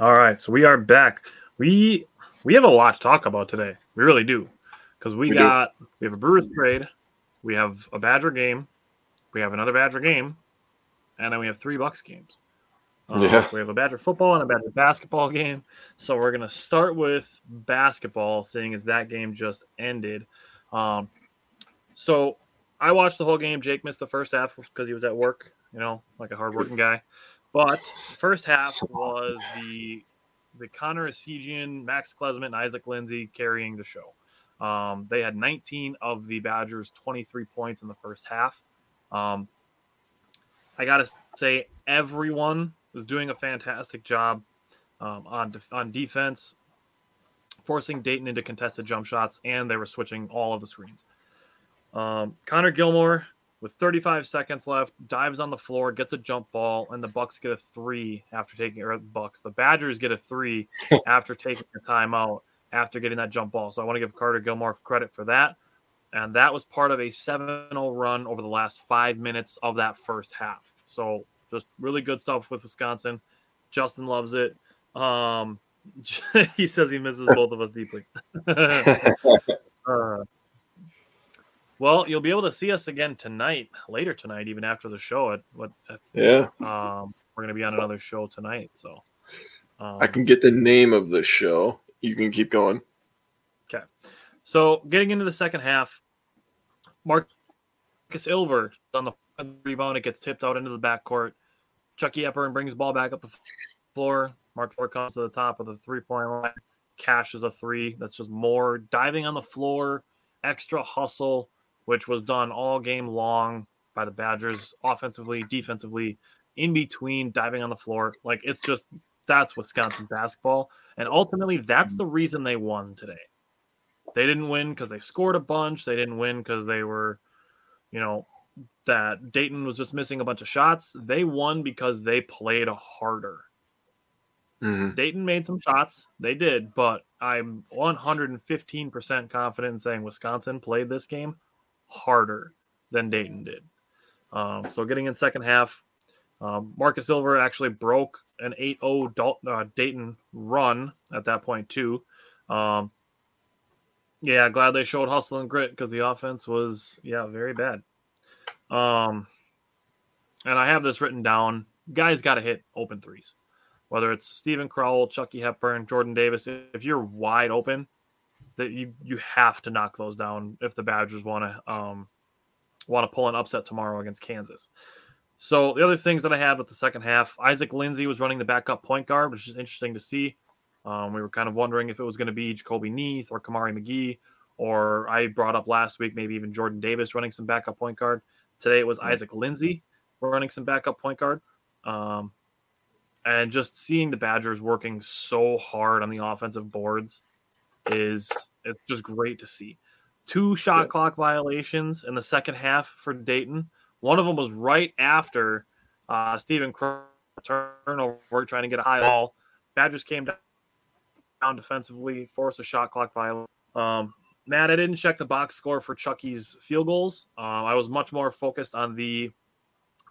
All right, so we are back. We we have a lot to talk about today. We really do, because we, We got we have a Brewers trade, we have a Badger game, we have another Badger game, and then we have three Bucks games. Um, Yeah. so we have a Badger football and a Badger basketball game. So we're gonna start with basketball, seeing as that game just ended. Um, so I watched the whole game. Jake missed the first half because he was at work, you know, like a hardworking guy. But the first half was the the Connor Essegian, Max Klesmit, and Isaac Lindsey carrying the show. Um, they had 19 of the Badgers' 23 points in the first half. Um, I gotta say, everyone was doing a fantastic job um, on def- on defense, forcing Dayton into contested jump shots, and they were switching all of the screens. Um, Connor Gilmore, with 35 seconds left, dives on the floor, gets a jump ball, and the Bucks get a three after taking or Bucks. The Badgers get a three after taking a timeout after getting that jump ball. So I want to give Carter Gilmore credit for that. And that was part of a 7 0 run over the last five minutes of that first half. So just really good stuff with Wisconsin. Justin loves it. Um, he says he misses both of us deeply. uh, well, you'll be able to see us again tonight, later tonight, even after the show. At what? At, Yeah. um, we're going to be on another show tonight. So, um, I can get the name of the show. You can keep going. Okay. So getting into the second half, Markus Ilver on the rebound. It gets tipped out into the backcourt. Chucky Hepburn brings the ball back up the floor. Mark Ford comes to the top of the three point line, cashes a three. That's just more diving on the floor, extra hustle, which was done all game long by the Badgers, offensively, defensively, in between, diving on the floor. Like it's just that's Wisconsin basketball. And ultimately, that's the reason they won today. They didn't win because they scored a bunch. They didn't win because they were, you know, that Dayton was just missing a bunch of shots. They won because they played harder. Mhm. Dayton made some shots. They did, but I'm 115% confident in saying Wisconsin played this game harder than Dayton did. Um, so getting in second half, um, Marcus Silver actually broke an 8-0 Dal- uh, Dayton run at that point too. Um, yeah, glad they showed hustle and grit because the offense was yeah very bad. Um, and I have this written down. Guys got to hit open threes, whether it's Steven Crowl, Chucky Hepburn, Jordan Davis. If you're wide open, that you you have to knock those down if the Badgers want to um, want to pull an upset tomorrow against Kansas. So the other things that I had with the second half, Isaac Lindsey was running the backup point guard, which is interesting to see. Um, we were kind of wondering if it was going to be Jahcobi Neath or Kamari McGee, or I brought up last week maybe even Jordan Davis running some backup point guard. Today it was Isaac Lindsey running some backup point guard. Um, and just seeing the Badgers working so hard on the offensive boards is it's just great to see. Two shot clock violations in the second half for Dayton. One of them was right after uh, Steven Crowl turnover, trying to get a high ball. Badgers came down defensively, forced a shot clock violation. Um, Matt, I didn't check the box score for Chucky's field goals. Um, I was much more focused on the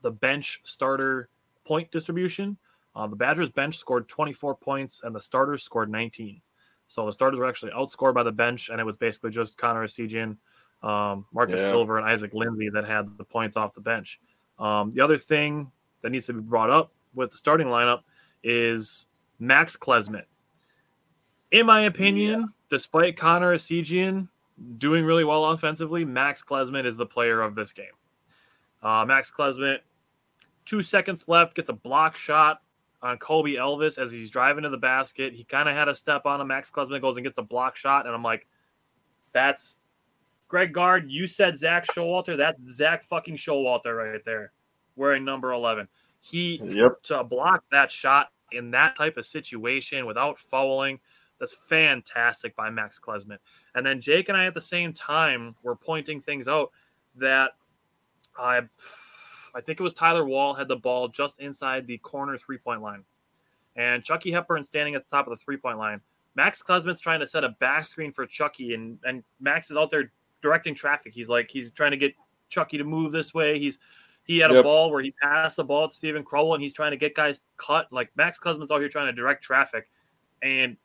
the bench starter point distribution. Uh, the Badgers bench scored 24 points, and the starters scored 19. So the starters were actually outscored by the bench, and it was basically just Connor Essegian, um, Marcus Yeah. Silver, and Isaac Lindsey that had the points off the bench. Um, the other thing that needs to be brought up with the starting lineup is Max Klesmit. In my opinion, despite Connor Essegian doing really well offensively, Max Klesmit is the player of this game. Uh, Max Klesmit, two seconds left, gets a block shot on Kobe Elvis as he's driving to the basket. He kind of had a step on him. Max Klesmit goes and gets a block shot, and I'm like, that's Greg Gard. You said Zak Showalter. That's Zach fucking Showalter right there, wearing number 11. He Yep. to block that shot in that type of situation without fouling, that's fantastic by Max Klesmit. And then Jake and I at the same time were pointing things out that I I think it was Tyler Wahl had the ball just inside the corner three point line. And Chucky Hepburn standing at the top of the three point line. Max Klesmit's trying to set a back screen for Chucky, and, and Max is out there directing traffic. He's like, he's trying to get Chucky to move this way. He's he had a Yep. ball where he passed the ball to Steven Crowl, and he's trying to get guys cut. Like Max Klesmit's out here trying to direct traffic, and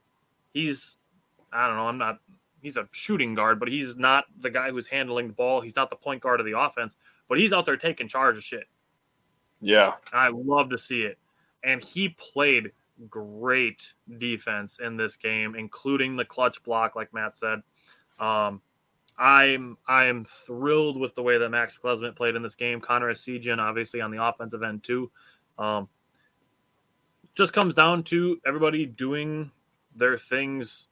he's I don't know. I'm not. He's a shooting guard, but he's not the guy who's handling the ball. He's not the point guard of the offense, but he's out there taking charge of shit. Yeah. I love to see it. And he played great defense in this game, including the clutch block, like Matt said. Um, I'm I'm thrilled with the way that Max Klesmit played in this game. Connor Essegian, obviously on the offensive end too. Um, just comes down to everybody doing their things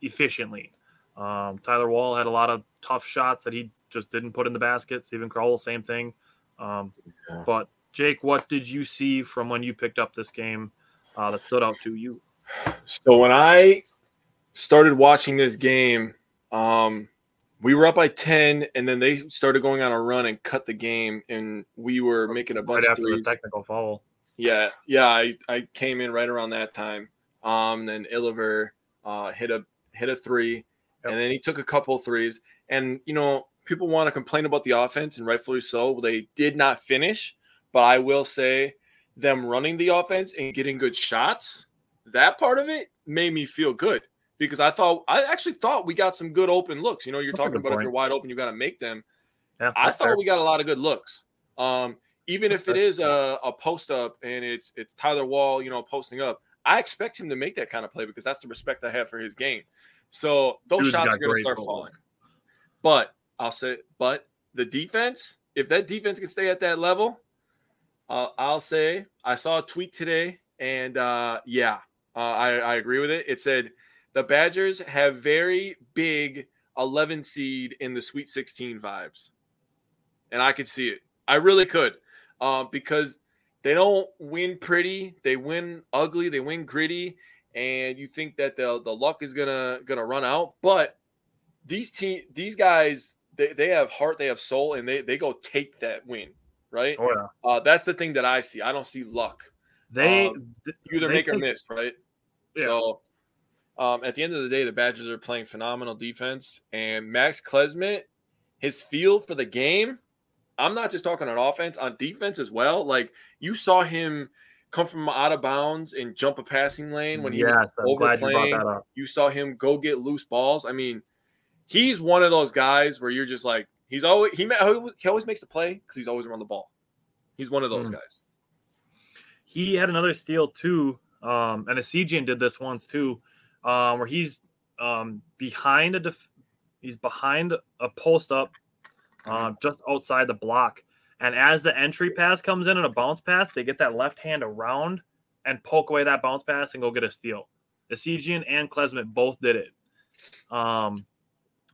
efficiently. Um, Tyler Wahl had a lot of tough shots that he just didn't put in the basket. Steven Crowl, same thing. Um, Yeah. But Jake, what did you see from when you picked up this game uh, that stood out to you? So when I started watching this game, um, we were up by 10, and then they started going on a run and cut the game, and we were making a bunch right of after threes. the technical foul. Yeah, yeah, I, I came in right around that time. Um, then Ilver uh, hit a hit a three, Yep. and then he took a couple threes. And you know, people want to complain about the offense, and rightfully so. They did not finish, but I will say them running the offense and getting good shots. That part of it made me feel good because I thought I actually thought we got some good open looks. You know, you're That's talking about if you're wide open, you got to make them. Yeah, I thought fair. we got a lot of good looks. Um, even if it Okay. is a, a post up and it's it's Tyler Wahl, you know, posting up, I expect him to make that kind of play because that's the respect I have for his game. So those Dude's shots are going to start falling. But I'll say, but the defense, if that defense can stay at that level, uh, I'll say I saw a tweet today, and uh, yeah, uh, I, I agree with it. It said the Badgers have very big 11 seed in the Sweet 16 vibes, and I could see it. I really could, uh, because they don't win pretty, they win ugly, they win gritty, and you think that the the luck is gonna gonna run out, but these team these guys they, they have heart, they have soul, and they they go take that win, right? Oh yeah, Uh, that's the thing that I see. I don't see luck. they Um, either they make or miss, right? Yeah. So um, at the end of the day, the Badgers are playing phenomenal defense, and Max Klesmit, his feel for the game. I'm not just talking on offense, on defense as well. Like you saw him come from out of bounds and jump a passing lane when he was yes, I'm glad you overplaying. you saw him go get loose balls. I mean, he's one of those guys where you're just like, he's always he he always makes the play because he's always around the ball. He's one of those Mm. guys. He had another steal too, um, and Essegian did this once too, um, where he's um, behind a def- he's behind a post up, uh, just outside the block, and as the entry pass comes in and a bounce pass, they get that left hand around and poke away that bounce pass and go get a steal. Essegian and Klesmit both did it. Um,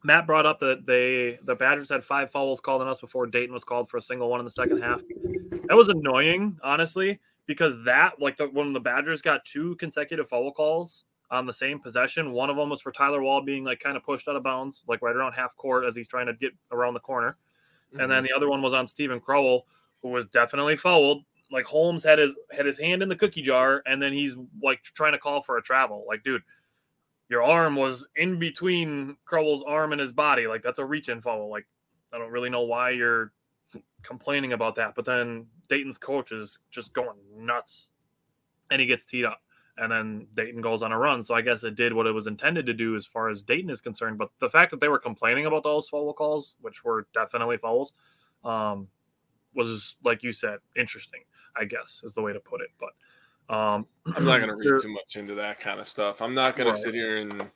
Matt brought up that they the Badgers had five fouls called on us before Dayton was called for a single one in the second half. That was annoying, honestly, because that like the when the Badgers got two consecutive foul calls on the same possession, one of them was for Tyler Wahl being like kind of pushed out of bounds, like right around half court as he's trying to get around the corner, and then mm-hmm. the other one was on Steven Crowl, who was definitely fouled. Like Holmes had his had his hand in the cookie jar, and then he's like trying to call for a travel. Like, dude, your arm was in between Crowl's arm and his body. Like that's a reach in foul. Like I don't really know why you're complaining about that. But then Dayton's coach is just going nuts, and he gets teed up, and then Dayton goes on a run. So I guess it did what it was intended to do as far as Dayton is concerned. But the fact that they were complaining about those foul calls, which were definitely fouls, um, was like you said, interesting. I guess is the way to put it. But um, I'm not going to read too much into that kind of stuff. I'm not going Right. to sit here and,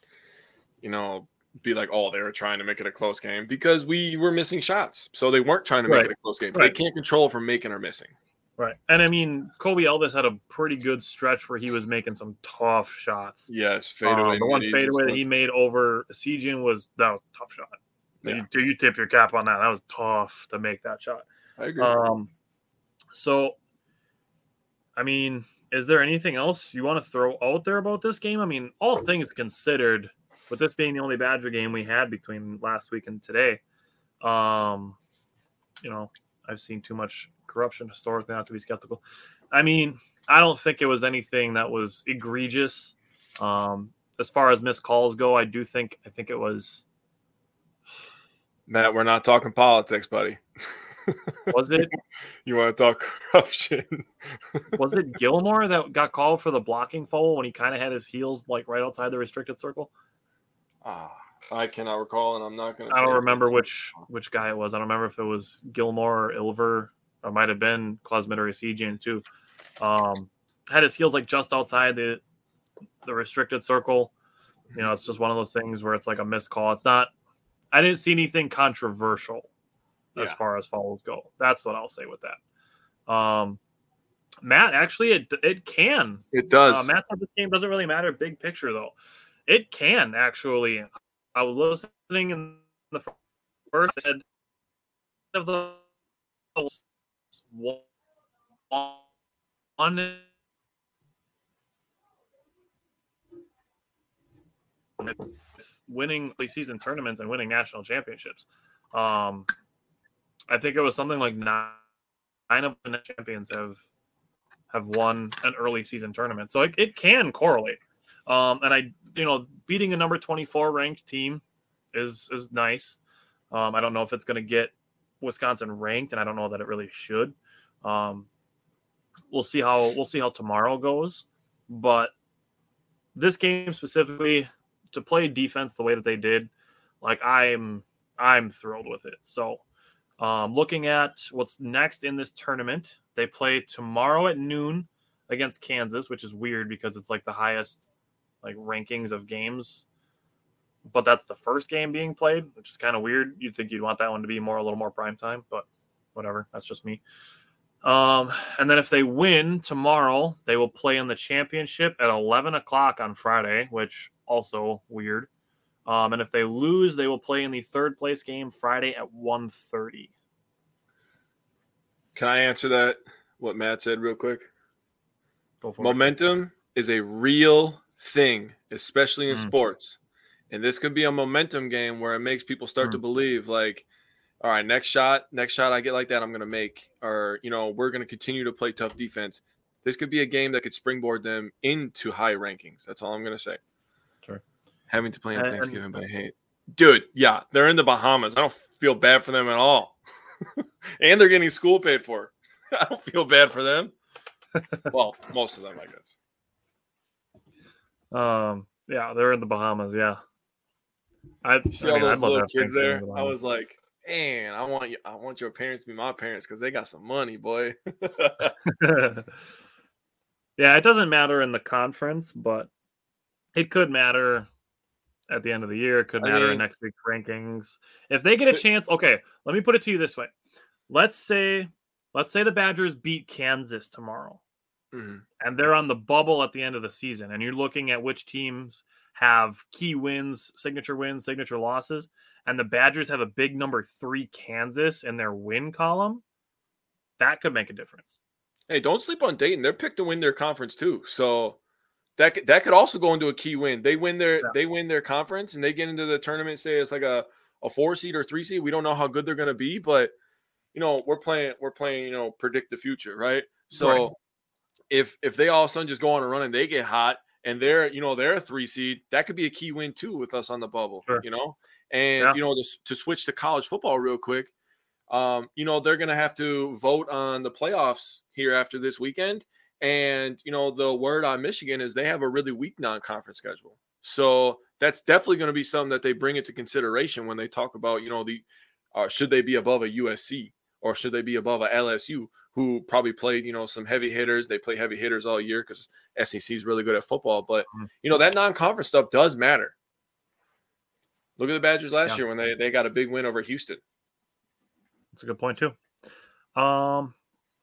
you know, be like, oh, they were trying to make it a close game because we were missing shots. So they weren't trying to make Right. it a close game. Right. They can't control from making or missing. Right. And I mean, Kobe Elvis had a pretty good stretch where he was making some tough shots. Yes, Um, fadeaway. the one fadeaway that he made over Sejian was that was a tough shot. Yeah. You, you tip your cap on that. That was tough to make that shot. I agree. Um, so I mean, is there anything else you want to throw out there about this game? I mean, all things considered, with this being the only Badger game we had between last week and today, um, you know, I've seen too much corruption historically not to be skeptical. I mean, I don't think it was anything that was egregious. Um, as far as missed calls go, I do think I think it was Matt, we're not talking politics, buddy. Was it? you want to talk corruption? was it Gilmore that got called for the blocking foul when he kind of had his heels like right outside the restricted circle? Ah, I cannot recall, and I'm not going to. I don't remember which which guy it was. I don't remember if it was Gilmore or Ilver. It might have been Klesmit or Essegian too. Um, had his heels like just outside the the restricted circle. You know, it's just one of those things where it's like a missed call. It's not. I didn't see anything controversial as Yeah. far as follows go. That's what I'll say with that. Um, Matt, actually, it it can. It does. Uh, Matt said this game doesn't really matter big picture though. It can actually. I was listening in the first said of the one winning season tournaments and winning national championships. Um, I think it was something like nine, nine of the champions have have won an early season tournament, so it, it can correlate. Um, and I, you know, beating a number twenty four ranked team is is nice. Um, I don't know if it's going to get Wisconsin ranked, and I don't know that it really should. Um, we'll see how we'll see how tomorrow goes, but this game specifically to play defense the way that they did, like I'm I'm thrilled with it. So, um, looking at what's next in this tournament, they play tomorrow at noon against Kansas, which is weird because it's like the highest like rankings of games. But that's the first game being played, which is kind of weird. You'd think you'd want that one to be more a little more prime time, but whatever. That's just me. Um, and then if they win tomorrow, they will play in the championship at 11 o'clock on Friday, which also weird. Um, and if they lose, they will play in the third place game Friday at 1.30. Can I answer that? What Matt said, real quick. Go for. Momentum is a real thing, especially in Mm. sports. And this could be a momentum game where it makes people start to believe, like, all right, next shot, next shot I get like that, I'm going to make. Or, you know, we're going to continue to play tough defense. This could be a game that could springboard them into high rankings. That's all I'm going to say. Sure. Having to play on Thanksgiving, but I hate. Dude, yeah, they're in the Bahamas. I don't feel bad for them at all. and they're getting school paid for. I don't feel bad for them. well, most of them, I guess. Um, yeah, they're in the Bahamas. Yeah. I, You see I all mean, those little kids there. The I was like, man, I want you. I want your parents to be my parents because they got some money, boy. yeah, it doesn't matter in the conference, but it could matter at the end of the year. It could I matter in next week's rankings. If they get a chance, okay, let me put it to you this way. Let's say let's say the Badgers beat Kansas tomorrow Mhm. and they're on the bubble at the end of the season and you're looking at which teams have key wins, signature wins, signature losses, and the Badgers have a big number 3 Kansas in their win column, that could make a difference. Hey, don't sleep on Dayton. They're picked to win their conference too. So that could, that could also go into a key win. They win their Yeah. they win their conference and they get into the tournament. Say it's like a a four seed or three seed. We don't know how good they're going to be, but you know we're playing we're playing you know predict the future, right? So Right. if if they all of a sudden just go on a run and they get hot and they're you know they're a three seed, that could be a key win too with us on the bubble. Sure. You know, and Yeah. you know to, to switch to college football real quick um, you know, they're going to have to vote on the playoffs here after this weekend. And, you know, the word on Michigan is they have a really weak non conference schedule. So that's definitely going to be something that they bring into consideration when they talk about, you know, the uh, should they be above a USC or should they be above a LSU who probably played, you know, some heavy hitters. They play heavy hitters all year because SEC is really good at football. But, Mhm. you know, that non conference stuff does matter. Look at the Badgers last Yeah. year when they, they got a big win over Houston. That's a good point too. Um,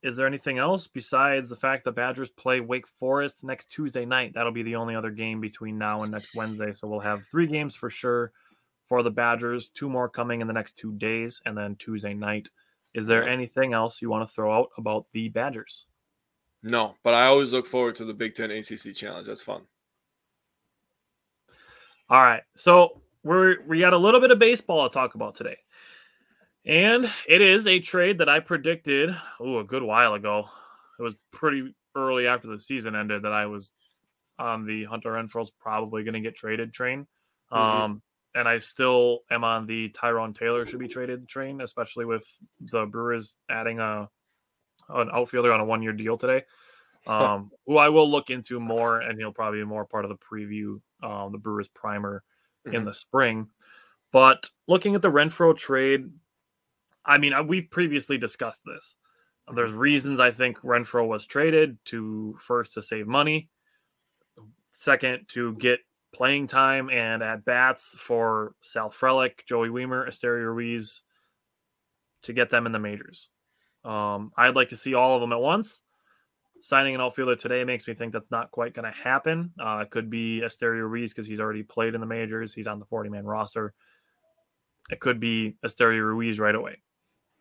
is there anything else besides the fact the Badgers play Wake Forest next Tuesday night? That'll be the only other game between now and next Wednesday. So we'll have three games for sure for the Badgers. Two more coming in the next two days, and then Tuesday night. Is there anything else you want to throw out about the Badgers? No, but I always look forward to the Big Ten ACC Challenge. That's fun. All right, so we're we got a little bit of baseball to talk about today, and it is a trade that I predicted oh a good while ago. It was pretty early after the season ended that I was on the Hunter Renfroe's probably going to get traded train. Mm-hmm. Um, and I still am on the Tyrone Taylor should be traded train, especially with the Brewers adding a an outfielder on a one year deal today. Um, who I will look into more, and he'll probably be more part of the preview, um, the Brewers primer mm-hmm. in the spring. But looking at the Renfroe trade, I mean, we've previously discussed this. There's reasons I think Renfroe was traded to first to save money, second to get playing time and at bats for Sal Frelick, Joey Wiemer, Esteury Ruiz to get them in the majors. Um, I'd like to see all of them at once. Signing an outfielder today makes me think that's not quite going to happen. Uh, it could be Esteury Ruiz because he's already played in the majors. He's on the 40 man roster. It could be Esteury Ruiz right away.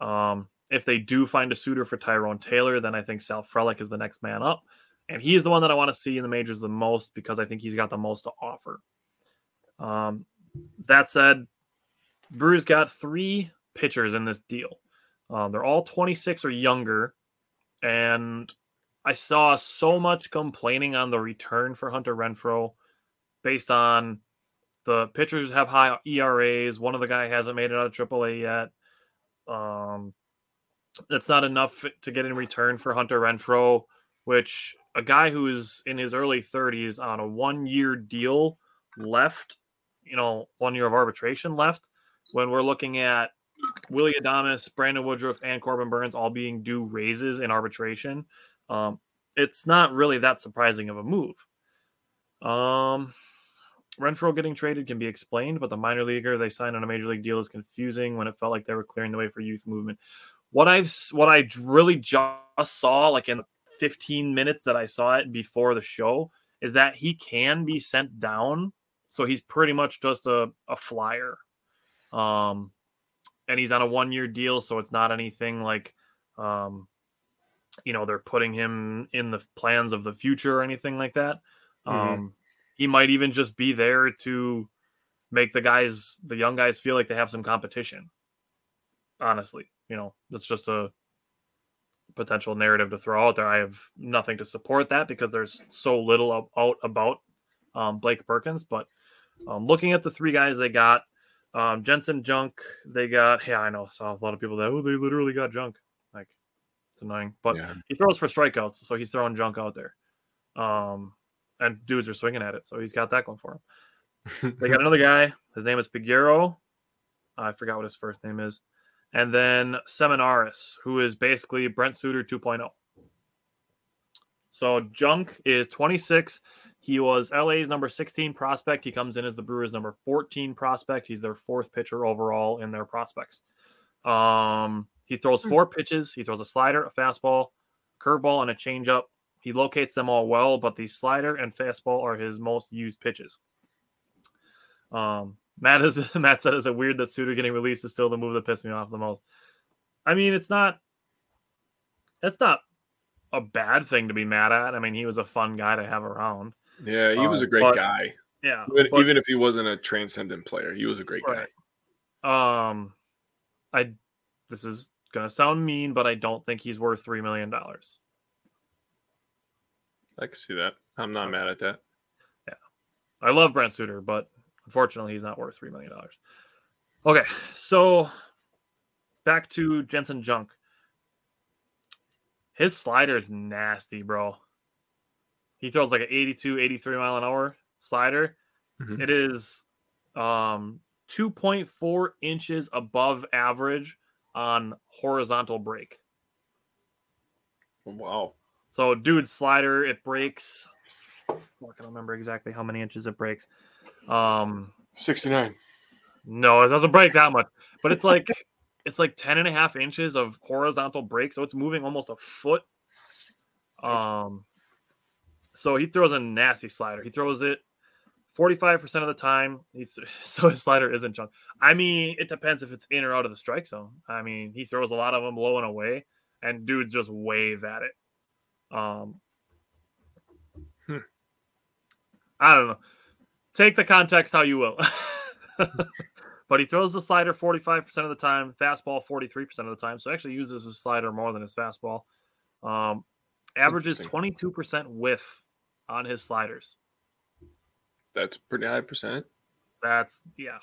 Um, if they do find a suitor for Tyrone Taylor, then I think Sal Frelick is the next man up. And he is the one that I want to see in the majors the most because I think he's got the most to offer. Um, that said, Brewers got three pitchers in this deal. Uh, they're all 26 or younger. And I saw so much complaining on the return for Hunter Renfroe based on the pitchers have high ERAs. One of the guy hasn't made it out of AAA yet. Um, that's not enough to get in return for Hunter Renfroe, which a guy who is in his early 30s on a one year deal left, you know, one year of arbitration left, when we're looking at Willy Adames, Brandon Woodruff, and Corbin Burnes all being due raises in arbitration, um, it's not really that surprising of a move. Um, Renfroe getting traded can be explained, but the minor leaguer they signed on a major league deal is confusing when it felt like they were clearing the way for youth movement. What I've what I really just saw, like in 15 minutes that I saw it before the show is that he can be sent down. So he's pretty much just a, a flyer. Um, and he's on a one year deal. So it's not anything like, um, you know, they're putting him in the plans of the future or anything like that. Mm-hmm. Um, he might even just be there to make the guys, the young guys, feel like they have some competition. Honestly, you know, that's just a potential narrative to throw out there. I have nothing to support that because there's so little out about um, Blake Perkins. But um, looking at the three guys they got, um, Janson Junk, they got. Yeah, I know. Saw a lot of people that oh they literally got Junk. Like it's annoying, but yeah. he throws for strikeouts, so he's throwing Junk out there. Um, and dudes are swinging at it, so he's got that going for him. they got another guy. His name is Peguero. I forgot what his first name is and then Seminaris, who is basically Brent Suter 2.0. So Junk is 26. He was LA's number 16 prospect. He comes in as the Brewers' number 14 prospect. He's their fourth pitcher overall in their prospects. Um, he throws four pitches. He throws a slider, a fastball, curveball, and a changeup. He locates them all well, but the slider and fastball are his most used pitches. Um, Matt is Matt said, "Is it weird that Suter getting released is still the move that pissed me off the most?" I mean, it's not. It's not a bad thing to be mad at. I mean, he was a fun guy to have around. Yeah, he was a um, great but, guy. Yeah, even, but, even, if he wasn't a transcendent player, he was a great right. guy. Um, I. This is gonna sound mean, but I don't think he's worth three million dollars. I can see that. I'm not mad at that. Yeah, I love Brent Suter, but Unfortunately, he's not worth three million dollars. Okay, so back to Janson Junk. His slider is nasty, bro. He throws like an 82, 83 mile an hour slider. Mm-hmm. It is um 2.4 inches above average on horizontal break. Wow. So, dude, slider, it breaks. I can remember exactly how many inches it breaks. Um, 69. No, it doesn't break that much, but it's like it's like 10 and a half inches of horizontal break, so it's moving almost a foot. Um, so he throws a nasty slider. He throws it 45% of the time. He th- so his slider isn't junk. I mean, it depends if it's in or out of the strike zone. I mean, he throws a lot of them low and away, and dudes just wave at it. Um, Hmm. I don't know. Take the context how you will. but he throws the slider 45% of the time, fastball 43% of the time. So actually uses his slider more than his fastball. Um, averages 22% whiff on his sliders. That's pretty high percent. That's yeah.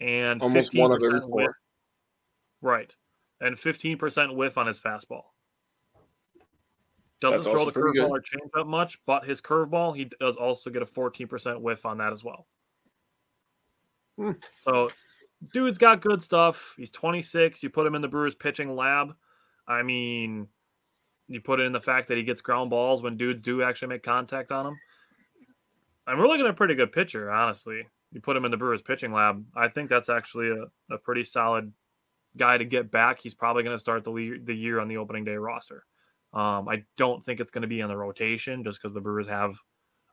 And Almost one of 15% every whiff- Right. And 15% whiff on his fastball. Doesn't That's throw the curveball or change changeup much, but his curveball, he does also get a 14% whiff on that as well. Hmm. So, dude's got good stuff. He's 26. You put him in the Brewers pitching lab. I mean, you put it in the fact that he gets ground balls when dudes do actually make contact on him. And we're looking at a pretty good pitcher, honestly. You put him in the Brewers pitching lab. I think that's actually a, a pretty solid guy to get back. He's probably going to start the, le- the year on the opening day roster. Um, I don't think it's going to be on the rotation just because the Brewers have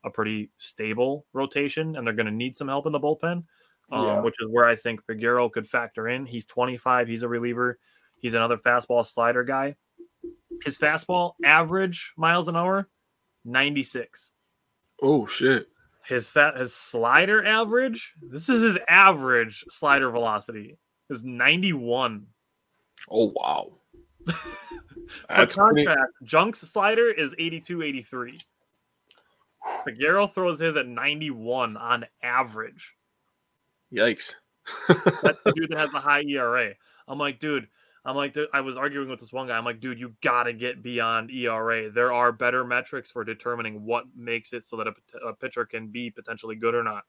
a pretty stable rotation and they're going to need some help in the bullpen, um, Yeah. which is where I think Figueroa could factor in. He's 25. He's a reliever. He's another fastball slider guy. His fastball average miles an hour, 96. Oh shit. His fat his slider average, this is his average slider velocity, is 91. Oh wow. For pretty. contrast, Junk's slider is 82, 83. Figueroa throws his at 91 on average. Yikes. That's the dude that has the high ERA. I'm like, dude, I'm like, I was arguing with this one guy. I'm like, dude, you got to get beyond ERA. There are better metrics for determining what makes it so that a, a pitcher can be potentially good or not.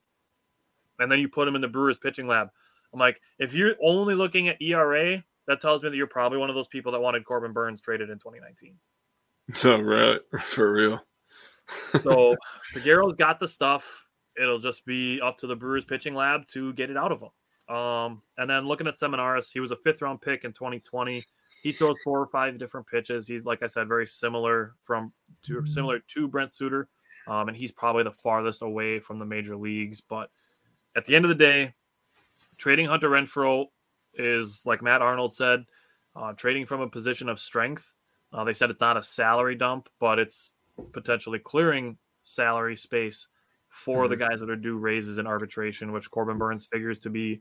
And then you put him in the Brewers pitching lab. I'm like, if you're only looking at ERA, that tells me that you're probably one of those people that wanted Corbin Burnes traded in 2019. So right for real. So Figueroa's got the stuff. It'll just be up to the Brewers pitching lab to get it out of him. Um, and then looking at Seminaris, he was a fifth round pick in 2020. He throws four or five different pitches. He's like I said, very similar from to similar to Brent Suter. Um, and he's probably the farthest away from the major leagues. But at the end of the day, trading Hunter Renfroe is like Matt Arnold said, uh, trading from a position of strength. Uh, they said it's not a salary dump, but it's potentially clearing salary space for the guys that are due raises in arbitration, which Corbin Burnes figures to be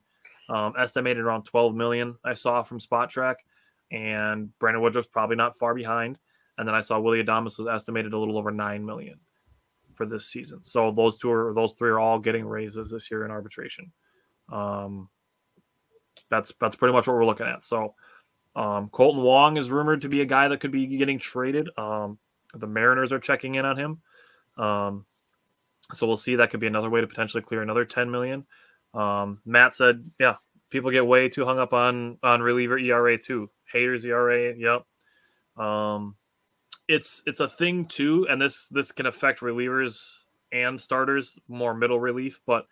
um, estimated around 12 million. I saw from Spotrac, and Brandon Woodruff's probably not far behind. And then I saw Willy Adames was estimated a little over nine million for this season. So those two are those three are all getting raises this year in arbitration. Um, that's that's pretty much what we're looking at. So um, Kolten Wong is rumored to be a guy that could be getting traded. Um, the Mariners are checking in on him. Um, so we'll see. That could be another way to potentially clear another 10 million. Um, Matt said, yeah, people get way too hung up on on reliever ERA too. Haters ERA, yep. Um, it's it's a thing too, and this this can affect relievers and starters more middle relief, but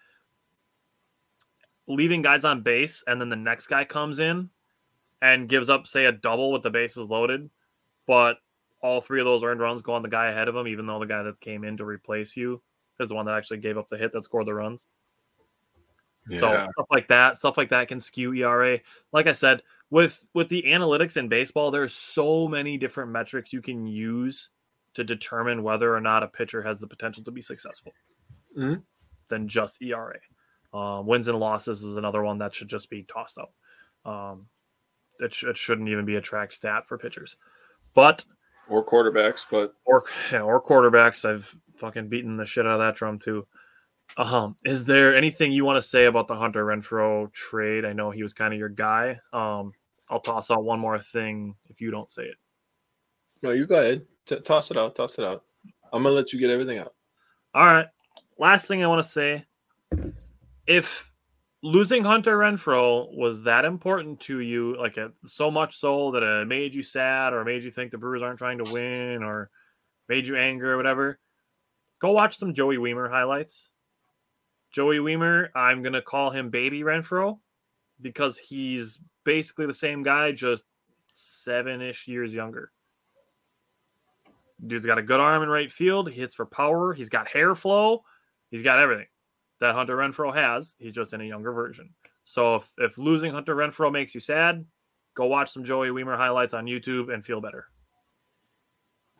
leaving guys on base and then the next guy comes in and gives up say a double with the bases loaded, but all three of those earned runs go on the guy ahead of him, even though the guy that came in to replace you is the one that actually gave up the hit that scored the runs. Yeah. So stuff like that, stuff like that can skew ERA. Like I said, with with the analytics in baseball, there's so many different metrics you can use to determine whether or not a pitcher has the potential to be successful Mhm. than just ERA. Um, wins and losses is another one that should just be tossed out. Um, it, sh- it shouldn't even be a track stat for pitchers, but Or quarterbacks, but or yeah, or quarterbacks. I've fucking beaten the shit out of that drum too. Um, is there anything you want to say about the Hunter Renfroe trade? I know he was kind of your guy. Um, I'll toss out one more thing if you don't say it. no, you go ahead. T- toss it out. Toss it out. I'm gonna let you get everything out. All right. Last thing I want to say if losing Hunter Renfroe was that important to you, like uh, so much so that it made you sad or made you think the Brewers aren't trying to win or made you angry or whatever, go watch some Joey Wiemer highlights. Joey Wiemer, I'm going to call him Baby Renfroe because he's basically the same guy, just seven ish years younger. Dude's got a good arm in right field. He hits for power. He's got hair flow. He's got everything that Hunter Renfroe has. He's just in a younger version. So if, if losing Hunter Renfroe makes you sad, go watch some Joey Wiemer highlights on YouTube and feel better.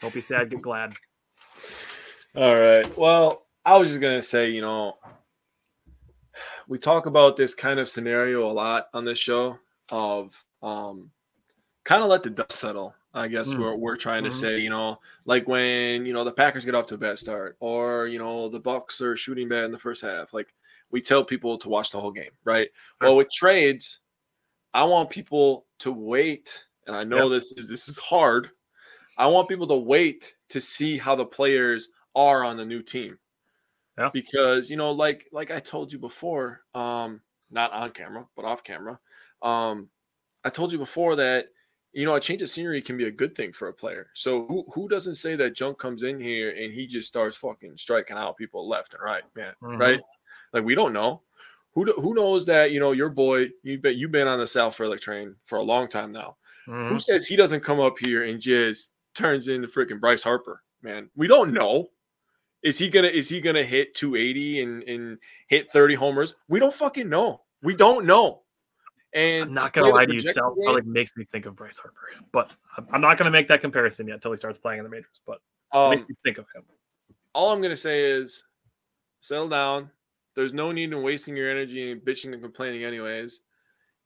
Don't be sad, get glad. All right. Well, I was just gonna say, you know, we talk about this kind of scenario a lot on this show of um kind of let the dust settle. I guess Mm. we're we're trying to Mhm. say, you know, like when you know the Packers get off to a bad start, or you know the Bucks are shooting bad in the first half. Like we tell people to watch the whole game, right? Sure. Well, with trades, I want people to wait, and I know Yep. this is this is hard. I want people to wait to see how the players are on the new team. Yeah. Because, you know, like like I told you before, um, not on camera, but off camera. Um, I told you before that you know, a change of scenery can be a good thing for a player. So who who doesn't say that Junk comes in here and he just starts fucking striking out people left and right, man, Mhm. right? Like we don't know. Who do- who knows that you know your boy you bet you've been on the Sal Frelick train for a long time now. Mhm. Who says he doesn't come up here and just turns into freaking Bryce Harper? Man, we don't know. Is he gonna is he gonna hit 280 and and hit 30 homers? We don't fucking know. We don't know. And I'm not gonna lie to you, Sal game- probably makes me think of Bryce Harper, but I'm- not gonna make that comparison yet until he starts playing in the majors. But it um, makes me think of him. all I'm gonna say is settle down. There's no need in wasting your energy and bitching and complaining, anyways.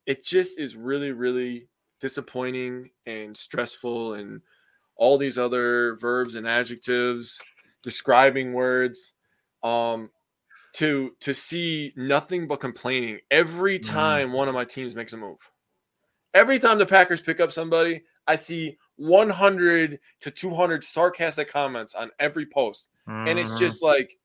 It just is really, really disappointing and stressful, and all these other verbs and adjectives, describing words, um, to to see nothing but complaining every Mhm. time one of my teams makes a move. Every time the Packers pick up somebody, I see 100 to 200 sarcastic comments on every post and it's Mhm. just like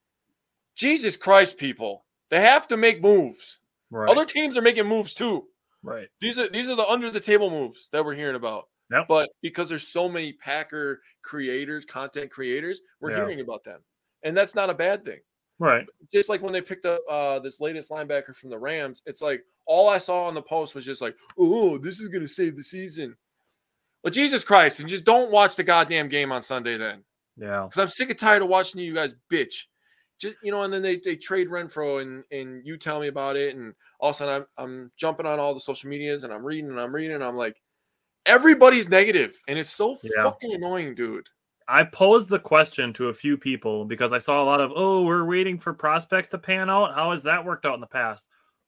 jesus christ people they have to make moves right, other teams are making moves too right. these are these are the under the table moves that we're hearing about Yep. but because there's so many packer creators content creators we're Yeah. hearing about them and that's not a bad thing Right. just like when they picked up uh, this latest linebacker from the rams it's like all i saw on the post was just like oh this is going to save the season well jesus christ and just don't watch the goddamn game on sunday then Yeah. because I'm sick and tired of watching you guys bitch. Just you know, and then they, they trade Renfroe and and you tell me about it, and all of a sudden I'm I'm jumping on all the social medias and I'm reading and I'm reading and I'm like, everybody's negative, and it's so Yeah. fucking annoying, dude. I posed the question to a few people because I saw a lot of, oh, we're waiting for prospects to pan out. How has that worked out in the past?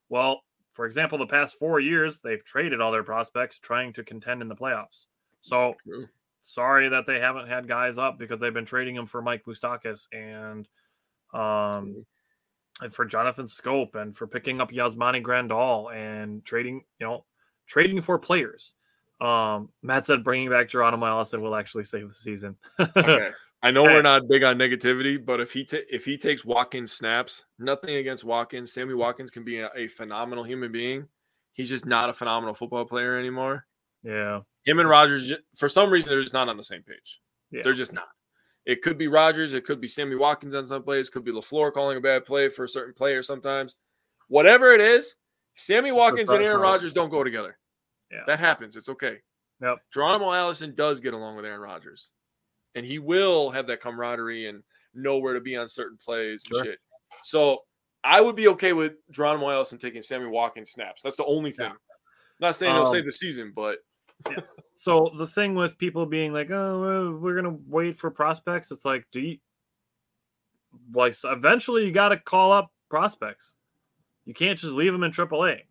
Well, for example, the past four years, they've traded all their prospects trying to contend in the playoffs. So True. sorry that they haven't had guys up because they've been trading them for Mike Moustakas and um and for Jonathan Schoop and for picking up Yasmani Grandal and trading, you know, trading for players. Um, Matt said bringing back Geronimo Allison will actually save the season. Okay. I know we're not big on negativity, but if he ta- if he takes Watkins snaps, nothing against Watkins. Sammy Watkins can be a, a phenomenal human being. He's just not a phenomenal football player anymore. yeah. Him and Rodgers, for some reason, they're just not on the same page. Yeah. They're just not. It could be Rodgers. It could be Sammy Watkins on some plays. Could be LaFleur calling a bad play for a certain player sometimes. Whatever it is, Sammy Watkins and Aaron. Rodgers don't go together. Yeah. That happens. It's okay. Yep. Geronimo Allison does get along with Aaron Rodgers. And he will have that camaraderie and know where to be on certain plays and shit. So I would be okay with Geronimo Allison taking Sammy Watkins snaps. That's the only thing. Yeah. Not saying he'll Um, save the season, but So the thing with people being like, "Oh, we're gonna wait for prospects," it's like, do you like eventually you got to call up prospects. You can't just leave them in AAA.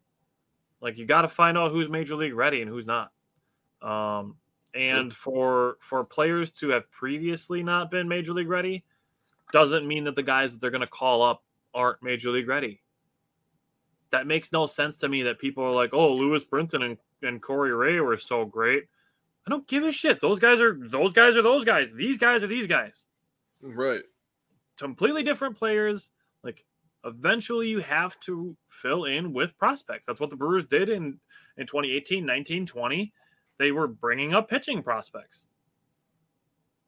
Like you got to find out who's major league ready and who's not. Um, and for for players to have previously not been major league ready, doesn't mean that the guys that they're going to call up aren't major league ready. That makes no sense to me. That people are like, "Oh, Lewis Brinson and and Corey Ray were so great." I don't give a shit. Those guys are those guys are those guys. These guys are these guys. right. Completely different players. Like eventually you have to fill in with prospects. That's what the Brewers did in in 2018, 19, 20. They were bringing up pitching prospects.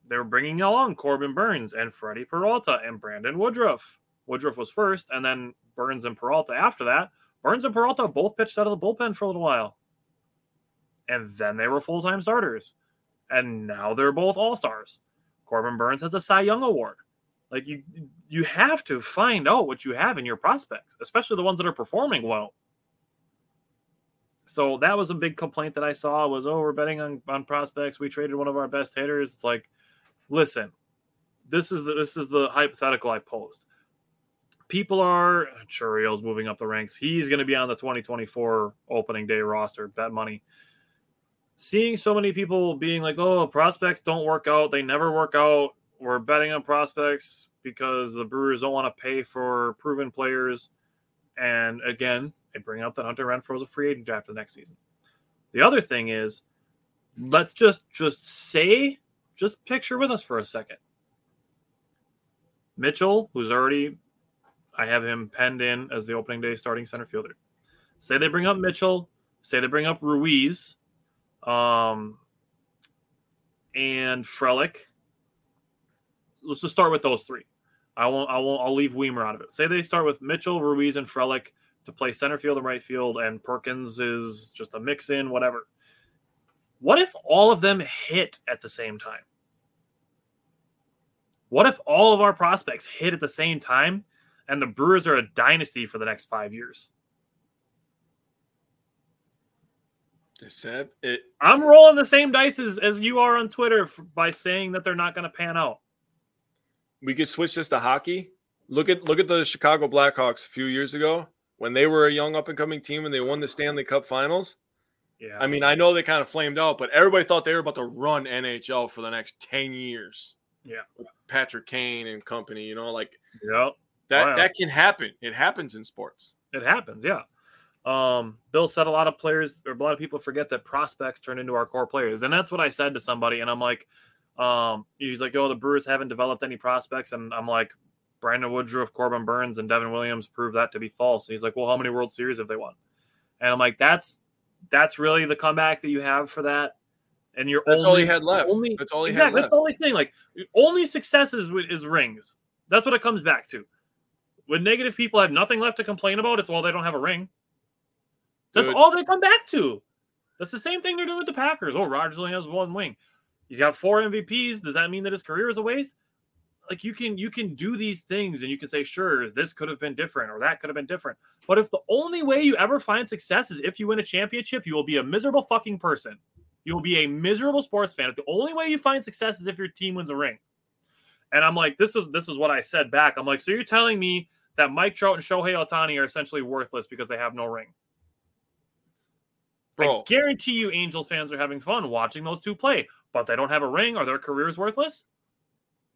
They were bringing along Corbin Burnes and Freddie Peralta and Brandon Woodruff. Woodruff was first, and then Burnes and Peralta after that. Burnes and Peralta both pitched out of the bullpen for a little while. And then they were full time starters. And now they're both all stars. Corbin Burnes has a Cy Young Award. Like you you have to find out what you have in your prospects, especially the ones that are performing well. So that was a big complaint that I saw was, oh, we're betting on, on prospects. We traded one of our best hitters. It's like, listen, this is the this is the hypothetical I posed. People are Chourio's moving up the ranks. He's going to be on the 2024 opening day roster. Bet money. Seeing so many people being like, "Oh, prospects don't work out. They never work out. We're betting on prospects because the Brewers don't want to pay for proven players." And again, I bring up that Hunter Renfroe is a free agent after the next season. The other thing is, let's just just say, just picture with us for a second. Mitchell, who's already, I have him penned in as the opening day starting center fielder. Say they bring up Mitchell. Say they bring up Ruiz, um, and Frelick. Let's just start with those three. I won't. I won't. I'll leave Wiemer out of it. Say they start with Mitchell, Ruiz, and Frelick to play center field and right field, and Perkins is just a mix in, whatever. What if all of them hit at the same time? What if all of our prospects hit at the same time and the Brewers are a dynasty for the next five years? It, I'm rolling the same dice as, as you are on Twitter by saying that they're not going to pan out. We could switch this to hockey. Look at look at the Chicago Blackhawks a few years ago when they were a young up and coming team and they won the Stanley Cup Finals. Yeah. I mean, I know they kind of flamed out, but everybody thought they were about to run NHL for the next 10 years. Yeah. With Patrick Kane and company, you know, like yeah. that wow. that can happen. It happens in sports. It happens, yeah. Um, Bill said a lot of players or a lot of people forget that prospects turn into our core players. And that's what I said to somebody. And I'm like, um, he's like, oh, the Brewers haven't developed any prospects. And I'm like, Brandon Woodruff, Corbin Burnes, and Devin Williams proved that to be false. And he's like, well, how many World Series have they won? And I'm like, that's that's really the comeback that you have for that. And you're that's only, all he had left. Only, that's all he exactly, had left. That's the only thing. Like only successes is rings. That's what it comes back to. When negative people have nothing left to complain about, it's well they don't have a ring. That's Dude. all they come back to. That's the same thing they're doing with the Packers. Oh, Rodgers only has one wing. He's got four MVPs. Does that mean that his career is a waste? like you can you can do these things and you can say sure this could have been different or that could have been different. But if the only way you ever find success is if you win a championship you will be a miserable fucking person. You will be a miserable sports fan. If the only way you find success is if your team wins a ring. And i'm like this is this is what i said back. I'm like so you're telling me that mike trout and shohei ohtani are essentially worthless because they have no ring? Bro. I guarantee you Angels fans are having fun watching those two play, but they don't have a ring. Are their careers worthless?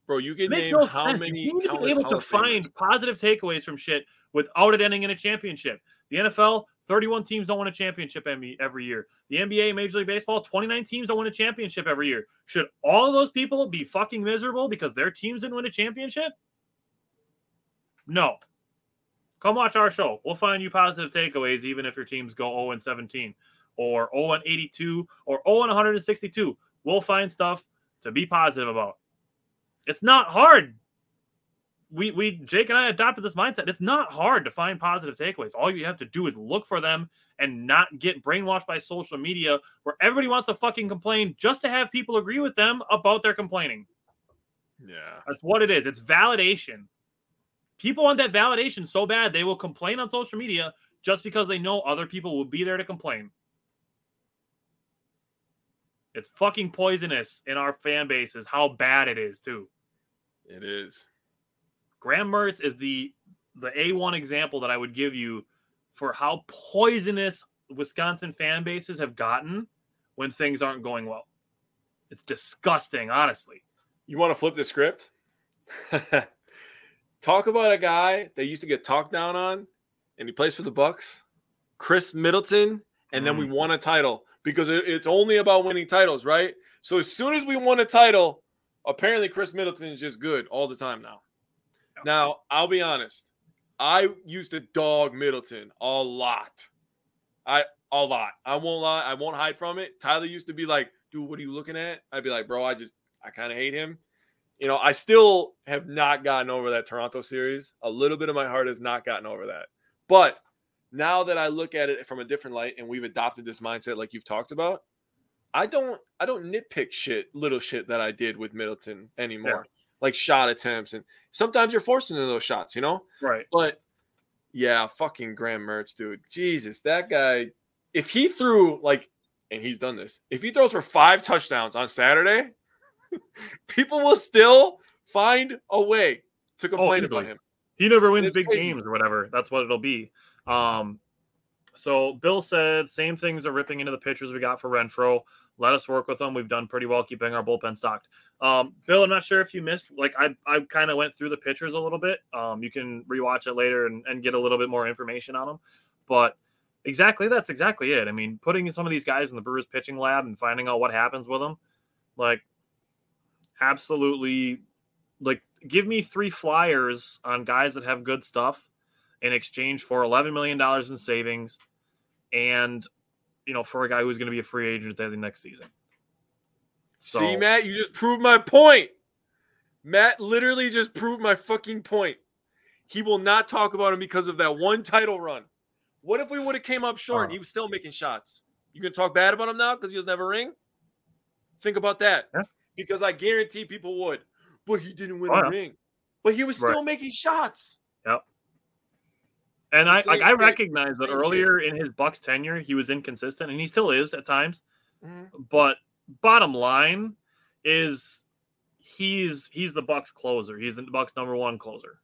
Bro, you can name no how sense. many. You need to be able to find positive takeaways from shit without it ending in a championship. The NFL, 31 teams don't win a championship every year. The NBA, Major League Baseball, 29 teams don't win a championship every year. Should all of those people be fucking miserable because their teams didn't win a championship? No. Come watch our show. We'll find you positive takeaways, even if your teams go 0 and 17 or 0 and 82 or 0 and 162. We'll find stuff to be positive about. It's not hard. We we Jake and I adopted this mindset. It's not hard to find positive takeaways. All you have to do is look for them and not get brainwashed by social media where everybody wants to fucking complain just to have people agree with them about their complaining. Yeah. That's what it is. It's validation. People want that validation so bad they will complain on social media just because they know other people will be there to complain. It's fucking poisonous in our fan bases how bad it is too. It is. Graham Mertz is the the A1 example that I would give you for how poisonous Wisconsin fan bases have gotten when things aren't going well. It's disgusting, honestly. You want to flip the script? Talk about a guy that used to get talked down on and he plays for the Bucks, Khris Middleton, and mm. then we mm. won a title because it's only about winning titles, right? So as soon as we won a title, apparently Khris Middleton is just good all the time now. Now, I'll be honest. I used to dog Middleton a lot. I a lot. I won't lie. I won't hide from it. Tyler used to be like, dude, what are you looking at? I'd be like, bro, I just I kind of hate him. You know, I still have not gotten over that Toronto series. A little bit of my heart has not gotten over that. But now that I look at it from a different light and we've adopted this mindset like you've talked about, I don't I don't nitpick shit, little shit that I did with Middleton anymore. Yeah. Like shot attempts and sometimes you're forced into those shots, you know? Right. But yeah, fucking Graham Mertz, dude. Jesus, that guy if he threw like and he's done this. If he throws for 5 touchdowns on Saturday, people will still find a way to oh, complain about him. He never wins big crazy. games or whatever. That's what it'll be. Um, so Bill said same things are ripping into the pitchers we got for Renfroe. Let us work with them. We've done pretty well keeping our bullpen stocked. Um, Bill, I'm not sure if you missed. Like I, I kind of went through the pitchers a little bit. Um, you can rewatch it later and, and get a little bit more information on them. But exactly, that's exactly it. I mean, putting some of these guys in the Brewers pitching lab and finding out what happens with them, like absolutely, like give me three flyers on guys that have good stuff in exchange for 11 million dollars in savings and you know for a guy who's going to be a free agent at the next season so See, Matt, you just proved my point. Matt literally just proved my fucking point. He will not talk about him because of that one title run. What if we would have came up short and Uh. he was still making shots? You gonna talk bad about him now because he doesn't have a ring? Think about that. Yeah. Because I guarantee people would. But he didn't win Oh, a ring. But he was Right. still making shots. And i like i recognize that earlier in his bucks tenure he was inconsistent and he still is at times Mhm. but bottom line is he's he's the bucks closer he's the bucks number one closer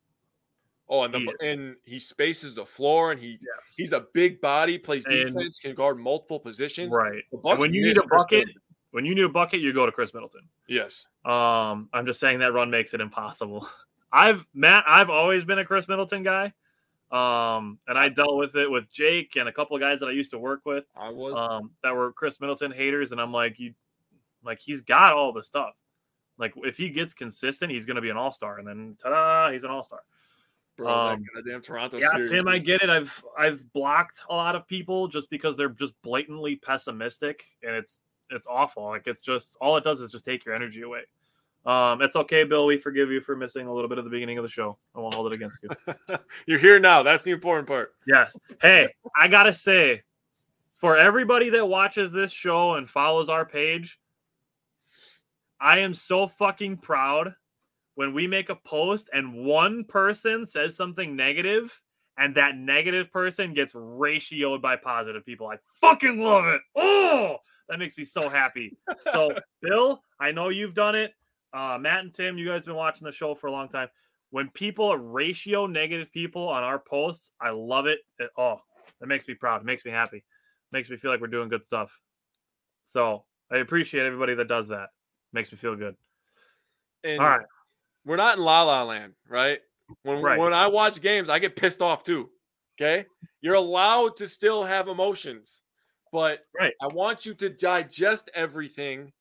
Oh, and the, He and he spaces the floor and he yes he's a big body, plays And- defense, can guard multiple positions. right The And Bucks when you need a bucket when you need a bucket you go to Khris Middleton Yes. Um, I'm just saying that run makes it impossible. I've Matt, I've always been a Khris Middleton guy. Um, and I dealt with it with Jake and a couple of guys that I used to work with I was. um that were Khris Middleton haters, and I'm like, you like he's got all the stuff. Like if he gets consistent, he's gonna be an all-star, and then ta-da, he's an all-star. Bro, um, goddamn Toronto Yeah, series. Tim, I get it. I've I've blocked a lot of people just because they're just blatantly pessimistic, and it's it's awful. Like it's just all it does is just take your energy away. Um, it's okay, Bill. We forgive you for missing a little bit of the beginning of the show. I won't hold it against you. You're here now. That's the important part. yes. Hey, I gotta say, for everybody that watches this show and follows our page, I am so fucking proud when we make a post and one person says something negative and that negative person gets ratioed by positive people. I fucking love it. Oh, that makes me so happy. So, Bill, I know you've done it. Uh, Matt and Tim, you guys have been watching the show for a long time. When people ratio negative people on our posts, I love it. It- oh, that makes me proud. It makes me happy. It makes me feel like we're doing good stuff. So I appreciate everybody that does that. Makes me feel good. And All right. we're not in La La Land, right? When Right. when I watch games, I get pissed off too. Okay, you're allowed to still have emotions, but Right. I want you to digest everything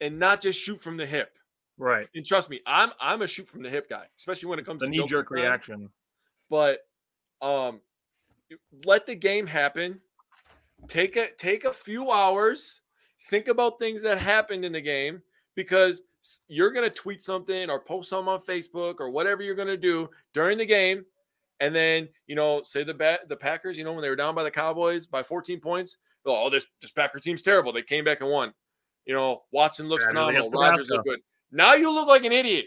and not just shoot from the hip. Right. And trust me, I'm I'm a shoot from the hip guy, especially when it comes The to knee jerk time. reaction. But um, let the game happen. Take a take a few hours. Think about things that happened in the game because you're gonna tweet something or post something on Facebook or whatever you're gonna do during the game, and then you know, say the bat the Packers, you know, when they were down by the Cowboys by 14 points, oh, this this Packer team's terrible. They came back and won. You know, Watson looks Yeah, phenomenal. Rodgers look good. Now you look like an idiot.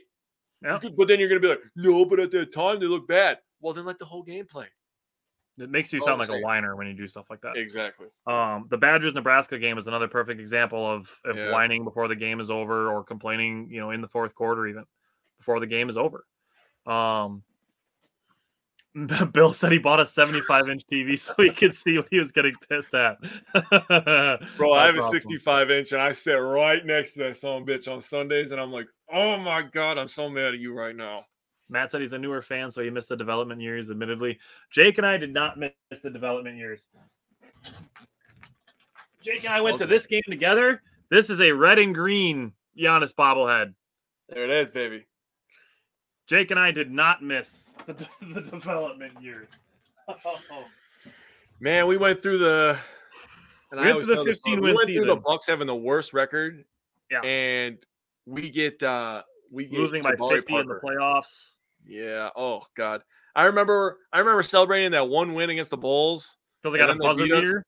Yeah. Could- but then you're gonna be like, no, but at that time they look bad. Well, then let the whole game play. It makes you sound like a whiner when you do stuff like that. Exactly. Um, the Badgers Nebraska game is another perfect example of, of Yeah. whining before the game is over or complaining, you know, in the fourth quarter even before the game is over. Um, Bill said he bought a 75 inch TV so he could see what he was getting pissed at. Bro, I have a 65 inch and I sit right next to that son bitch on Sundays, and I'm like, oh my god, I'm so mad at you right now. Matt said he's a newer fan, so he missed the development years. Admittedly, Jake and I did not miss the development years. Jake and I went to this game together. This is a red and green Giannis bobblehead. There it is, baby. Jake and I did not miss the, the development years. Man, we went through the. And We went through the 15 story, win We went through the. Bucks having the worst record. Yeah. And we get uh we get Losing by Jabari 50 in the playoffs. Yeah. Oh God. I remember. I remember celebrating that one win against the Bulls. Because they got a buzzer they beat us. beater.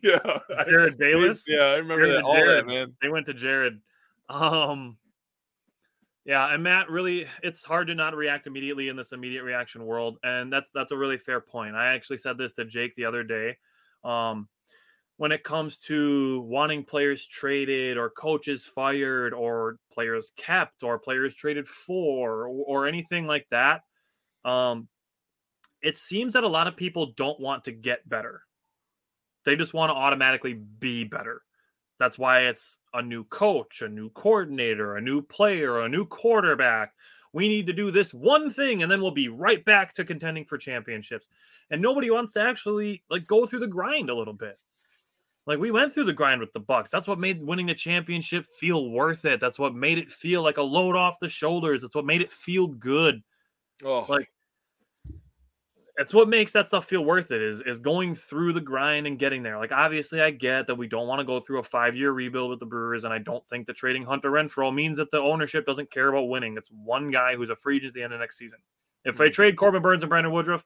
yeah. I- Jerryd Bayless. Yeah, I remember Jared that. All that, man. They went to Jared. Um, yeah, and Matt, really, it's hard to not react immediately in this immediate reaction world, and that's that's a really fair point. I actually said this to Jake the other day. Um, when it comes to wanting players traded or coaches fired or players kept or players traded for or, or anything like that. Um, it seems that a lot of people don't want to get better. They just want to automatically be better. That's why it's a new coach, a new coordinator, a new player, a new quarterback. We need to do this one thing and then we'll be right back to contending for championships. And nobody wants to actually like go through the grind a little bit. Like we went through the grind with the Bucks. That's what made winning the championship feel worth it. That's what made it feel like a load off the shoulders. That's what made it feel good. Oh, Like it's what makes that stuff feel worth it is is going through the grind and getting there. Like obviously I get that we don't want to go through a 5-year rebuild with the Brewers and I don't think the trading Hunter Renfroe means that the ownership doesn't care about winning. It's one guy who's a free agent at the end of next season. If they mm. trade Corbin Burnes and Brandon Woodruff,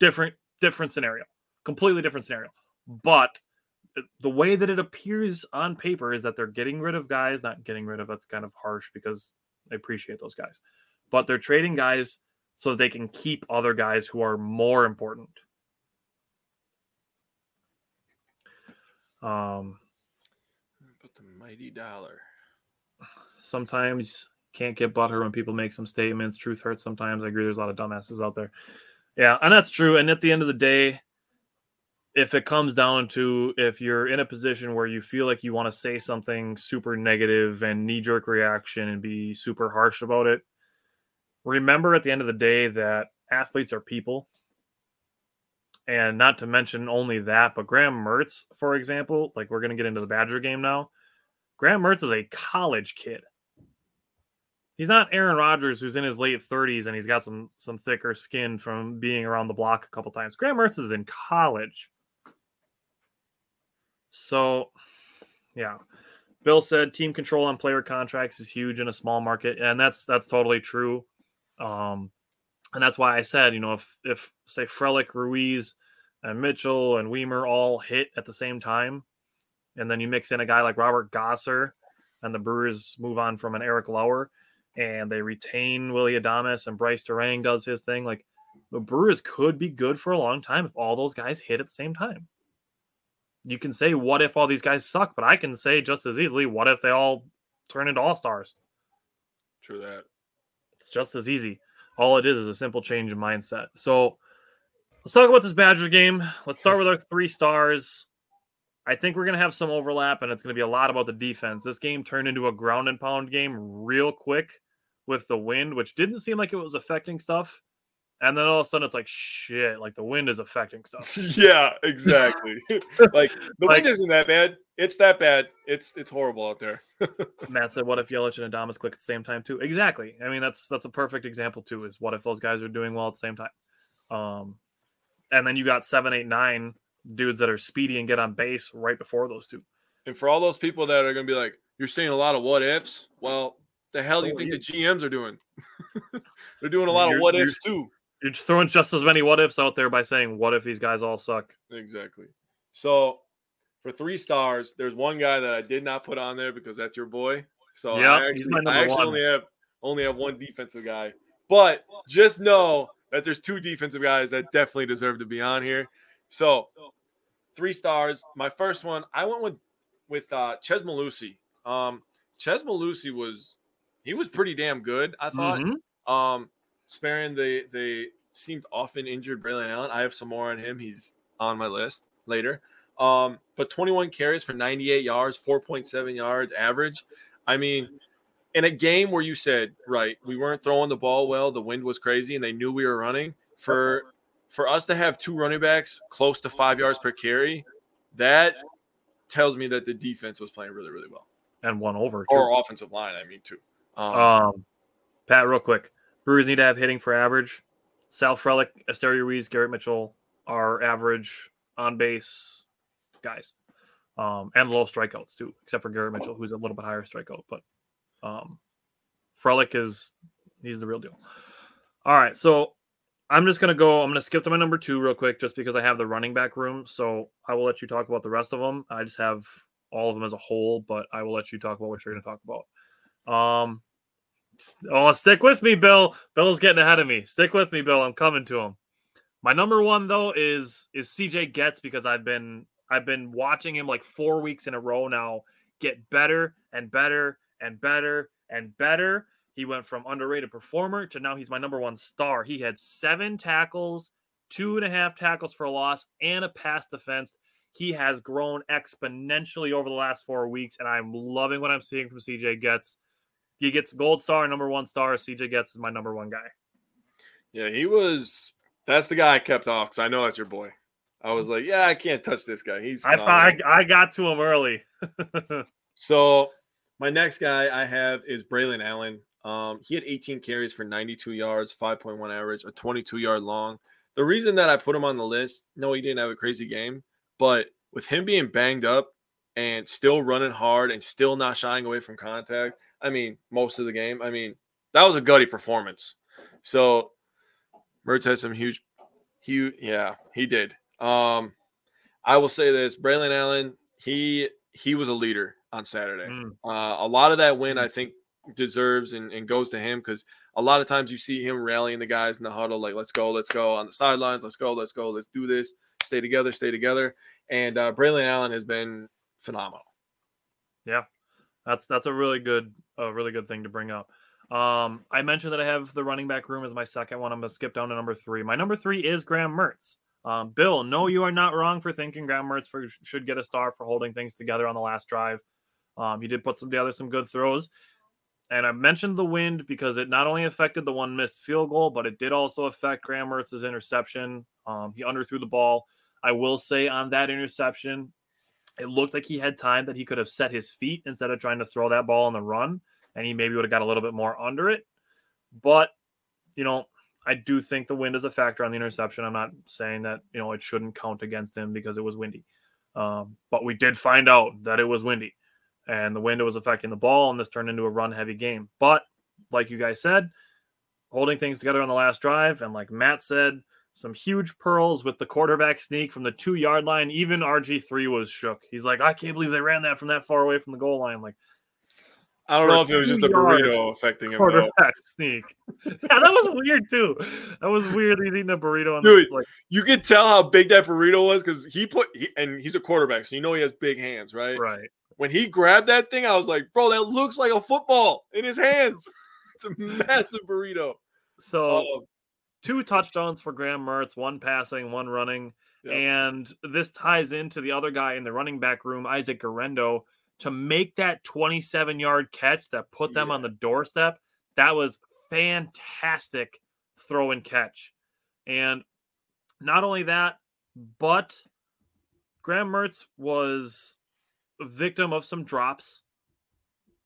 different different scenario. Completely different scenario. But uh, the way that it appears on paper is that they're getting rid of guys, not getting rid of that's kind of harsh because I appreciate those guys. But they're trading guys so they can keep other guys who are more important. Um, but the mighty dollar. sometimes can't get butter when people make some statements. Truth hurts sometimes. I agree. There's a lot of dumbasses out there. Yeah, and that's true. And at the end of the day, if it comes down to if you're in a position where you feel like you want to say something super negative and knee jerk reaction and be super harsh about it, remember at the end of the day that athletes are people. And not to mention only that, but Graham Mertz, for example, like we're going to get into the Badger game now. Graham Mertz is a college kid. He's not Aaron Rodgers, who's in his late 30s and he's got some some thicker skin from being around the block a couple times. Graham Mertz is in college. So, yeah. Bill said team control on player contracts is huge in a small market, and that's that's totally true. Um, and that's why I said, you know, if if say Frelick, Ruiz, and Mitchell and Wiemer all hit at the same time, and then you mix in a guy like Robert Gasser, and the Brewers move on from an Eric Lauer, and they retain Willy Adames, and Brice Turang does his thing. Like the Brewers could be good for a long time if all those guys hit at the same time. You can say, what if all these guys suck? But I can say just as easily, what if they all turn into all stars? True that. It's just as easy. All it is is a simple change in mindset. So let's talk about this Badger game. Let's start with our three stars. I think we're going to have some overlap, and it's going to be a lot about the defense. This game turned into a ground and pound game real quick with the wind, which didn't seem like it was affecting stuff. And then all of a sudden, it's like shit. Like the wind is affecting stuff. yeah, exactly. like the Like- wind isn't that bad. It's that bad. It's it's horrible out there. Matt said, "What if Yelich and Adames click at the same time too?" Exactly. I mean, that's that's a perfect example too. Is what if those guys are doing well at the same time? Um, and then you got seven, eight, nine dudes that are speedy and get on base right before those two. And for all those people that are going to be like, "You're seeing a lot of what ifs," well, the hell do you think you- the GMs are doing? They're doing a lot of You're- what ifs too. You're throwing just as many what ifs out there by saying, "What if these guys all suck?" Exactly. So for three stars, there's one guy that I did not put on there because that's your boy. So Yeah, I he's actually, I actually only have only have one defensive guy. But just know that there's two defensive guys that definitely deserve to be on here. So three stars. My first one, I went with with uh Chez Mellusi. Um Chez Mellusi was he was pretty damn good, I thought. Mhm. Um, sparing the the seemed often injured Braylon Allen. I have some more on him. He's on my list later. Um, but 21 carries for 98 yards, 4.7 yards average. I mean, in a game where you said, right, we weren't throwing the ball well, the wind was crazy, and they knew we were running. For for us to have two running backs close to five yards per carry, that tells me that the defense was playing really, really well. And one over. too. Or offensive line, I mean, too. Um, Um, Pat, real quick. Brewers need to have hitting for average. Sal Frelick, Esteury Ruiz, Garrett Mitchell are average on base guys. Um, and low strikeouts too, except for Garrett Mitchell, who's a little bit higher strikeout. But um, Frelick is he's the real deal. All right, so I'm just gonna go. I'm gonna skip to my number two real quick, just because I have the running back room. So I will let you talk about the rest of them. I just have all of them as a whole, but I will let you talk about what you're gonna talk about. Um, oh, stick with me, Bill. Bill's getting ahead of me. Stick with me, Bill. I'm coming to him. My number one though is is CJ Goetz because I've been I've been watching him like four weeks in a row now get better and better and better and better. He went from underrated performer to now he's my number one star. He had seven tackles, two and a half tackles for a loss, and a pass defense. He has grown exponentially over the last four weeks, and I'm loving what I'm seeing from CJ Goetz. He gets gold star, number one star. CJ Goetz is my number one guy. Yeah, he was. That's the guy I kept off because I know that's your boy. I was like, yeah, I can't touch this guy. He's. I, I, I got to him early. so my next guy I have is Braylon Allen. Um, he had 18 carries for 92 yards, 5.1 average, a 22 yard long. The reason that I put him on the list, no, he didn't have a crazy game, but with him being banged up and still running hard and still not shying away from contact, I mean, most of the game, I mean, that was a gutty performance. So Mertz had some huge, huge, yeah, he did. Um, I will say this: Braylon Allen, he he was a leader on Saturday. Mm. Uh, a lot of that win, I think, deserves and, and goes to him because a lot of times you see him rallying the guys in the huddle, like "Let's go, let's go" on the sidelines. Let's go, let's go, let's do this. Stay together, stay together. And uh, Braylon Allen has been phenomenal. Yeah, that's that's a really good a really good thing to bring up. Um, I mentioned that I have the running back room as my second one. I'm gonna skip down to number three. My number three is Graham Mertz. Um, Bill, no, you are not wrong for thinking Graham Mertz for, should get a star for holding things together on the last drive. Um, he did put some together some good throws. And I mentioned the wind because it not only affected the one missed field goal, but it did also affect Graham Mertz's interception. Um, he underthrew the ball. I will say on that interception, it looked like he had time that he could have set his feet instead of trying to throw that ball on the run, and he maybe would have got a little bit more under it. But you know, I do think the wind is a factor on the interception. I'm not saying that you know it shouldn't count against him because it was windy, um, but we did find out that it was windy, and the wind was affecting the ball, and this turned into a run-heavy game. But like you guys said, holding things together on the last drive, and like Matt said, some huge pearls with the quarterback sneak from the two-yard line. Even RG three was shook. He's like, I can't believe they ran that from that far away from the goal line. Like I don't know if it was just a burrito affecting him. Quarterback though. sneak. yeah, that was weird too. That was weird. He's eating a burrito. On Dude, the, like, you could tell how big that burrito was because he put he, and he's a quarterback, so you know he has big hands, right? Right. When he grabbed that thing, I was like, bro, that looks like a football in his hands. it's a massive burrito. So, um, two touchdowns for Graham Mertz, one passing, one running. Yep. And this ties into the other guy in the running back room, Isaac Guerendo to make that 27 yard catch that put them yeah. on the doorstep, that was fantastic throw and catch. And not only that, but Graham Mertz was a victim of some drops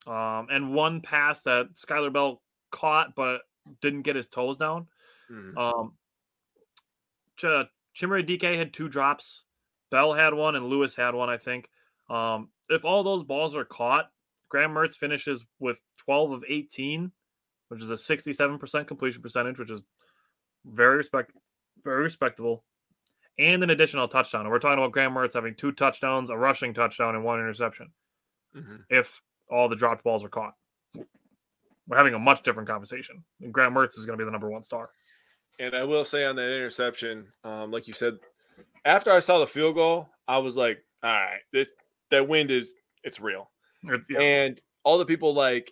um, and one pass that Skyler Bell caught but didn't get his toes down. Mm-hmm. Um, Ch- Chimere Dike had two drops. Bell had one and Lewis had one, I think. Um, if all those balls are caught, Graham Mertz finishes with 12 of 18, which is a 67% completion percentage, which is very respect very respectable, and an additional touchdown. And we're talking about Graham Mertz having two touchdowns, a rushing touchdown, and one interception. Mm-hmm. If all the dropped balls are caught, we're having a much different conversation. And Graham Mertz is going to be the number one star. And I will say on that interception, um, like you said, after I saw the field goal, I was like, all right, this that wind is it's real. It's, yeah. And all the people like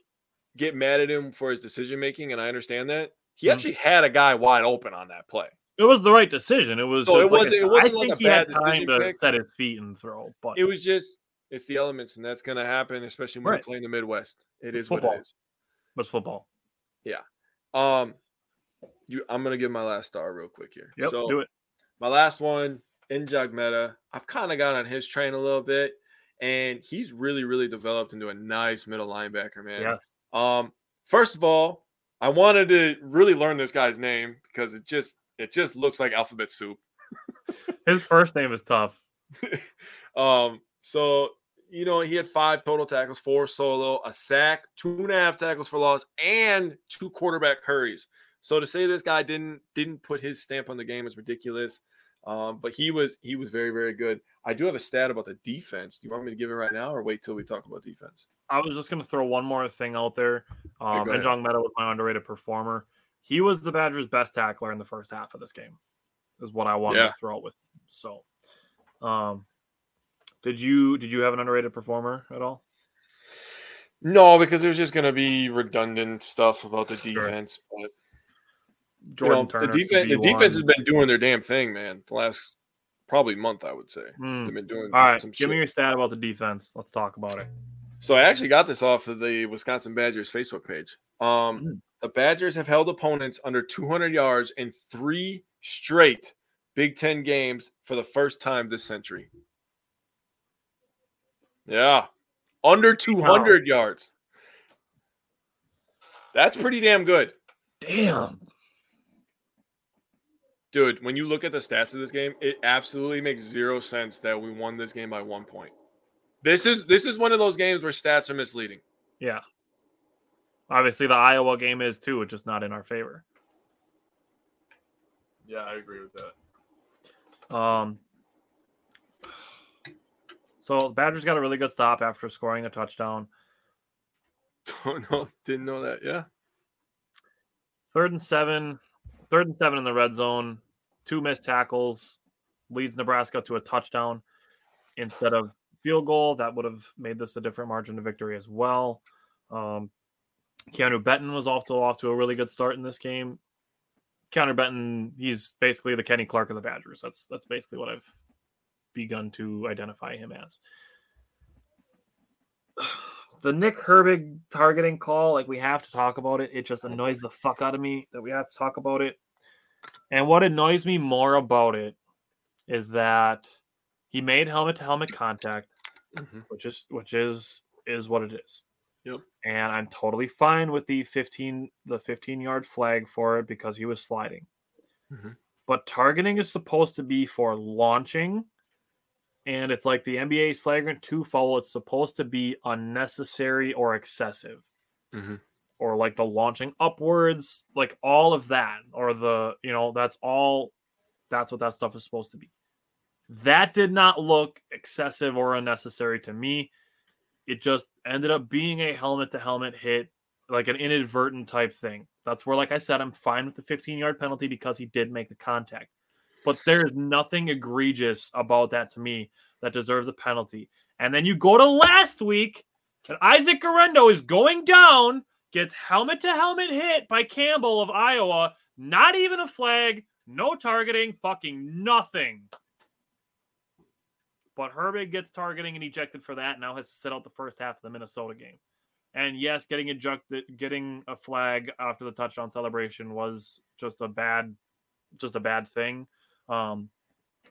get mad at him for his decision making, and I understand that. He mm-hmm. actually had a guy wide open on that play. It was the right decision. It was. So it, was, like a, it wasn't. I think like he had time to pick. set his feet and throw, but it was just it's the elements, and that's going to happen, especially when right. you play in the Midwest. It it's is football. what it is. It's football. Yeah. Um, you. I'm going to give my last star real quick here. Yep. So do it. My last one, Njongmeta. I've kind of got on his train a little bit and he's really, really developed into a nice middle linebacker, man. Yes. Um, first of all, I wanted to really learn this guy's name because it just it just looks like alphabet soup. His first name is tough. um, so you know, he had five total tackles, four solo, a sack, two and a half tackles for loss, and two quarterback hurries. So to say this guy didn't didn't put his stamp on the game is ridiculous. Um, but he was he was very very good. I do have a stat about the defense. Do you want me to give it right now, or wait till we talk about defense? I was just going to throw one more thing out there. Um, okay, Njongmeta was my underrated performer. He was the Badgers' best tackler in the first half of this game. Is what I wanted yeah. to throw out with. So, um, Did you did you have an underrated performer at all? No, because there's just going to be redundant stuff about the defense. Sure. But Jordan you know, Turner, the defense, the defense has been doing their damn thing, man. The last probably month, I would say. Mm. They've been doing. All right, give shit. me your stat about the defense. Let's talk about it. So I actually got this off of the Wisconsin Badgers Facebook page. Um, mm. The Badgers have held opponents under 200 yards in three straight Big Ten games for the first time this century. Yeah, under 200 wow. yards. That's pretty damn good. Damn. Dude, when you look at the stats of this game, it absolutely makes zero sense that we won this game by one point. This is this is one of those games where stats are misleading. Yeah. Obviously the Iowa game is too, it's just not in our favor. Yeah, I agree with that. Um so Badgers got a really good stop after scoring a touchdown. Don't know, didn't know that. Yeah. Third and seven, third and seven in the red zone, two missed tackles, leads Nebraska to a touchdown instead of field goal. That would have made this a different margin of victory as well. Um, Keanu Benton was also off to a really good start in this game. Keanu Benton, he's basically the Kenny Clark of the Badgers. That's that's basically what I've begun to identify him as. The Nick Herbig targeting call, like we have to talk about it. It just annoys the fuck out of me that we have to talk about it. And what annoys me more about it is that he made helmet to helmet contact, mm-hmm. which is which is is what it is. Yep. And I'm totally fine with the 15 the 15 yard flag for it because he was sliding. Mm-hmm. But targeting is supposed to be for launching and it's like the NBA's flagrant two foul. It's supposed to be unnecessary or excessive, mm-hmm. or like the launching upwards, like all of that, or the you know that's all. That's what that stuff is supposed to be. That did not look excessive or unnecessary to me. It just ended up being a helmet to helmet hit, like an inadvertent type thing. That's where, like I said, I'm fine with the 15 yard penalty because he did make the contact but there's nothing egregious about that to me that deserves a penalty. And then you go to last week, and Isaac Guerendo is going down, gets helmet to helmet hit by Campbell of Iowa. Not even a flag, no targeting, fucking nothing. But Herbig gets targeting and ejected for that. Now has to sit out the first half of the Minnesota game. And yes, getting ejected, getting a flag after the touchdown celebration was just a bad, just a bad thing. Um,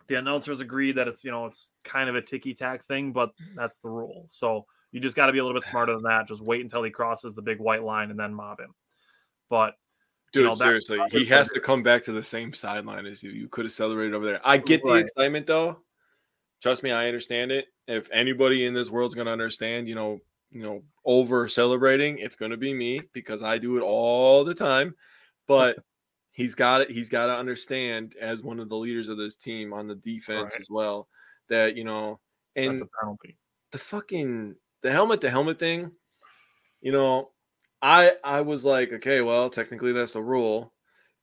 the announcers agreed that it's you know it's kind of a ticky tack thing, but that's the rule. So you just got to be a little bit smarter than that. Just wait until he crosses the big white line and then mob him. But dude, you know, seriously, he has to come back to the same sideline as you. You could have celebrated over there. I get the right. excitement though. Trust me, I understand it. If anybody in this world's gonna understand, you know, you know, over celebrating, it's gonna be me because I do it all the time. But he's got it. He's got to understand as one of the leaders of this team on the defense right. as well that you know and the fucking the helmet to helmet thing. You know, I I was like, okay, well, technically that's the rule,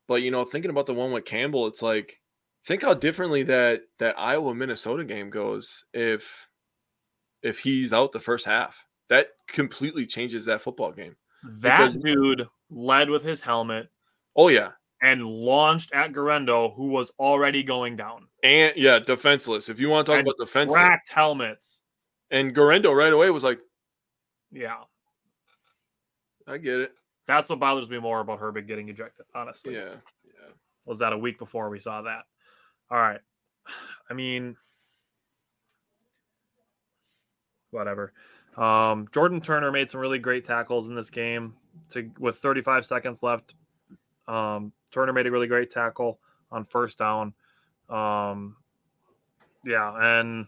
but you know, thinking about the one with Campbell, it's like think how differently that that Iowa Minnesota game goes if if he's out the first half. That completely changes that football game. That because, dude led with his helmet. Oh yeah, and launched at Guerendo, who was already going down. And yeah, defenseless. If you want to talk and about defenseless, cracked helmets. And Guerendo right away was like, "Yeah, I get it." That's what bothers me more about Herbig getting ejected. Honestly, yeah, yeah. Was that a week before we saw that? All right. I mean, whatever. Um, Jordan Turner made some really great tackles in this game. To with 35 seconds left, um, Turner made a really great tackle on first down. Um, yeah, and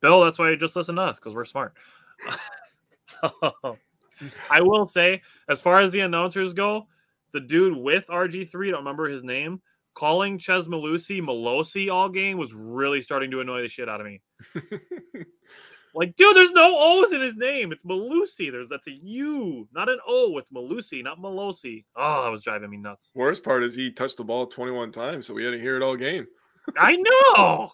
Bill, that's why you just listen to us because we're smart. I will say, as far as the announcers go, the dude with RG3, I don't remember his name, calling Chez Mellusi Melosi all game was really starting to annoy the shit out of me. Like, dude, there's no O's in his name. It's Malusi. There's that's a U, not an O. It's Malusi, not Melosi. Oh, that was driving me nuts. Worst part is he touched the ball 21 times, so we had to hear it all game. I know.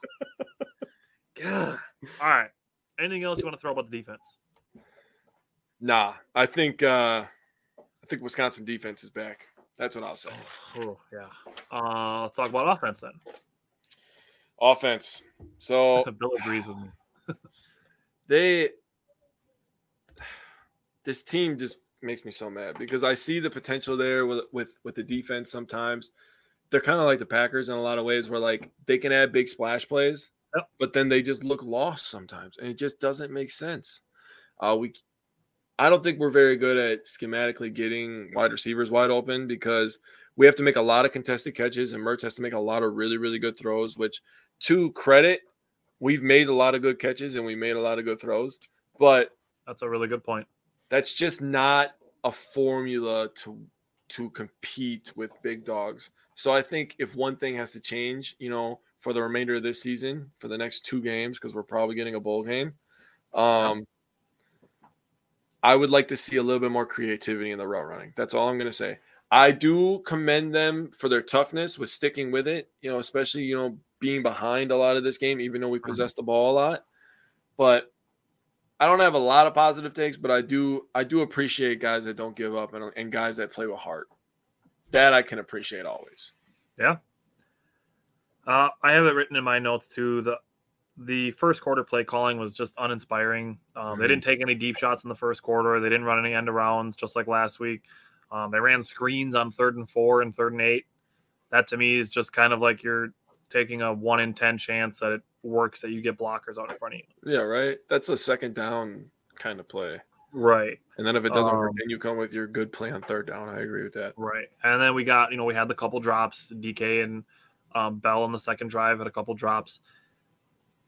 God. All right. Anything else you want to throw about the defense? Nah, I think uh I think Wisconsin defense is back. That's what I'll say. Oh, yeah. Uh, let's talk about offense then. Offense. So Bill agrees with me. They this team just makes me so mad because I see the potential there with with with the defense sometimes. They're kind of like the Packers in a lot of ways where like they can add big splash plays, Yep. but then they just look lost sometimes and it just doesn't make sense. Uh we I don't think we're very good at schematically getting wide receivers wide open because we have to make a lot of contested catches and Mertz has to make a lot of really really good throws which to credit we've made a lot of good catches and we made a lot of good throws but That's a really good point. that's just not a formula to to compete with big dogs. So I think if one thing has to change, you know, for the remainder of this season, for the next two games, because we're probably getting a bowl game, um, I would like to see a little bit more creativity in the route running. That's all I'm going to say. I do commend them for their toughness with sticking with it, you know, especially, you know, being behind a lot of this game, even though we possessed the ball a lot. But I don't have a lot of positive takes, but I do I do appreciate guys that don't give up and, and guys that play with heart. That I can appreciate always. Yeah. Uh, I have it written in my notes too. The the first quarter play calling was just uninspiring. Um, They Mhm. didn't take any deep shots in the first quarter. They didn't run any end arounds, just like last week. Um, they ran screens on third and four and third and eight. That to me is just kind of like you're taking a one in ten chance that it works that you get blockers out in front of you. Yeah, right. That's a second down kind of play. Right. And then if it doesn't work, Um, then you come with your good play on third down. I agree with that. Right. And then we got, you know, we had the couple drops. Dike and um, Bell on the second drive had a couple drops.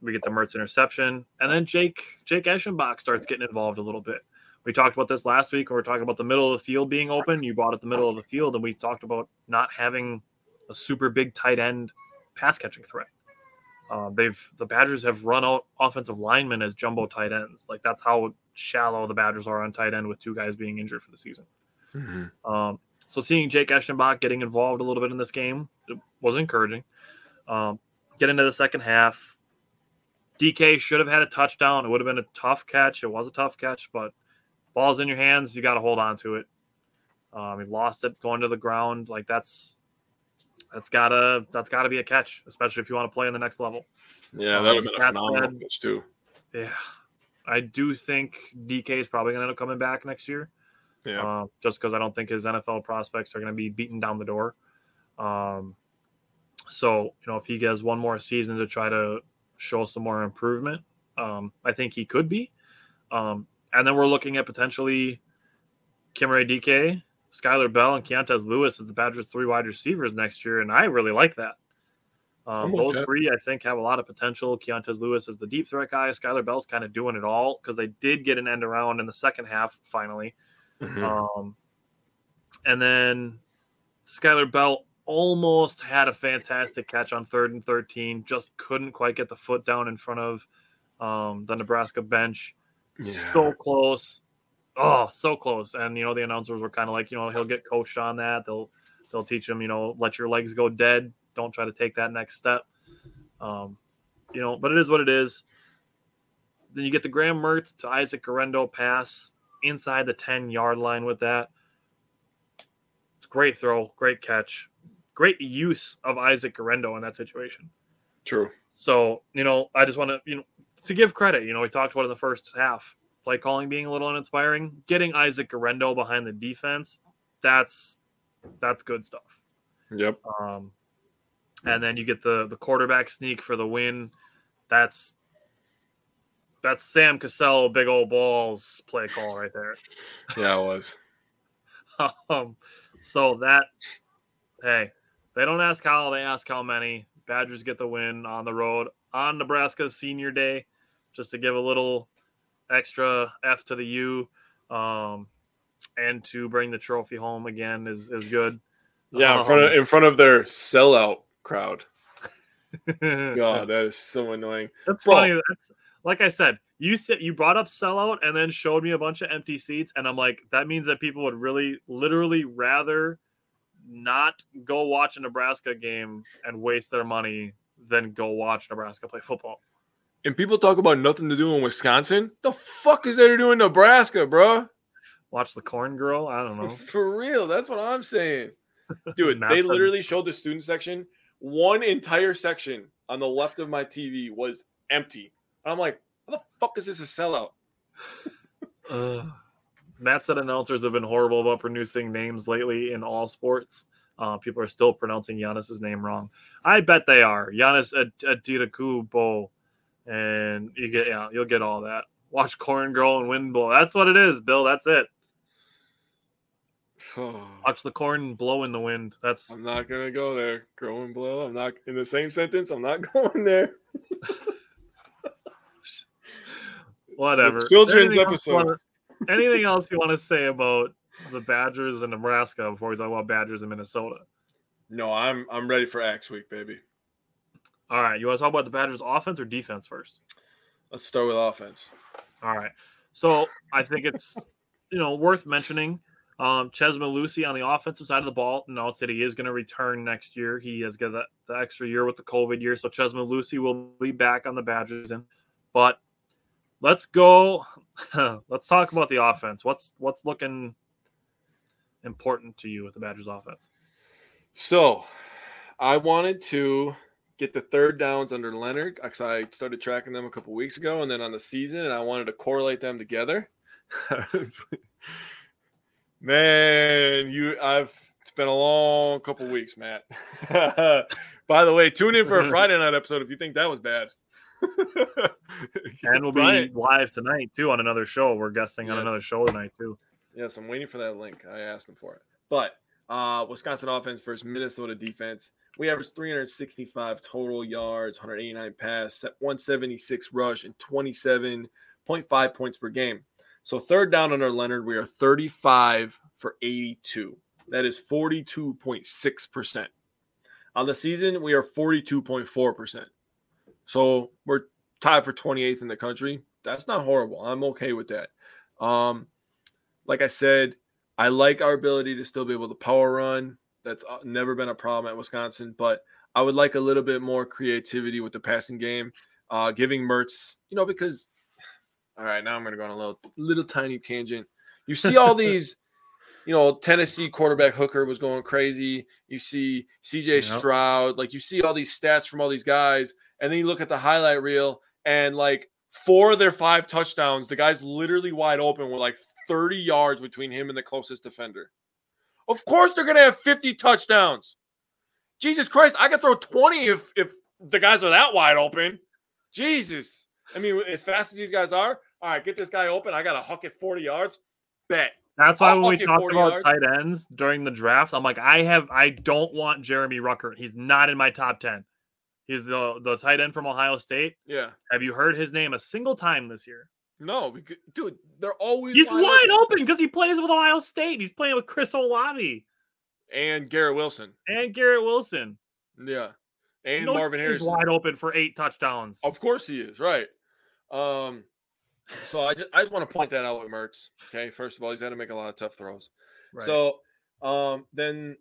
We get the Mertz interception. And then Jake Jake Eschenbach starts getting involved a little bit. We talked about this last week we were talking about the middle of the field being open. You bought at the middle of the field, and we talked about not having a super big tight end pass catching threat. Uh, they've the Badgers have run out offensive linemen as jumbo tight ends. Like that's how shallow the Badgers are on tight end with two guys being injured for the season. Um, so seeing Jake Eschenbach getting involved a little bit in this game it was encouraging. Um, get into the second half. Dike should have had a touchdown. It would have been a tough catch. It was a tough catch, but ball's in your hands. You got to hold on to it. Um, he lost it going to the ground. Like that's that's gotta that's gotta be a catch, especially if you want to play in the next level. Yeah, Um, that would have been a phenomenal said- pitch too. Yeah, I do think Dike is probably going to end up coming back next year. Yeah. uh, just because I don't think his NFL prospects are going to be beaten down the door. Um, so you know, if he gets one more season to try to show some more improvement, um, I think he could be. Um, and then we're looking at potentially Chimere Dike, Skyler Bell, and Keontez Lewis as the Badgers' three wide receivers next year, and I really like that. Um, those okay. three, I think, have a lot of potential. Keontez Lewis is the deep threat guy. Skyler Bell's kind of doing it all because they did get an end around in the second half finally. Mhm. Um, and then Skyler Bell almost had a fantastic catch on third and 13, just couldn't quite get the foot down in front of um, the Nebraska bench. Yeah. So close. Oh, so close. And, you know, the announcers were kind of like, you know, he'll get coached on that. They'll, they'll teach him, you know, let your legs go dead. Don't try to take that next step. Um, you know, but it is what it is. Then you get the Graham Mertz to Isaac Guerendo pass inside the 10 yard line with that. It's great throw, great catch, great use of Isaac Guerendo in that situation. True. So, you know, I just want to, you know, to give credit, you know, we talked about it in the first half, play calling being a little uninspiring, getting Isaac Guerendo behind the defense, that's that's good stuff. Yep. Um, and then you get the the quarterback sneak for the win. That's that's Sam Cassell, big old balls play call right there. Yeah, it was. um, so that hey, they don't ask how, they ask how many. Badgers get the win on the road on Nebraska's senior day, just to give a little extra F to the U. Um, and to bring the trophy home again is is good. Yeah, in front of in front of their sellout crowd. God, that is so annoying. That's Well- funny. That's like I said. You said you brought up sellout and then showed me a bunch of empty seats, and I'm like, that means that people would really, literally, rather not go watch a Nebraska game and waste their money than go watch Nebraska play football. And people talk about nothing to do in Wisconsin. The fuck is there to do in Nebraska, bro? Watch the corn girl. I don't know. For real, that's what I'm saying. Dude, they literally showed the student section. One entire section on the left of my TV was empty. I'm like, how the fuck is this a sellout? Ugh. Matt said announcers have been horrible about pronouncing names lately in all sports. Uh, people are still pronouncing Giannis's name wrong. I bet they are. Giannis Antetokounmpo, and you get yeah, you'll get all that. Watch Corn Girl and Wind Blow. That's what it is, Bill. That's it. Watch the corn blow in the wind. That's I'm not gonna go there. Grow and blow. I'm not in the same sentence. I'm not going there. whatever. children's Anything else you episode. wanna- anything else you want to say about the Badgers in Nebraska before we talk about Badgers in Minnesota? No, I'm I'm ready for Axe Week, baby. All right, you want to talk about the Badgers offense or defense first? Let's start with offense. All right. So I think it's you know worth mentioning. Um, Chez Mellusi on the offensive side of the ball announced that he is going to return next year. He has got the, the extra year with the COVID year, so Chez Mellusi will be back on the Badgers. And but let's go. let's talk about the offense. What's what's looking important to you with the Badgers offense? So, I wanted to get the third downs under Leonard because I started tracking them a couple weeks ago, and then on the season, and I wanted to correlate them together. Man, you, I've it's been a long couple weeks, Matt. By the way, tune in for a Friday night episode if you think that was bad. And we'll be Brian- live tonight too on another show. We're guesting on another show tonight too. Yes, I'm waiting for that link. I asked them for it. But uh, Wisconsin offense versus Minnesota defense. We averaged 365 total yards, 189 pass, 176 rush, and 27.5 points per game. So third down under Leonard, we are 35 for 82. That is 42.6%. On the season, we are 42.4%. So we're tied for 28th in the country. That's not horrible. I'm okay with that. Um, like I said, I like our ability to still be able to power run. That's uh, never been a problem at Wisconsin, but I would like a little bit more creativity with the passing game, uh, giving Mertz, you know, because all right, now I'm going to go on a little little tiny tangent. You see all these, you know, Tennessee quarterback Hooker was going crazy. You see CJ Yep. Stroud, like you see all these stats from all these guys, and then you look at the highlight reel and like four of their five touchdowns, the guy's literally wide open with like 30 yards between him and the closest defender. Of course, they're gonna have 50 touchdowns. Jesus Christ, I could throw 20 if if the guys are that wide open. Jesus. I mean, as fast as these guys are, all right, get this guy open. I gotta huck it 40 yards. Bet. That's why I'll when we talked about yards. tight ends during the draft, I'm like, I have, I don't want Jeremy Ruckert. He's not in my top ten. He's the the tight end from Ohio State. Yeah. Have you heard his name a single time this year? No, because, dude, they're always He's wide open because he plays with Ohio State. He's playing with Chris Olave And Garrett Wilson. and Garrett Wilson. Yeah. And No, Marvin he's wide open for eight touchdowns. Of course he is, right? Um, so I just I just want to point that out with Mertz. Okay, first of all, he's had to make a lot of tough throws. Right. So um, then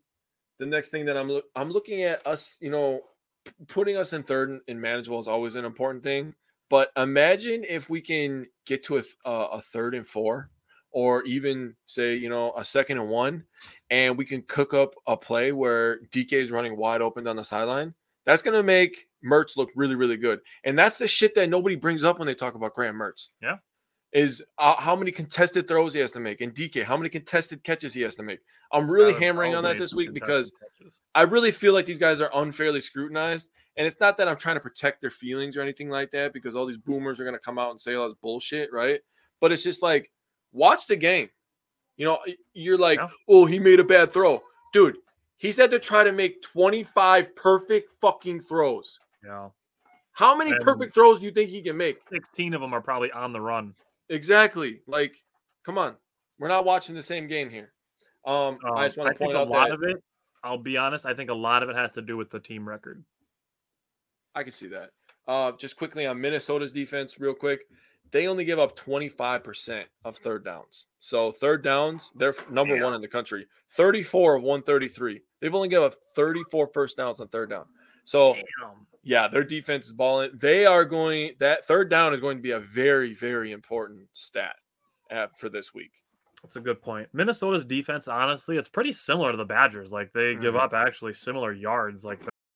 the next thing that I'm look I'm looking at us, you know, p- putting us in third and- and manageable is always an important thing. But imagine if we can get to a, uh, a third and four, or even say you know a second and one, and we can cook up a play where DK is running wide open down the sideline. That's gonna make Mertz look really, really good. And that's the shit that nobody brings up when they talk about Graham Mertz. Yeah. Is uh, how many contested throws he has to make, and DK, how many contested catches he has to make. I'm really hammering on that this week because catches. I really feel like these guys are unfairly scrutinized. And it's not that I'm trying to protect their feelings or anything like that, because all these boomers are going to come out and say all this bullshit, right? But it's just like, watch the game. You know, you're like, Yeah. oh, he made a bad throw. Dude, he's had to try to make 25 perfect fucking throws. yeah, How many And- perfect throws do you think he can make? sixteen of them are probably on the run. Exactly. Like, come on. We're not watching the same game here. Um, Um, I just want to point think point a out lot that of it. I'll be honest. I think a lot of it has to do with the team record. I can see that. Uh, just quickly on Minnesota's defense, real quick. They only give up 25% of third downs. So third downs, they're number Yeah. one in the country. 34 of 133. They've only given up 34 first downs on third down. So Damn. yeah, their defense is balling. They are going that third down is going to be a very, very important stat uh, for this week. That's a good point. Minnesota's defense, honestly, it's pretty similar to the Badgers. Like they give Mhm. up actually similar yards. Like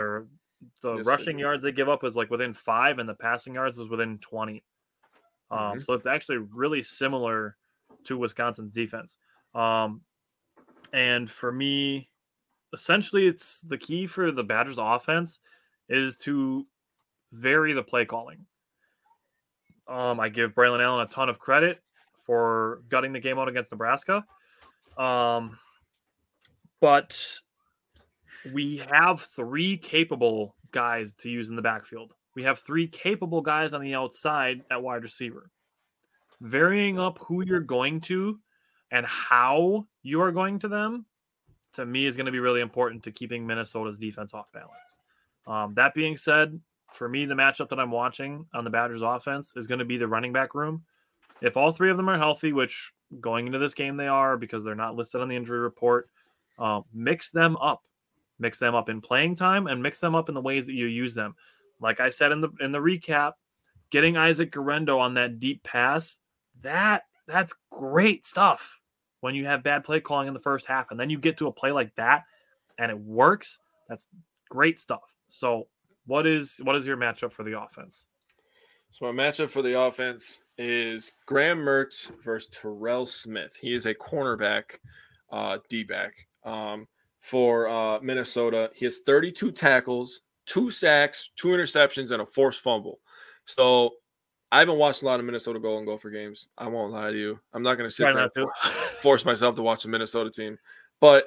Or the Yes, rushing do. yards they give up is like within five, and the passing yards is within 20. Um, Mhm. So it's actually really similar to Wisconsin's defense. Um, and for me, essentially, it's the key for the Badgers offense is to vary the play calling. Um, I give Braelon Allen a ton of credit for gutting the game out against Nebraska. Um, but we have three capable guys to use in the backfield. We have three capable guys on the outside at wide receiver. Varying up who you're going to and how you are going to them, to me, is going to be really important to keeping Minnesota's defense off balance. Um, that being said, for me, the matchup that I'm watching on the Badgers offense is going to be the running back room. If all three of them are healthy, which going into this game they are because they're not listed on the injury report, uh, mix them up mix them up in playing time and mix them up in the ways that you use them. Like I said in the in the recap, getting Isaac Guerendo on that deep pass, that that's great stuff when you have bad play calling in the first half and then you get to a play like that and it works. That's great stuff. So, what is what is your matchup for the offense? So my matchup for the offense is Graham Mertz versus Terrell Smith. He is a cornerback, uh, D back um, for uh, Minnesota. He has 32 tackles, two sacks, two interceptions, and a forced fumble. So I haven't watched a lot of Minnesota Golden Gopher games. I won't lie to you. I'm not going to sit Try there and to. force myself to watch the Minnesota team. But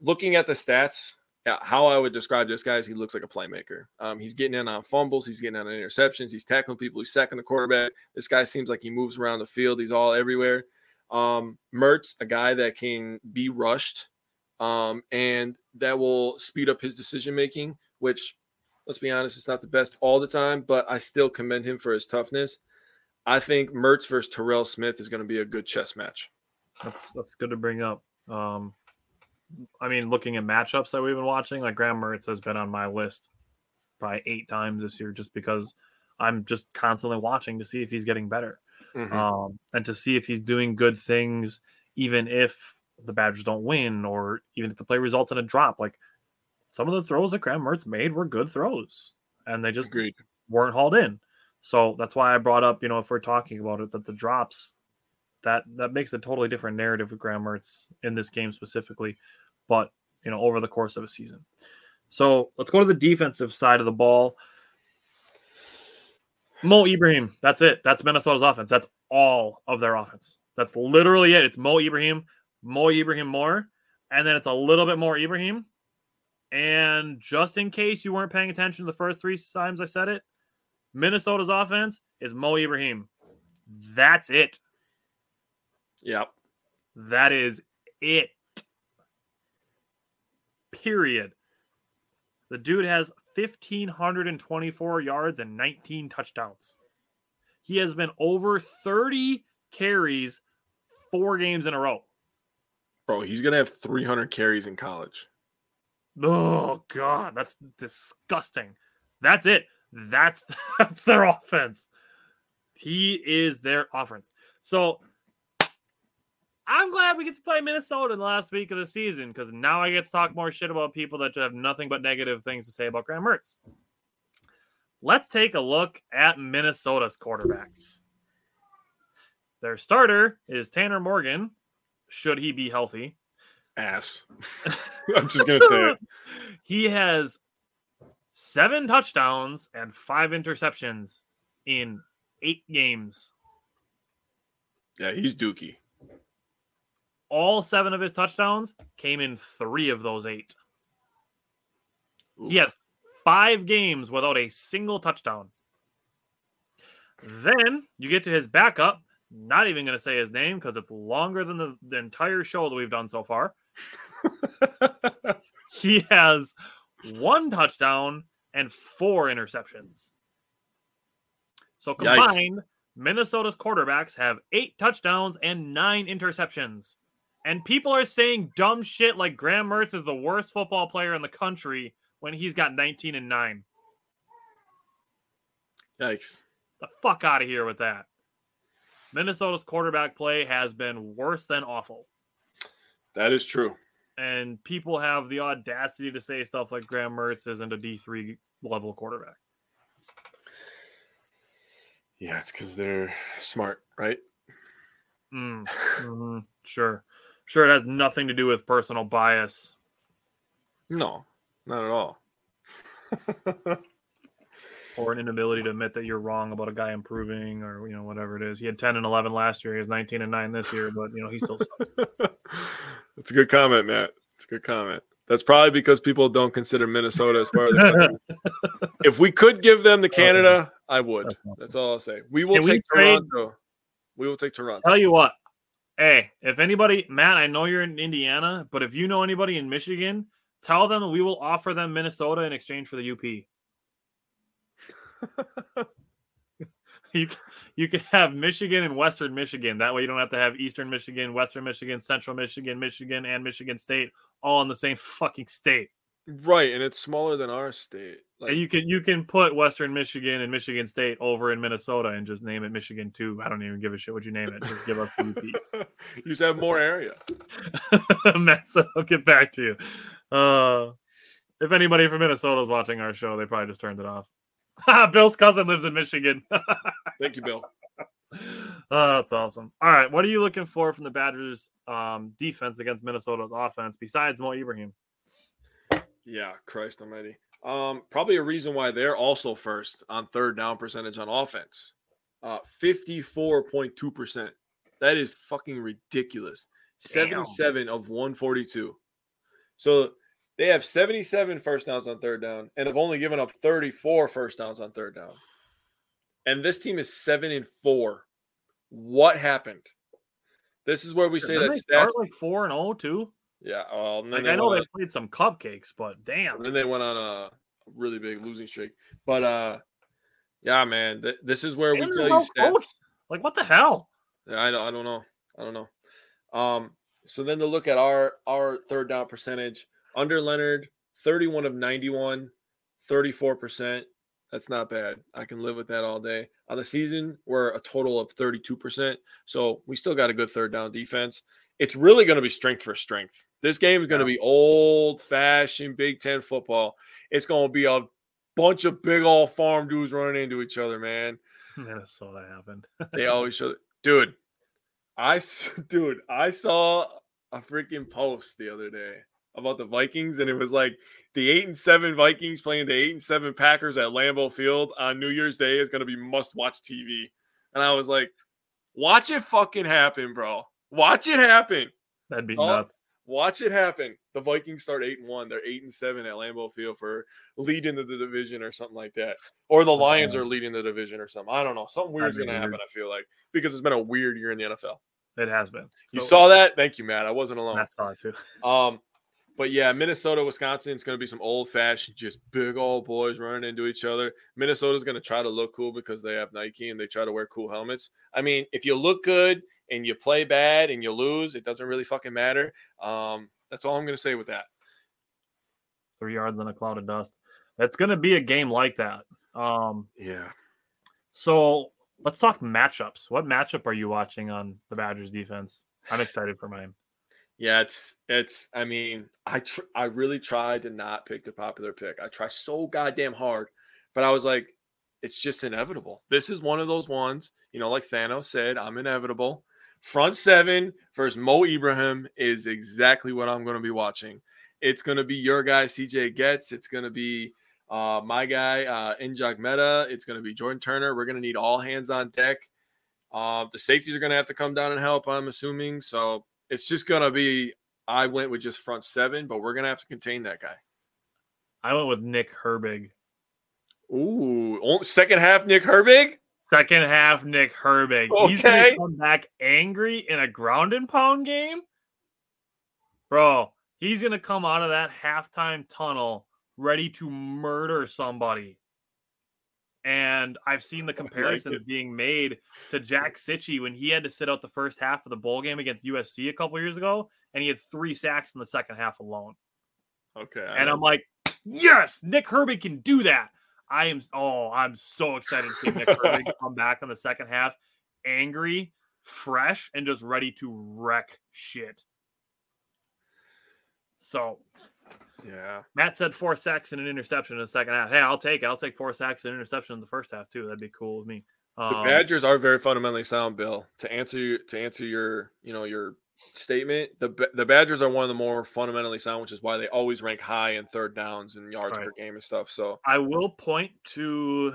looking at the stats, yeah, how I would describe this guy is he looks like a playmaker. Um, he's getting in on fumbles, he's getting in on interceptions, he's tackling people, he's sacking the quarterback. This guy seems like he moves around the field. He's all everywhere. Um, Mertz, a guy that can be rushed, um, and that will speed up his decision making. Which, let's be honest, it's not the best all the time, but I still commend him for his toughness. I think Mertz versus Terrell Smith is going to be a good chess match. That's that's good to bring up. Um, I mean, looking at matchups that we've been watching, like Graham Mertz has been on my list probably eight times this year, just because I'm just constantly watching to see if he's getting better, Mhm. um, and to see if he's doing good things, even if the Badgers don't win, or even if the play results in a drop. Like some of the throws that Graham Mertz made were good throws, and they just Agreed. weren't hauled in. So that's why I brought up, you know, if we're talking about it, that the drops that that makes a totally different narrative with Graham Mertz in this game specifically, but you know, over the course of a season. So let's go to the defensive side of the ball. Mo Ibrahim, that's it. That's Minnesota's offense. That's all of their offense. That's literally it. It's Mo Ibrahim, Mo Ibrahim more, and then it's a little bit more Ibrahim. And just in case you weren't paying attention the first three times I said it, Minnesota's offense is Mo Ibrahim. That's it. Yep. That is it. Period. The dude has 1,524 yards and 19 touchdowns. He has been over 30 carries four games in a row. Bro, he's gonna have 300 carries in college. Oh god, that's disgusting. That's it. That's that's their offense. He is their offense. So I'm glad we get to play Minnesota in the last week of the season because now I get to talk more shit about people that have nothing but negative things to say about Graham Mertz. Let's take a look at Minnesota's quarterbacks. Their starter is Tanner Morgan, should he be healthy. Ass. I'm just gonna say it. he has seven touchdowns and five interceptions in eight games. Yeah, he's dookie. All seven of his touchdowns came in three of those eight. Oof. He has five games without a single touchdown. Then you get to his backup. Not even going to say his name because it's longer than the, the entire show that we've done so far. he has one touchdown and four interceptions. So Yikes. combined, Minnesota's quarterbacks have eight touchdowns and nine interceptions. And people are saying dumb shit like Graham Mertz is the worst football player in the country when he's got 19 and 9. Yikes. The fuck out of here with that. Minnesota's quarterback play has been worse than awful. That is true. And people have the audacity to say stuff like Graham Mertz isn't a D3 level quarterback. Yeah, it's because they're smart, right? Mm, mhm, Sure. Sure, it has nothing to do with personal bias. No, not at all. or an inability to admit that you're wrong about a guy improving or you know whatever it is. He had 10 and 11 last year. He has 19 and 9 this year, but you know he still sucks. That's a good comment, Matt. It's a good comment. That's probably because people don't consider Minnesota as part of the country. if we could give them to Canada, I would. That's awesome. That's all I'll say. We will Can we take trade- Toronto. We will take Toronto. Tell you what, hey, if anybody, Matt, I know you're in Indiana, but if you know anybody in Michigan, tell them we will offer them Minnesota in exchange for the UP. you you can have Michigan and Western Michigan. That way, you don't have to have Eastern Michigan, Western Michigan, Central Michigan, Michigan, and Michigan State all in the same fucking state. Right, and it's smaller than our state. Like, And you can you can put Western Michigan and Michigan State over in Minnesota and just name it Michigan too. I don't even give a shit what you name it. Just give the UP. you just have more area. Matt, so I'll get back to you. Uh, if anybody from Minnesota is watching our show, they probably just turned it off. Bill's cousin lives in Michigan. Thank you, Bill. oh, that's awesome. All right, what are you looking for from the Badgers' um, defense against Minnesota's offense besides Mo Ibrahim? Yeah, Christ Almighty. Um, probably a reason why they're also first on third down percentage on offense. Uh, fifty-four point two percent. That is fucking ridiculous. Seventy-seven of one forty-two. So they have 77 first downs on third down and have only given up 34 first downs on third down. And this team is seven and four. What happened? This is where we say Didn't that they stats. start like four and zero too. yeah, well, Like I know they played some cupcakes, but damn, And then they went on a really big losing streak. But uh yeah, man, th- this is where we tell you stats. Like what the hell? Yeah, I don't, I don't know. I don't know. Um, so then to look at our our third down percentage under Leonard, 31 of 91, 34%. That's not bad. I can live with that all day. On the season, we're a total of 32%. So we still got a good third down defense. It's really going to be strength for strength. This game is going to be old fashioned Big Ten football. It's going to be a bunch of big old farm dudes running into each other, man. Minnesota happened. They always show, dude. I, dude, I saw a freaking post the other day about the Vikings, and it was like the eight and seven Vikings playing the eight and seven Packers at Lambeau Field on New Year's Day is going to be must watch TV. And I was like, watch it fucking happen, bro. Watch it happen. That'd be Oh, nuts. Watch it happen. The Vikings start eight and one. They're eight and seven at Lambeau Field for leading the division or something like that. Or the Lions are leading the division or something. I don't know. Something weird's going to happen. I feel like because it's been a weird year in the NFL. It has been. You saw that? Thank you, Matt. I wasn't alone. Matt saw it too. Um, but yeah, Minnesota, Wisconsin, it's going to be some old fashioned, just big old boys running into each other. Minnesota's going to try to look cool because they have Nike and they try to wear cool helmets. I mean, if you look good and you play bad and you lose, it doesn't really fucking matter. Um, that's all I'm going to say with that. Three yards in a cloud of dust. It's going to be a game like that. Um, yeah. So let's talk matchups. What matchup are you watching on the Badgers defense? I'm excited for mine. Yeah, it's it's. I mean, I tr- I really tried to not pick the popular pick. I try so goddamn hard, but I was like, it's just inevitable. This is one of those ones, you know, like Thanos said, I'm inevitable. Front seven versus Mo Ibrahim is exactly what I'm going to be watching. It's going to be your guy, CJ Goetz. It's going to be uh, my guy, uh, Njongmeta. It's going to be Jordan Turner. We're going to need all hands on deck. Uh, the safeties are going to have to come down and help, I'm assuming. So it's just going to be, I went with just front seven, but we're going to have to contain that guy. I went with Nick Herbig. Ooh, second half, Nick Herbig? Second half, Nick Herbig. Okay. He's going to come back angry in a ground and pound game. Bro, he's going to come out of that halftime tunnel ready to murder somebody. And I've seen the comparisons it. being made to Jack Cichy when he had to sit out the first half of the bowl game against USC a couple years ago, and he had three sacks in the second half alone. Okay. I And know. I'm like, yes, Nick Herbig can do that. I am. Oh, I'm so excited to see Nick Herbig come back in the second half, angry, fresh, and just ready to wreck shit. So yeah. Matt said four sacks and an interception in the second half. Hey, I'll take it. I'll take four sacks and an interception in the first half too. That'd be cool with me. The Um, Badgers are very fundamentally sound, Bill. To answer you, to answer your, you know, your statement, the the Badgers are one of the more fundamentally sound, which is why they always rank high in third downs and yards per game and stuff. So I will point to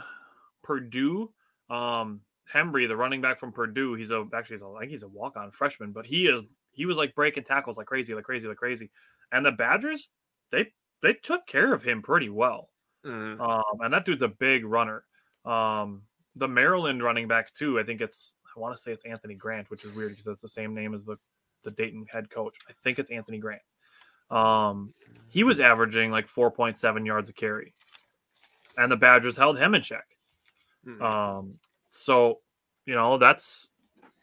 Purdue. Um, Hembry, the running back from Purdue, he's a actually he's a, I think he's a walk on freshman, but he is he was like breaking tackles like crazy, like crazy, like crazy. And the Badgers, they they took care of him pretty well. mhm. Um, and that dude's a big runner. Um, the Maryland running back too. I think it's I want to say it's Anthony Grant, which is weird because it's the same name as the the Dayton head coach. I think it's Anthony Grant. Um, he was averaging like 4.7 yards a carry, and the Badgers held him in check. Mhm. Um, so you know that's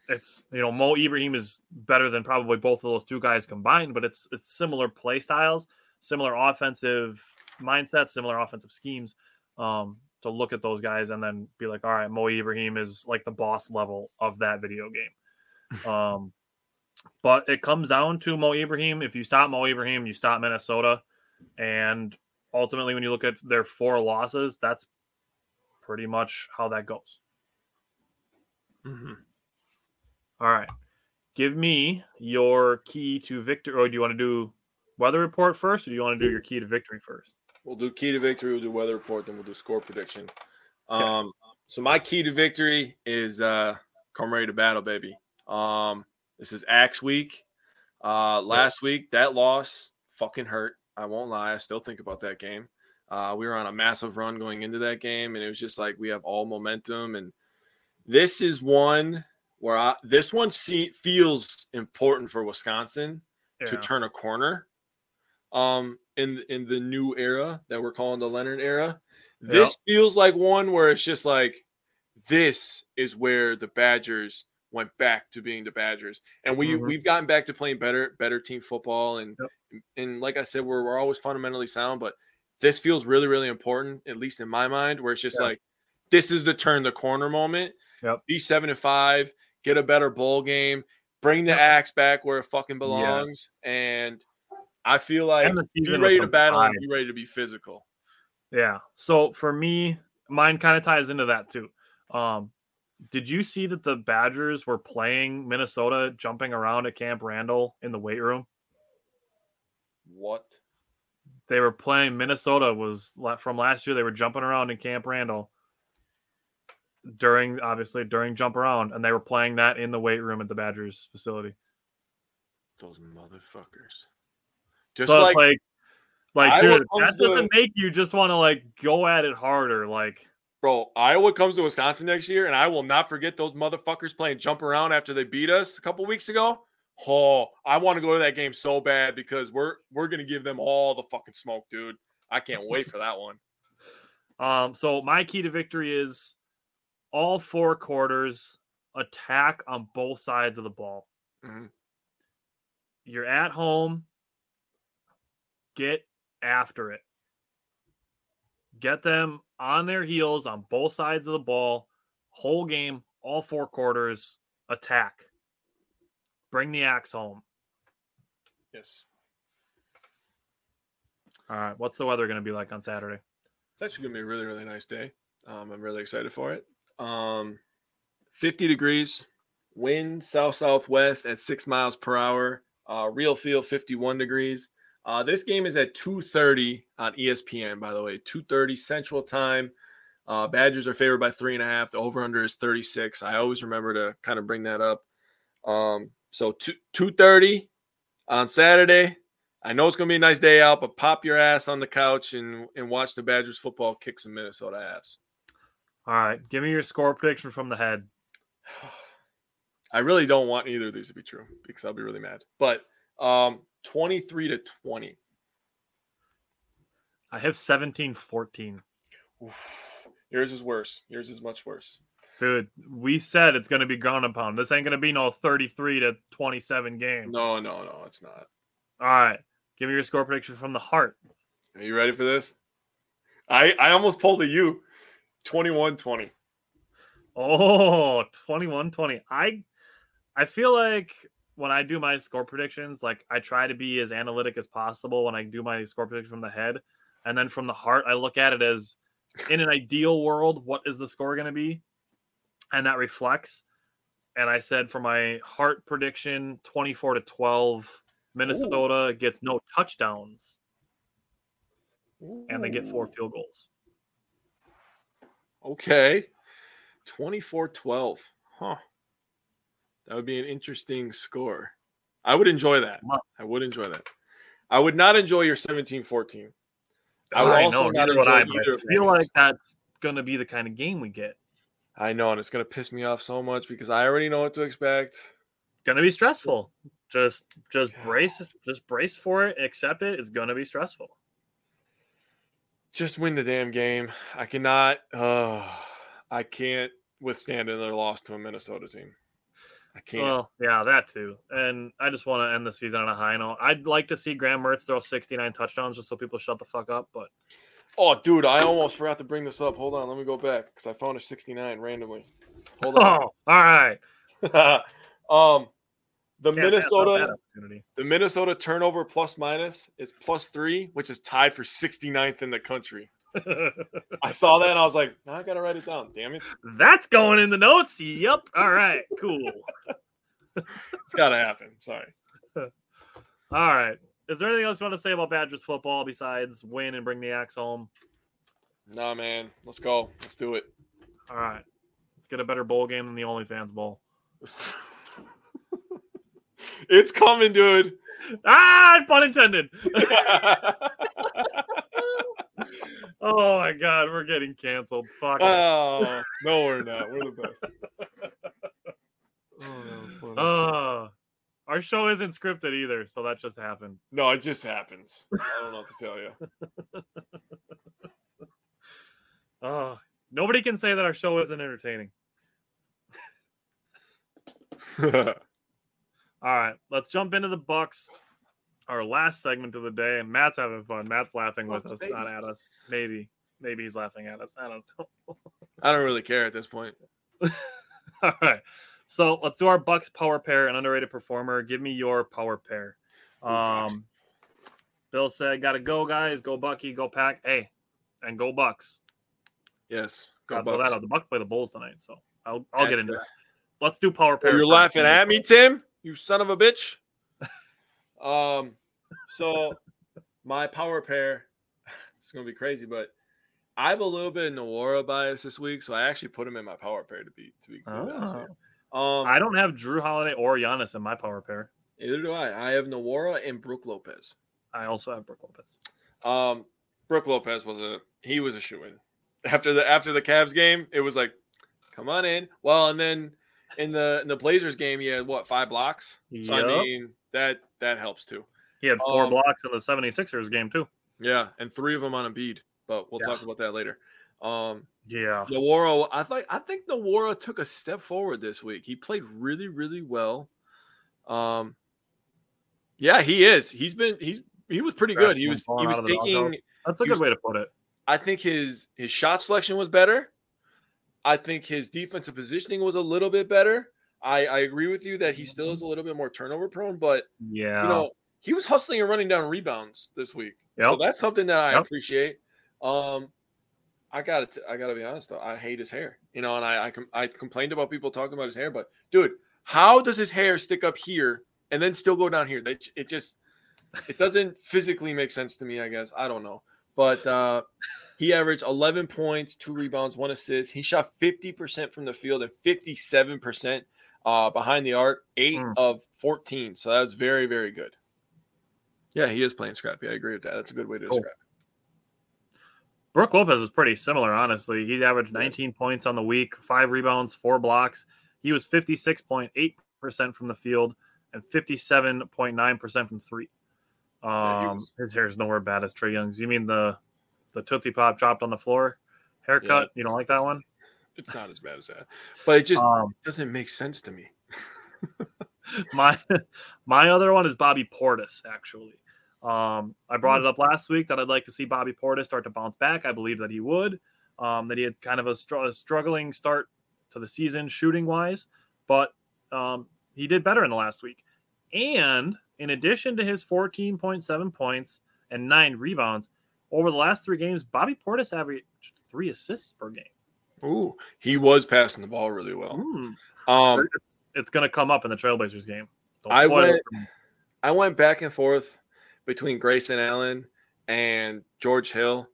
it's you know Mo Ibrahim is better than probably both of those two guys combined, but it's it's similar play styles, similar offensive mindsets, similar offensive schemes. Um, to look at those guys and then be like, all right, Mo Ibrahim is like the boss level of that video game. Um, but it comes down to Mo Ibrahim. If you stop Mo Ibrahim, you stop Minnesota, and ultimately, when you look at their four losses, that's pretty much how that goes. Mhm. All right. Give me your key to victory. Or do you want to do weather report first, or do you want to do your key to victory first? We'll do key to victory. We'll do weather report. Then we'll do score prediction. Um, so my key to victory is uh, come ready to battle, baby. Um, this is Axe week. Uh, last week that loss fucking hurt. I won't lie. I still think about that game. Uh, we were on a massive run going into that game, and it was just like we have all momentum. And this is one where I, this one see, feels important for Wisconsin to turn a corner um in in the new era that we're calling the Leonard era. This feels like one where it's just like this is where the Badgers went back to being the Badgers. And we Mhm. we've gotten back to playing better better team football and Yep. and like I said we're we're always fundamentally sound, but this feels really really important at least in my mind where it's just Yeah. like this is the turn the corner moment. Yep. Be 7 and 5, get a better bowl game, bring the Yep. axe back where it fucking belongs and I feel like be ready to battle pride. be ready to be physical. Yeah. So for me, mine kind of ties into that too. Um, did you see that the Badgers were playing Minnesota jumping around at Camp Randall in the weight room? What? They were playing Minnesota was from last year. They were jumping around in Camp Randall during obviously during jump around, and they were playing that in the weight room at the Badgers facility. Those motherfuckers. Just so like, like, like, dude, that to- doesn't make you just want to like go at it harder. Like, bro, Iowa comes to Wisconsin next year, and I will not forget those motherfuckers playing jump around after they beat us a couple weeks ago. Oh, I want to go to that game so bad because we're we're gonna give them all the fucking smoke, dude. I can't wait for that one. Um, so my key to victory is all four quarters attack on both sides of the ball. Mhm. You're at home. Get after it. Get them on their heels on both sides of the ball. Whole game, all four quarters, attack. Bring the axe home. Yes. All right. What's the weather going to be like on Saturday? It's actually gonna be a really, really nice day. Um, I'm really excited for it. Um, 50 degrees, wind south southwest at six miles per hour. Uh, real feel 51 degrees. Uh, this game is at 2:30 on ESPN. By the way, 2:30 Central Time. Uh, Badgers are favored by three and a half. The over under is 36. I always remember to kind of bring that up. Um, so two 2:30 on Saturday. I know it's going to be a nice day out, but pop your ass on the couch and, and watch the Badgers football kick some Minnesota ass. All right. Give me your score prediction from the head. I really don't want either of these to be true because I'll be really mad. But um, 23 to 20. I have 17 14. Oof. Yours is worse. Yours is much worse. Dude, we said it's going to be ground and pound. This ain't going to be no 33 to 27 game. No, no, no, it's not. All right. Give me your score prediction from the heart. Are you ready for this? I, I almost pulled a U. 21 20. Oh, 21 20. I I feel like when I do my score predictions, like I try to be as analytic as possible when I do my score prediction from the head. And then from the heart, I look at it as in an ideal world, what is the score going to be? And that reflects. And I said for my heart prediction, 24 to 12, Minnesota gets no touchdowns and they get four field goals. Okay. 24 12. Huh. That would be an interesting score. I would enjoy that. I would enjoy that. I would not enjoy your 17 14. I would I also know, not enjoy I, either I feel like that's going to be the kind of game we get. I know, and it's going to piss me off so much because I already know what to expect. It's gonna be stressful. Just just brace just brace for it, accept it. It's gonna be stressful. Just win the damn game. I cannot. Uh, I can't withstand another loss to a Minnesota team. I can't. Well, yeah, that too. And I just want to end the season on a high note. I'd like to see Graham Mertz throw 69 touchdowns just so people shut the fuck up. But oh, dude, I almost forgot to bring this up. Hold on, let me go back because I found a 69 randomly. Hold oh, on. all right. um, the Can't Minnesota the Minnesota turnover plus minus is plus three, which is tied for 69th in the country. I saw that and I was like, I gotta write it down. Damn it, That's going in the notes. Yep. All right. Cool. it's gotta happen. Sorry. All right. Is there anything else you want to say about Badgers football besides win and bring the axe home? Nah, man, let's go. Let's do it. All right. Let's get a better bowl game than the OnlyFans bowl. it's coming, dude. Ah, pun intended. Oh my god, we're getting canceled. Fuck. oh no, we're not. We're the best. Oh, that was funny. Uh, our show isn't scripted either, so that just happened. no, it just happens. I don't know what to tell you. Uh, nobody can say that our show isn't entertaining. All right, let's jump into the Bucks. Our last segment of the day, and Matt's having fun. Matt's laughing with Bucks, us, baby. not at us. Maybe, maybe he's laughing at us. I don't know. I don't really care at this point. All right, so let's do our Bucks power pair, an underrated performer. Give me your power pair. Um, Bill said, "Got to go, guys. Go Bucky. Go Pack. Hey, and go Bucks." Yes, Gotta go throw that Bucks. out. The Bucks play the Bulls tonight, so I'll I'll Yeah, get into yeah. that. Let's do power Oh, pair. you're laughing at me, Tim? You son of a bitch. Um, so my power pair, it's gonna be crazy, but I have a little bit of Nwora bias this week, so I actually put him in my power pair to be to be completely honest with you. Um, I don't have Jrue Holiday or Giannis in my power pair. either do I. I have Nwora and Brook Lopez. I also have Brook Lopez. Um, Brook Lopez was a he was a shoe in after the after the Cavs game. It was like, come on in. Well, and then in the in the Blazers game, he had what five blocks. So I mean that that helps too. He had four Um, blocks in the 76ers game too. Yeah, and three of them on Embiid, but we'll Yeah. talk about that later. Um, Yeah. Nwora, I think I think Nwora took a step forward this week. He played really, really well. Um, yeah, he is. He's been he he was pretty good. He was he was out of the taking. That's a good was- way to put it. I think his his shot selection was better. I think his defensive positioning was a little bit better. I I agree with you that he still is a little bit more turnover prone, but Yeah. you know he was hustling and running down rebounds this week. So that's something that I Yep. appreciate. Um, I got to I got to be honest though, I hate his hair. You know, and I I, com- I complained about people talking about his hair, but dude, how does his hair stick up here and then still go down here? That it just it doesn't physically make sense to me. I guess I don't know, but uh, he averaged 11 points, two rebounds, one assist. He shot 50 percent from the field and 57 percent uh, behind the arc, eight Mm. of 14. So that was very very good. Yeah, he is playing scrappy. I agree with that. That's a good way to Cool. describe. it. Brook Lopez is pretty similar, honestly. He averaged Yeah. 19 points on the week, five rebounds, four blocks. He was 56.8% from the field and 57.9% from three. Yeah, Um, was- his hair is nowhere bad as Trae Young's. You mean the the Tootsie Pop dropped on the floor haircut? you don't like that one? It's not as bad as that, but it just Um, doesn't make sense to me. my my other one is Bobby Portis. Actually, um, I brought it up last week that I'd like to see Bobby Portis start to bounce back. I believe that he would. Um, that he had kind of a, str- a struggling start to the season shooting wise, but um, he did better in the last week. And in addition to his 14.7 points and nine rebounds over the last three games, Bobby Portis averaged three assists per game. Ooh, he was passing the ball really well. Hmm. Um, it's it's going to come up in the Trailblazers game. Don't I went- I went back and forth between Grayson Allen and George Hill.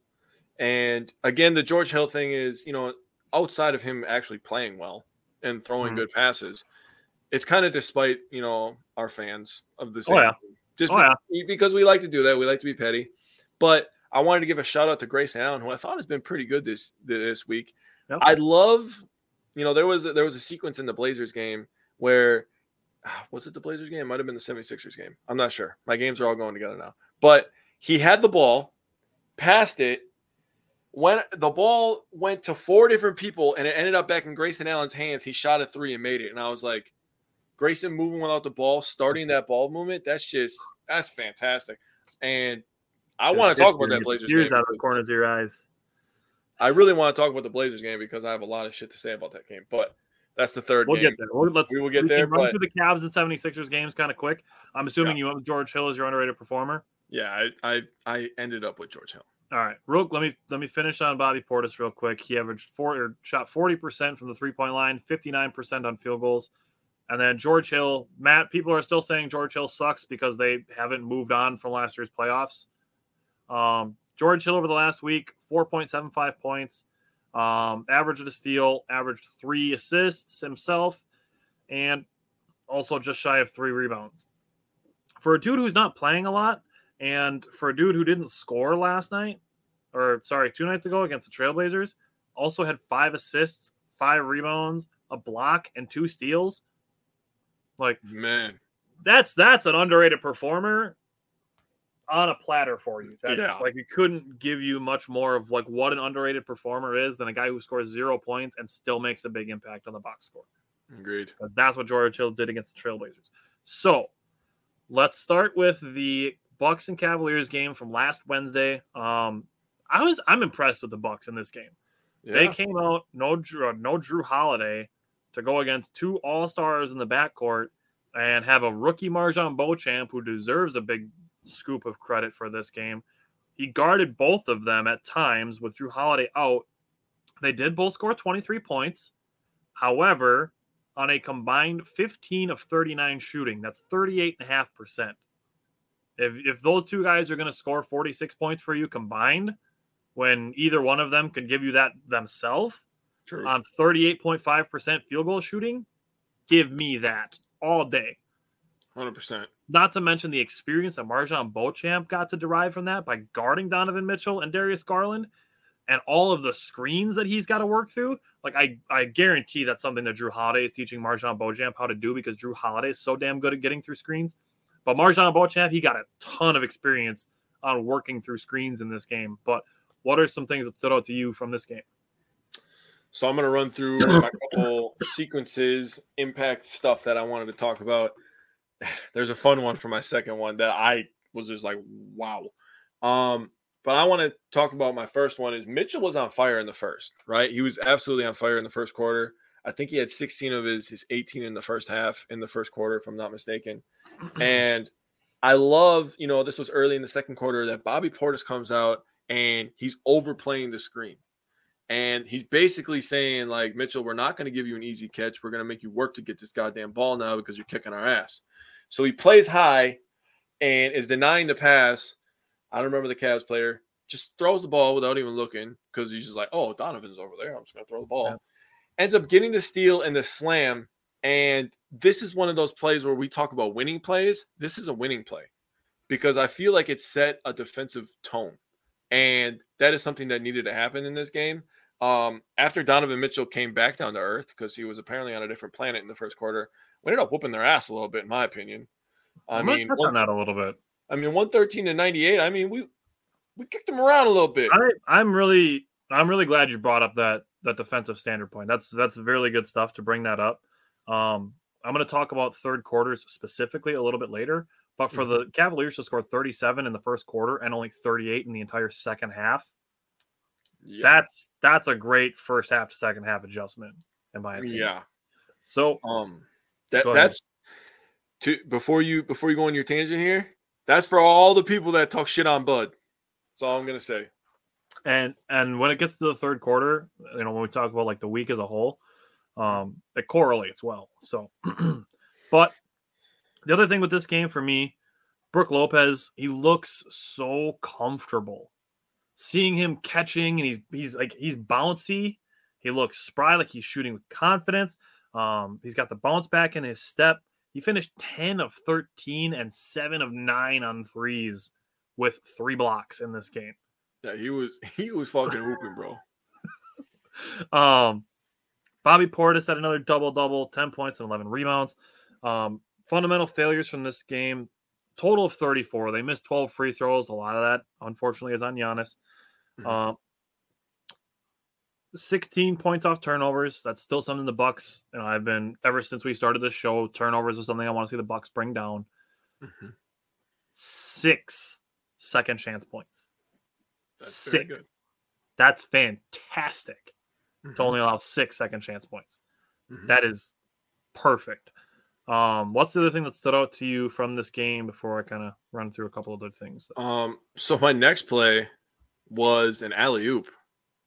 And again, the George Hill thing is, you know, outside of him actually playing well and throwing Mhm. good passes, it's kind of despite, you know, our fans of the Oh, yeah. Just Oh, yeah. because we like to do that. We like to be petty. But I wanted to give a shout out to Grayson Allen, who I thought has been pretty good this this week. Yep. I love, you know, there was a, there was a sequence in the Blazers game where ah, was it the Blazers game? It might have been the 76ers game. I'm not sure. My games are all going together now. But he had the ball, passed it. When the ball went to four different people and it ended up back in Grayson Allen's hands, he shot a three and made it. And I was like, Grayson moving without the ball, starting that ball movement, that's just that's fantastic. And I want to talk about that Blazers Tears out of the corners of your eyes. I really want to talk about the Blazers game because I have a lot of shit to say about that game. But that's the 3rd We'll game. get there. We'll, let's, We will get can there, Run but- through the Cavs and 76ers games kind of quick. I'm assuming you went with George Hill as your underrated performer. Yeah, I, I I ended up with George Hill. All right, real. Let me let me finish on Bobby Portis real quick. He averaged four or shot 40 percent from the three point line, 59 percent on field goals, and then George Hill. Matt, people are still saying George Hill sucks because they haven't moved on from last year's playoffs. Um, George Hill over the last week, 4.75 points, um, of the steal, averaged three assists himself, and also just shy of three rebounds. For a dude who's not playing a lot, and for a dude who didn't score last night, or sorry, two nights ago against the Trailblazers, also had five assists, five rebounds, a block, and two steals. Like Man, that's that's an underrated performer on a platter for you. That's Yeah. like you couldn't give you much more of like what an underrated performer is than a guy who scores zero points and still makes a big impact on the box score. agreed. But that's what George Hill did against the Trailblazers. So let's start with the Bucks and Cavaliers game from last Wednesday. Um, I was I'm impressed with the Bucks in this game. They came out no no Jrue Holiday to go against two All Stars in the backcourt and have a rookie MarJon Beauchamp who deserves a big scoop of credit for this game. He guarded both of them at times with Jrue Holiday out. They did both score 23 points. However, on a combined 15 of 39 shooting, that's 38.5%. If, if those two guys are going to score 46 points for you combined, when either one of them could give you that themselves on 38.5% field goal shooting, give me that all day. Hundred percent. Not to mention the experience that MarJon Beauchamp got to derive from that by guarding Donovan Mitchell and Darius Garland. and all of the screens that he's got to work through. Like I, I guarantee that's something that Jrue Holiday is teaching MarJon Beauchamp how to do because Jrue Holiday is so damn good at getting through screens. But MarJon Beauchamp, he got a ton of experience on working through screens in this game. But what are some things that stood out to you from this game? So I'm going to run through a couple sequences, impact stuff that I wanted to talk about. There's a fun one for my second one that I was just like, wow. Um, but I want to talk about my first one is Mitchell was on fire in the first, right? He was absolutely on fire in the first quarter. I think he had 16 of his his 18 in the first half in the first quarter, if I'm not mistaken. And I love, you know, this was early in the second quarter that Bobby Portis comes out and he's overplaying the screen. And he's basically saying, like, Mitchell, we're not going to give you an easy catch. We're going to make you work to get this goddamn ball now because you're kicking our ass. So he plays high and is denying the pass. I don't remember the Cavs player. Just throws the ball without even looking because he's just like, oh, Donovan's over there. I'm just going to throw the ball. Yeah. Ends up getting the steal and the slam. And this is one of those plays where we talk about winning plays. This is a winning play because I feel like it set a defensive tone. And that is something that needed to happen in this game. Um, after Donovan Mitchell came back down to earth because he was apparently on a different planet in the first quarter, we ended up whooping their ass a little bit, in my opinion. I I'm mean, one, on that a little bit. I mean, one thirteen to ninety eight. I mean, we we kicked them around a little bit. I, I'm really I'm really glad you brought up that that defensive standard point. That's that's really good stuff to bring that up. Um, I'm going to talk about third quarters specifically a little bit later. But for mm-hmm. the Cavaliers to score 37 in the first quarter and only 38 in the entire second half, yeah. that's that's a great first half to second half adjustment, in my opinion. Yeah. So um that that's to before you before you go on your tangent here, that's for all the people that talk shit on Bud. That's all I'm gonna say. And and when it gets to the third quarter, you know, when we talk about like the week as a whole, um, it correlates well. So, but the other thing with this game for me, Brook Lopez, he looks so comfortable. Seeing him catching and he's he's like he's bouncy. He looks spry, like he's shooting with confidence. Um, he's got the bounce back in his step. He finished 10 of 13 and 7 of 9 on threes with three blocks in this game. Yeah, he was he was fucking whooping, bro. um Bobby Portis had another double double, 10 points and 11 rebounds. Um, fundamental failures from this game, total of 34. They missed 12 free throws. A lot of that, unfortunately, is on Giannis. Mm-hmm. Um, 16 points off turnovers. That's still something the Bucks. You know, I've been ever since we started this show. Turnovers is something I want to see the Bucks bring down. Mm-hmm. Six second chance points. That's six. That's fantastic mm-hmm. to only allow six second chance points. Mm-hmm. That is perfect. Um, what's the other thing that stood out to you from this game before I kind of run through a couple other things? Um, so my next play was an alley oop,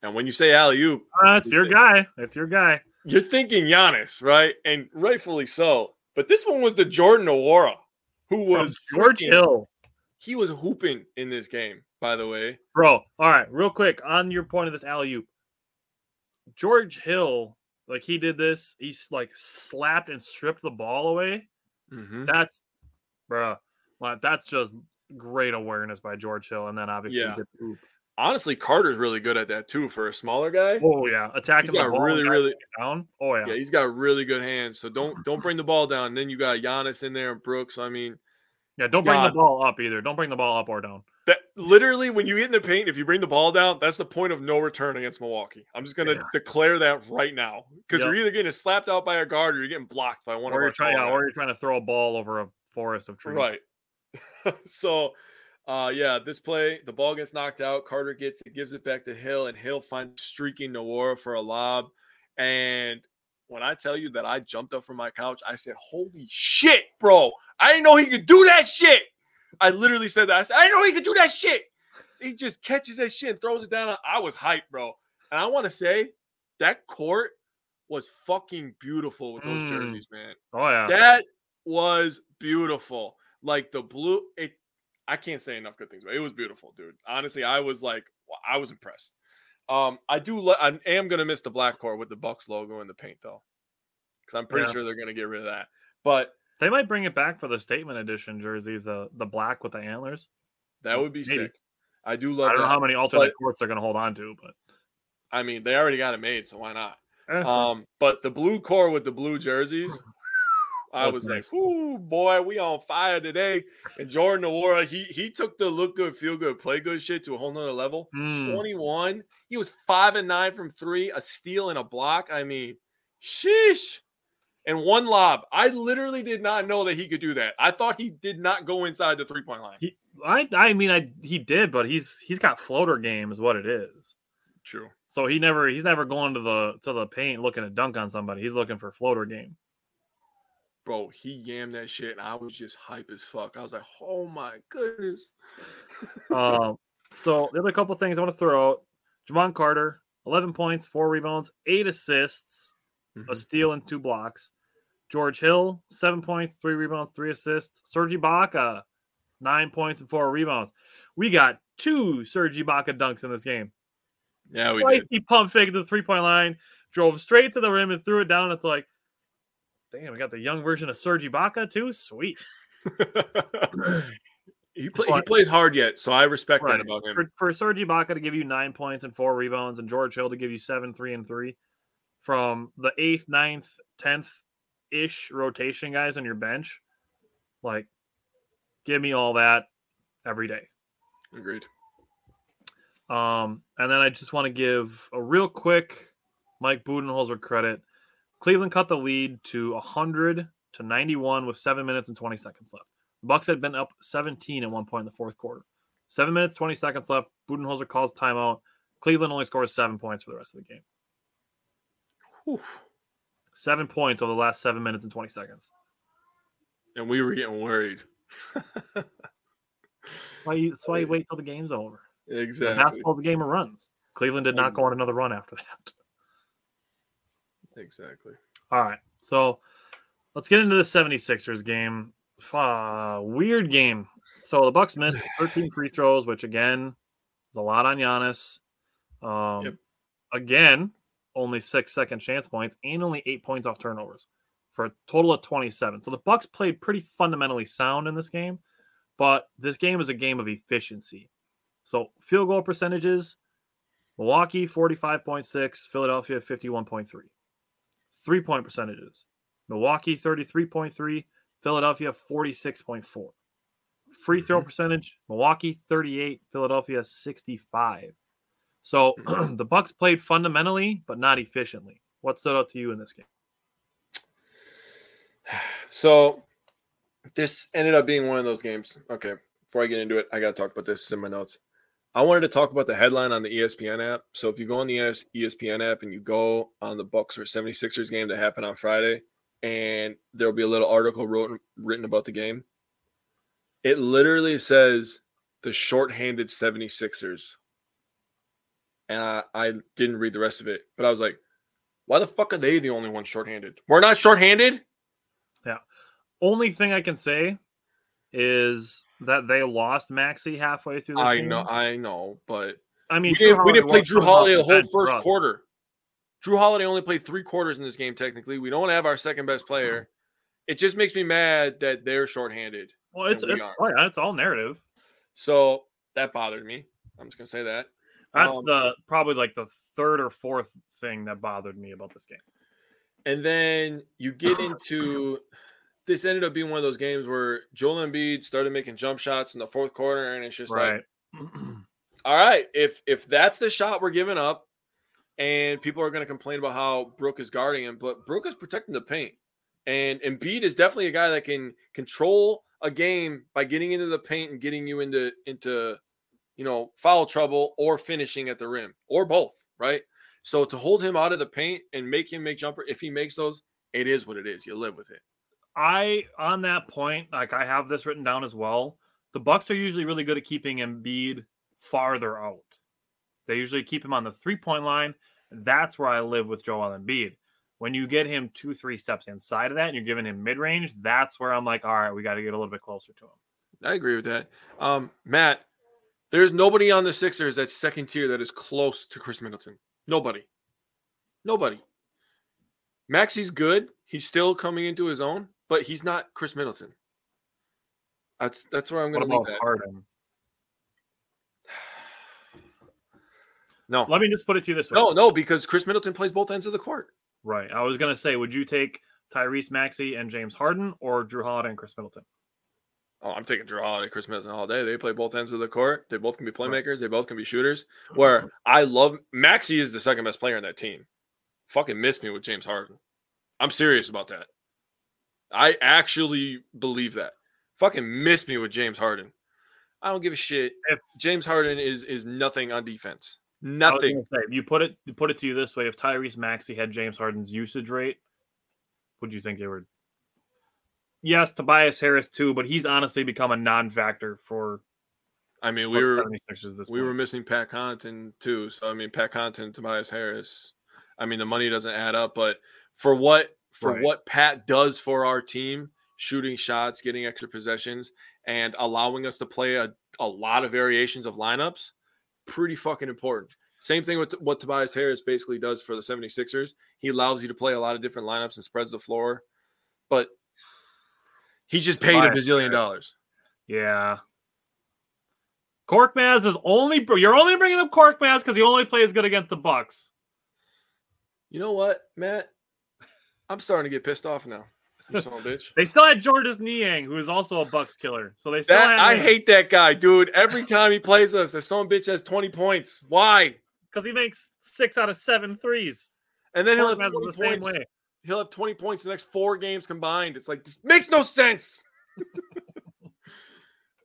and when you say alley oop, that's your guy. That's your guy. You're thinking Giannis, right? And rightfully so. But this one was the Jordan Nwora, who was From George freaking, Hill. He was hooping in this game, by the way, bro. All right, real quick on your point of this alley oop. George Hill, like he did this, he's like slapped and stripped the ball away. Mm-hmm. That's, bro, like, that's just great awareness by George Hill, and then obviously yeah. Honestly, Carter's really good at that too for a smaller guy. Oh yeah, attacking he's got the ball really, really down. Oh yeah, yeah, he's got really good hands. So don't don't bring the ball down. And then you got Giannis in there and Brooks. I mean, yeah, don't bring the ball up either. Don't bring the ball up or down. Literally, when you get in the paint, if you bring the ball down, that's the point of no return against Milwaukee. I'm just going to yeah. declare that right now because yep. you're either getting slapped out by a guard or you're getting blocked by one or of you're trying, or you're trying to throw a ball over a forest of trees. Right. so, uh, yeah, this play, the ball gets knocked out. Carter gets it, gives it back to Hill, and Hill finds streaking Nwora for a lob. And when I tell you that I jumped up from my couch, I said, "Holy shit, bro! I didn't know he could do that shit." I literally said that. I said, I know he could do that shit. He just catches that shit and throws it down. I was hyped, bro. And I want to say that court was fucking beautiful with those mm. jerseys, man. Oh yeah. That was beautiful. Like the blue it I can't say enough good things, but it was beautiful, dude. Honestly, I was like I was impressed. Um, I do. Le- I am gonna miss the black court with the Bucks logo in the paint though, because I'm pretty yeah. sure they're gonna get rid of that. But they might bring it back for the statement edition jerseys, the the black with the antlers. That would be Maybe. sick. I do love. I don't that. know how many alternate but, courts they're going to hold on to, but I mean, they already got it made, so why not? Eh, Um, but the blue core with the blue jerseys, I was nice. like, "Ooh, boy, we on fire today!" And Jordan Nwora, he he took the look good, feel good, play good shit to a whole nother level. mm, 21. He was five and nine from three, a steal and a block. I mean, sheesh. And one lob. I literally did not know that he could do that. I thought he did not go inside the three point line. he, I I mean I he did, but he's he's got floater game is what it is. True. So he never he's never going to the to the paint looking to dunk on somebody. He's looking for floater game. Bro, he yammed that shit, and I was just hype as fuck. I was like, oh my goodness. Um, so the other couple things I want to throw out: Jevon Carter, eleven points, four rebounds, eight assists, Mm-hmm. a steal, and two blocks. George Hill, seven points, three rebounds, three assists. Serge Ibaka, nine points and four rebounds. We got two Serge Ibaka dunks in this game. Yeah, we did. he pump faked the three point line, drove straight to the rim and threw it down. It's like, damn, we got the young version of Serge Ibaka too. Sweet. he, play, he plays hard yet, so I respect Right. that about him. For, for Serge Ibaka to give you nine points and four rebounds, and George Hill to give you seven, three, and three from the eighth, ninth, tenth ish rotation guys on your bench, like, give me all that every day. Agreed. Um, and then I just want to give a real quick Mike Budenholzer credit. Cleveland cut the lead to 100 to 91 with seven minutes and 20 seconds left. The Bucks had been up 17 at one point in the fourth quarter. Seven minutes, 20 seconds left. Budenholzer calls timeout. Cleveland only scores seven points for the rest of the game. Whew. Seven points over the last seven minutes and 20 seconds. And we were getting worried. Why you, that's why you wait till the game's over. exactly. that's Basketball's a game of runs. Cleveland did not go on another run after that. Exactly. All right. So let's get into the 76ers game. Uh, weird game. So the Bucks missed 13 free throws, which again is a lot on Giannis. Um, Yep. Again, only six second chance points and only eight points off turnovers for a total of 27. So the Bucks played pretty fundamentally sound in this game, but this game is a game of efficiency. So field goal percentages Milwaukee 45.6, Philadelphia 51.3 three point percentages Milwaukee 33.3, Philadelphia 46.4. Free throw mm-hmm. percentage Milwaukee 38, Philadelphia 65. So the Bucks played fundamentally, but not efficiently. What stood out to you in this game? So this ended up being one of those games. Okay, before I get into it, I got to talk about this in my notes. I wanted to talk about the headline on the ESPN app. So if you go on the ESPN app and you go on the Bucks or 76ers game that happened on Friday, and there'll be a little article wrote, written about the game. It literally says the shorthanded 76ers. And I, I didn't read the rest of it, but I was like, why the fuck are they the only ones shorthanded? We're not shorthanded? Yeah. Only thing I can say is that they lost Maxey halfway through I game. know, I know, but I mean, we Jrue didn't, we didn't play Jrue Holiday the whole first quarter. Jrue Holiday only played three quarters in this game. Technically, we don't have our second best uh-huh. player. It just makes me mad that they're shorthanded. Well, it's we it's, oh, yeah, it's all narrative. So that bothered me. I'm just gonna say that. That's Um, the probably like the third or fourth thing that bothered me about this game. And then you get into this ended up being one of those games where Joel Embiid started making jump shots in the fourth quarter, and it's just like, all right, if if that's the shot we're giving up, and people are going to complain about how Brook is guarding him, but Brook is protecting the paint, and Embiid is definitely a guy that can control a game by getting into the paint and getting you into into you know foul trouble or finishing at the rim or both, right? So to hold him out of the paint and make him make jumper, if he makes those, it is what it is. You live with it. I on that point, like I have this written down as well. The Bucks are usually really good at keeping Embiid farther out. They usually keep him on the three point line. That's where I live with Joel Embiid. When you get him two, three steps inside of that and you're giving him mid range, that's where I'm like, all right, we got to get a little bit closer to him. I agree with that. Um, Matt, there's nobody on the Sixers that's second tier that is close to Khris Middleton. Nobody. Nobody. Maxey's good. He's still coming into his own, but he's not Khris Middleton. That's that's where I'm going to leave about that. Harden? No, Let me just put it to you this way. no, no, because Khris Middleton plays both ends of the court. Right. I was gonna say, would you take Tyrese Maxey and James Harden or Jrue Holiday and Khris Middleton? Oh, I'm taking Jrue Holiday, Khris Middleton all day. They play both ends of the court. They both can be playmakers. They both can be shooters. Where I love Maxey is the second best player on that team. Fucking miss me with James Harden. I'm serious about that. I actually believe that. Fucking miss me with James Harden. I don't give a shit. If- James Harden is is nothing on defense. Nothing. say, you put it you put it to you this way: if Tyrese Maxey had James Harden's usage rate, would you think it would? Yes, Tobias Harris too, but he's honestly become a non-factor for I mean, we were we were missing Pat Connaughton too. So I mean, Pat Connaughton, Tobias Harris. I mean, the money doesn't add up, but for what for Right. what Pat does for our team, shooting shots, getting extra possessions, and allowing us to play a, a lot of variations of lineups, pretty fucking important. Same thing with what Tobias Harris basically does for the 76ers. He allows you to play a lot of different lineups and spreads the floor, but he's just paid a bazillion Harris. dollars. Yeah. Korkmaz is only you're only bringing up Korkmaz because he only plays good against the Bucks. You know what, Matt? I'm starting to get pissed off now. You son of a bitch. They still had Georges Niang, who is also a Bucks killer. So they still That had I hate that guy, dude. Every time he plays us, that son of a bitch has 20 points. Why? because he makes six out of seven threes. And then he'll have, 20 is the same points. way. He'll have 20 points the next four games combined. It's like this makes no sense.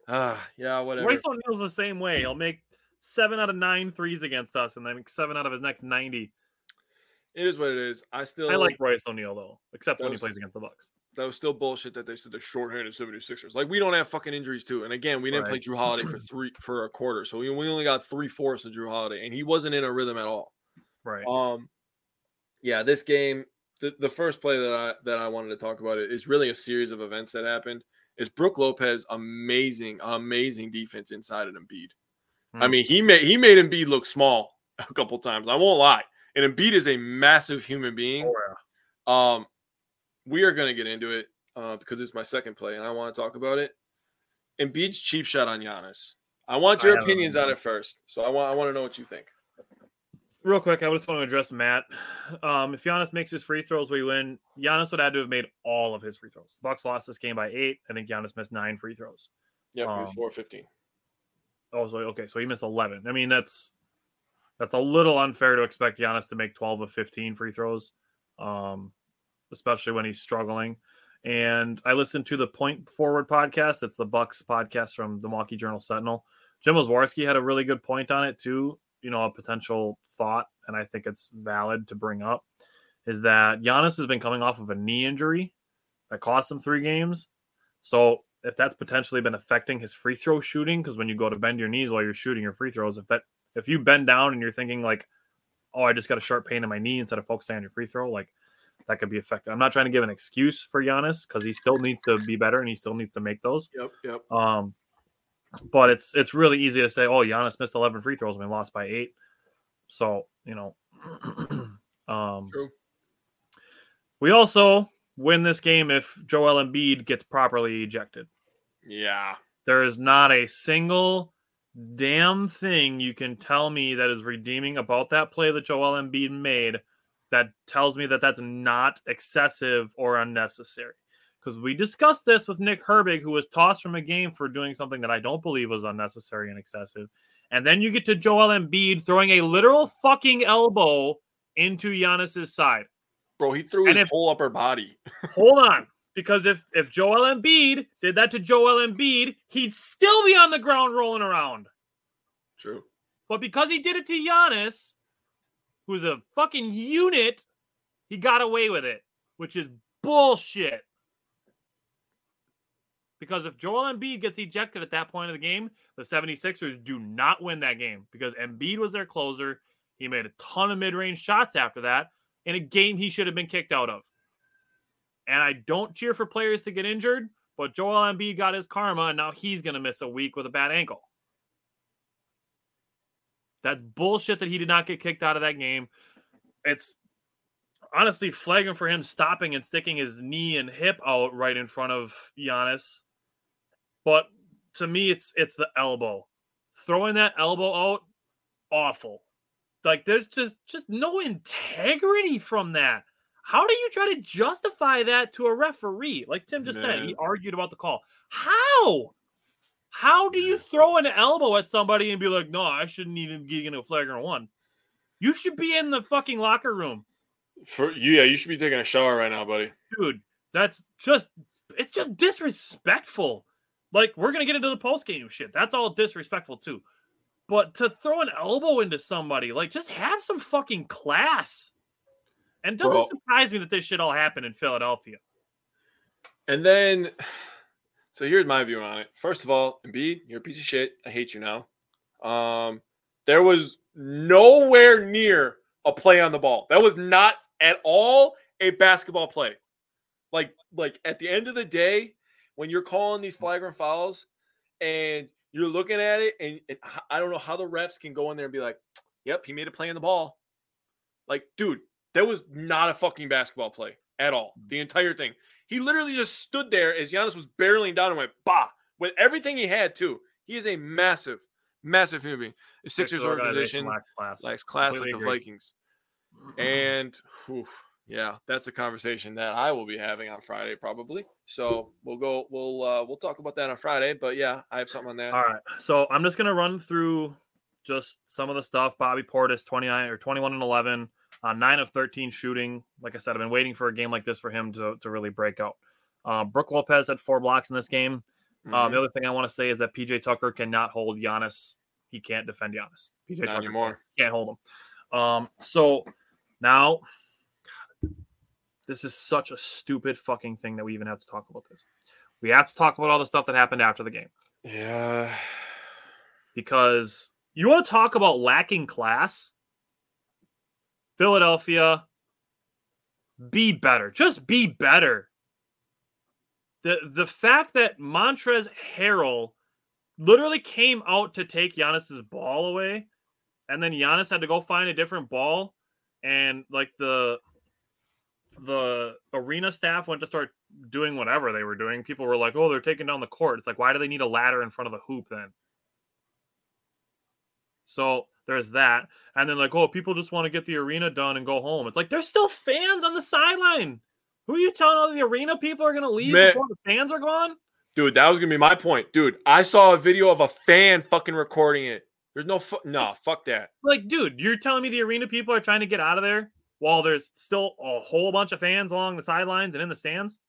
Ah, yeah, whatever. Royce O'Neale's the same way. He'll make seven out of nine threes against us, and then make seven out of his next ninety. It is what it is. I still I like Royce O'Neal though, except when he plays against the Bucks. that was still bullshit that they said they're shorthanded 76ers. Like we don't have fucking injuries too. And again, we didn't play Jrue Holiday for three for a quarter. So we, we only got three fourths of Jrue Holiday, and he wasn't in a rhythm at all. Right. Um, yeah, this game, the, the first play that I that I wanted to talk about it is really a series of events that happened. Is Brook Lopez amazing, amazing defense inside of Embiid? I Hmm. mean, he made he made Embiid look small a couple times. I won't lie. And Embiid is a massive human being. Oh. Um, we are going to get into it uh, because it's my second play, and I want to talk about it. Embiid's cheap shot on Giannis. I want your haven't opinions on it first. So I want I want to know what you think. Real quick, I just want to address Matt. Um, if Giannis makes his free throws, we win. Giannis would have to have made all of his free throws. The Bucks lost this game by eight. I think Giannis missed nine free throws. Yep, he was Um, 415. Oh, so okay, so he missed eleven. I mean, that's that's a little unfair to expect Giannis to make twelve of fifteen free throws, um, especially when he's struggling. And I listened to the Point Forward podcast. It's the Bucks podcast from the Milwaukee Journal Sentinel. Jim Owczarski had a really good point on it too. You know, a potential thought, and I think it's valid to bring up, is that Giannis has been coming off of a knee injury that cost him three games. So if that's potentially been affecting his free throw shooting, because when you go to bend your knees while you're shooting your free throws, if that if you bend down and you're thinking like, oh, I just got a sharp pain in my knee instead of focusing on your free throw, like that could be affected. I'm not trying to give an excuse for Giannis because he still needs to be better and he still needs to make those. Yep, yep. Um, but it's it's really easy to say, oh, Giannis missed 11 free throws and we lost by eight. So you know, um, True. we also win this game if Joel Embiid gets properly ejected. Yeah. There is not a single damn thing you can tell me that is redeeming about that play that Joel Embiid made that tells me that that's not excessive or unnecessary. Because we discussed this with Nick Herbig, who was tossed from a game for doing something that I don't believe was unnecessary and excessive. And then you get to Joel Embiid throwing a literal fucking elbow into Giannis's side. Bro, he threw And his if- whole upper body. Hold on. Because if if Joel Embiid did that to Joel Embiid, he'd still be on the ground rolling around. True. But because he did it to Giannis, who's a fucking unit, he got away with it, which is bullshit. Because if Joel Embiid gets ejected at that point of the game, the 76ers do not win that game because Embiid was their closer. He made a ton of mid range shots after that in a game he should have been kicked out of. And I don't cheer for players to get injured, but Joel Embiid got his karma, and now he's going to miss a week with a bad ankle. That's bullshit that he did not get kicked out of that game. It's honestly flagging for him stopping and sticking his knee and hip out right in front of Giannis. But to me, it's it's the elbow. Throwing that elbow out, awful. Like there's just just no integrity from that. How do you try to justify that to a referee? Like Tim just said, he argued about the call. How? How do you throw an elbow at somebody and be like, no, I shouldn't even get in a flagrant one? You should be in the fucking locker room. For yeah, you should be taking a shower right now, buddy. Dude, that's just it's just disrespectful. Like we're gonna get into the post game shit. That's all disrespectful too. But to throw an elbow into somebody, like just have some fucking class. And it doesn't Bro. surprise me that this shit all happened in Philadelphia. And then, so here's my view on it. First of all, Embiid, you're a piece of shit. I hate you now. Um, there was nowhere near a play on the ball. That was not at all a basketball play. Like, like at the end of the day, when you're calling these mm. flagrant fouls and you're looking at it, and, and I don't know how the refs can go in there and be like, "Yep, he made a play on the ball." Like, dude, that was not a fucking basketball play at all. Mm. The entire thing. He literally just stood there as Giannis was barreling down and went bah with everything he had too. He is a massive, massive human being. The Sixers organization lacks class. lacks class like the. Vikings. And whew, yeah, that's a conversation that I will be having on Friday probably. So we'll go. We'll uh, we'll talk about that on Friday. But yeah, I have something on that. All right. So I'm just gonna run through just some of the stuff. Bobby Portis, 29 or 21 and 11, uh, nine of 13 shooting. Like I said, I've been waiting for a game like this for him to, to really break out. Uh, Brook Lopez had four blocks in this game. Um, Mhm. the other thing I want to say is that PJ Tucker cannot hold Giannis. He can't defend Giannis. PJ Not Tucker anymore. can't hold him. Um, so now this is such a stupid fucking thing that we even have to talk about this. We have to talk about all the stuff that happened after the game Yeah. because you want to talk about lacking class. Philadelphia, be better. Just be better. The the fact that Montrezl Harrell literally came out to take Giannis's ball away, and then Giannis had to go find a different ball, and like the the arena staff went to start doing whatever they were doing. People were like, "Oh, they're taking down the court." It's like, why do they need a ladder in front of the hoop then? So there's that. And then like, oh, people just want to get the arena done and go home. It's like there's still fans on the sideline. Who are you telling all the arena people are gonna leave Man. before the fans are gone? Dude, that was gonna be my point, dude. I saw a video of a fan fucking recording it. There's no fu- no, fuck that. Like, dude, you're telling me the arena people are trying to get out of there while there's still a whole bunch of fans along the sidelines and in the stands?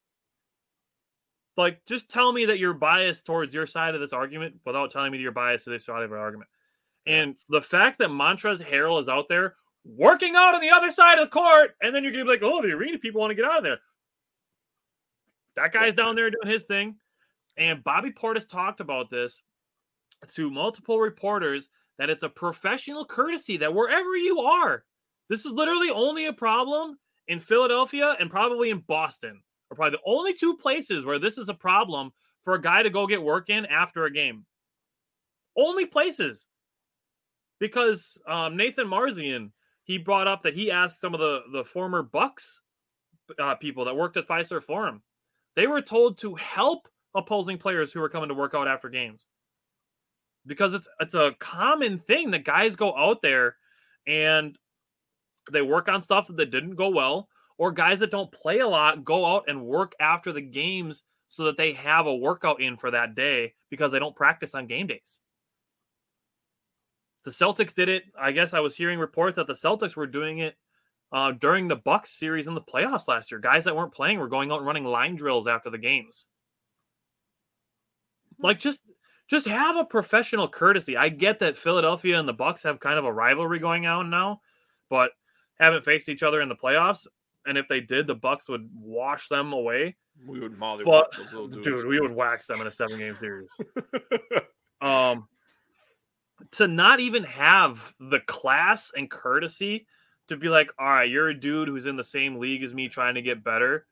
Like, just tell me that you're biased towards your side of this argument without telling me that you're biased to this side of the argument. And the fact that Montrezl Harrell is out there working out on the other side of the court, and then you're gonna be like, oh, the arena people want to get out of there. That guy's down there doing his thing. And Bobby Portis talked about this to multiple reporters that it's a professional courtesy that wherever you are, this is literally only a problem in Philadelphia and probably in Boston, are probably the only two places where this is a problem for a guy to go get work in after a game. Only places. Because um, Nathan Marzian, he brought up that he asked some of the, the former Bucks uh, people that worked at Fiserv Forum. They were told to help opposing players who were coming to work out after games because it's it's a common thing that guys go out there and they work on stuff that didn't go well or guys that don't play a lot go out and work after the games so that they have a workout in for that day because they don't practice on game days. The Celtics did it. I guess I was hearing reports that the Celtics were doing it uh, during the Bucks series in the playoffs last year. Guys that weren't playing were going out and running line drills after the games. Like just just have a professional courtesy. I get that Philadelphia and the Bucks have kind of a rivalry going on now, but haven't faced each other in the playoffs. And if they did, the Bucks would wash them away. We would molly But dude, we would wax them in a seven game series. um to not even have the class and courtesy to be like, all right, you're a dude who's in the same league as me trying to get better,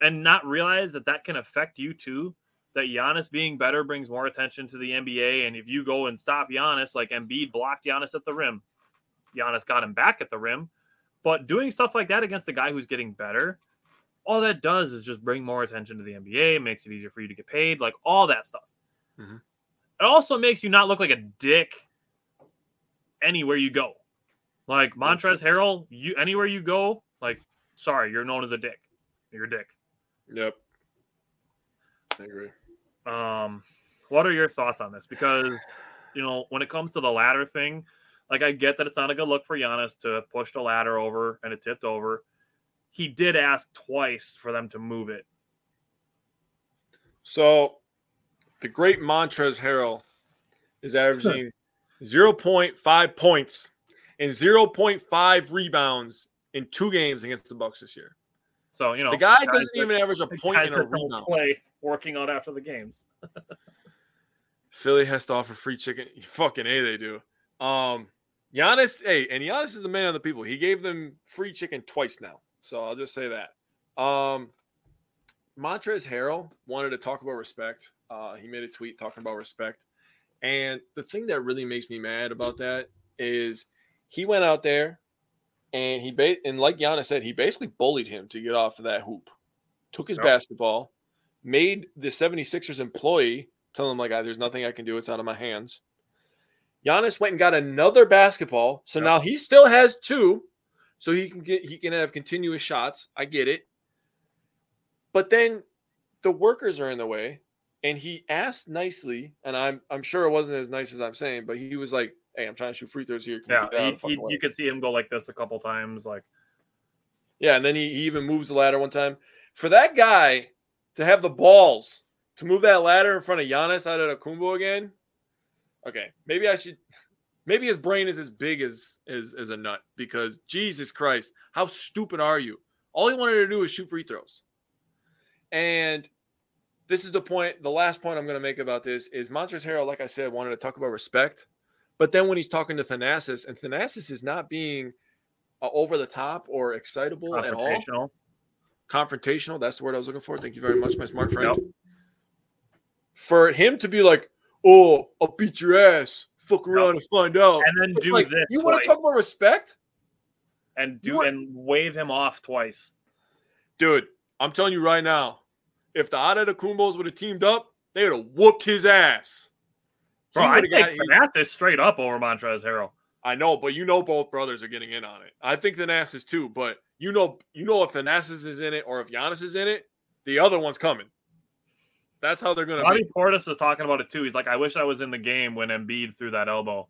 and not realize that that can affect you too. That Giannis being better brings more attention to the NBA, and if you go and stop Giannis, like Embiid blocked Giannis at the rim, Giannis got him back at the rim. But doing stuff like that against a guy who's getting better, all that does is just bring more attention to the NBA, makes it easier for you to get paid, like all that stuff. Mhm. It also makes you not look like a dick anywhere you go. Like Montrezl Harrell, you anywhere you go, like sorry, you're known as a dick. You're a dick. Yep. I agree. Um, what are your thoughts on this? Because you know, when it comes to the latter thing, like I get that it's not a good look for Giannis to push the ladder over and it tipped over. He did ask twice for them to move it. So the great Montrezl Harrell is averaging 0.5 points and 0.5 rebounds in two games against the Bucks this year. So you know The guy guys doesn't that- even average a point in a that rebound. play working out after the games. Philly has to offer free chicken. Fucking A, they do. Um, Giannis, hey, and Giannis is a man of the people. He gave them free chicken twice now. So I'll just say that. Um, Montrezl Harrell wanted to talk about respect. Uh, he made a tweet talking about respect. And the thing that really makes me mad about that is he went out there and he ba- and like Giannis said, he basically bullied him to get off of that hoop. Took his Yep. basketball, made the 76ers employee tell him like "Ah, there's nothing I can do, it's out of my hands. Giannis went and got another basketball. So Yep. now he still has two. So he can get he can have continuous shots. I get it. But then the workers are in the way. And he asked nicely, and I'm I'm sure it wasn't as nice as I'm saying, but he was like, Hey, I'm trying to shoot free throws here. Can Yeah, get that out of he, he, you could see him go like this a couple times. Like Yeah, and then he, he even moves the ladder one time. For that guy to have the balls to move that ladder in front of Giannis out of the Kumbo again, okay, maybe I should. Maybe his brain is as big as, as as a nut because Jesus Christ, how stupid are you? All he wanted to do was shoot free throws. And this is the point. The last point I'm going to make about this is Montrezl Harrell, like I said, wanted to talk about respect, but then when he's talking to Thanasis, and Thanasis is not being uh, over the top or excitable at all confrontational. That's the word I was looking for. Thank you very much, my smart friend. Yep. For him to be like, "Oh, I'll beat your ass. Fuck around and find out." And then It's do like, this. you want to talk about respect, and do want- and wave him off twice. dude? I'm telling you right now, if the Antetokounmpos would have teamed up, they would have whooped his ass. Bro, I think Thanasis straight up over Montrezl Harrell. I know, but you know both brothers are getting in on it. I think Thanasis too, but you know, you know if Thanasis is in it or if Giannis is in it, the other one's coming. That's how they're gonna Bobby be. Portis was talking about it too. He's like, I wish I was in the game when Embiid threw that elbow.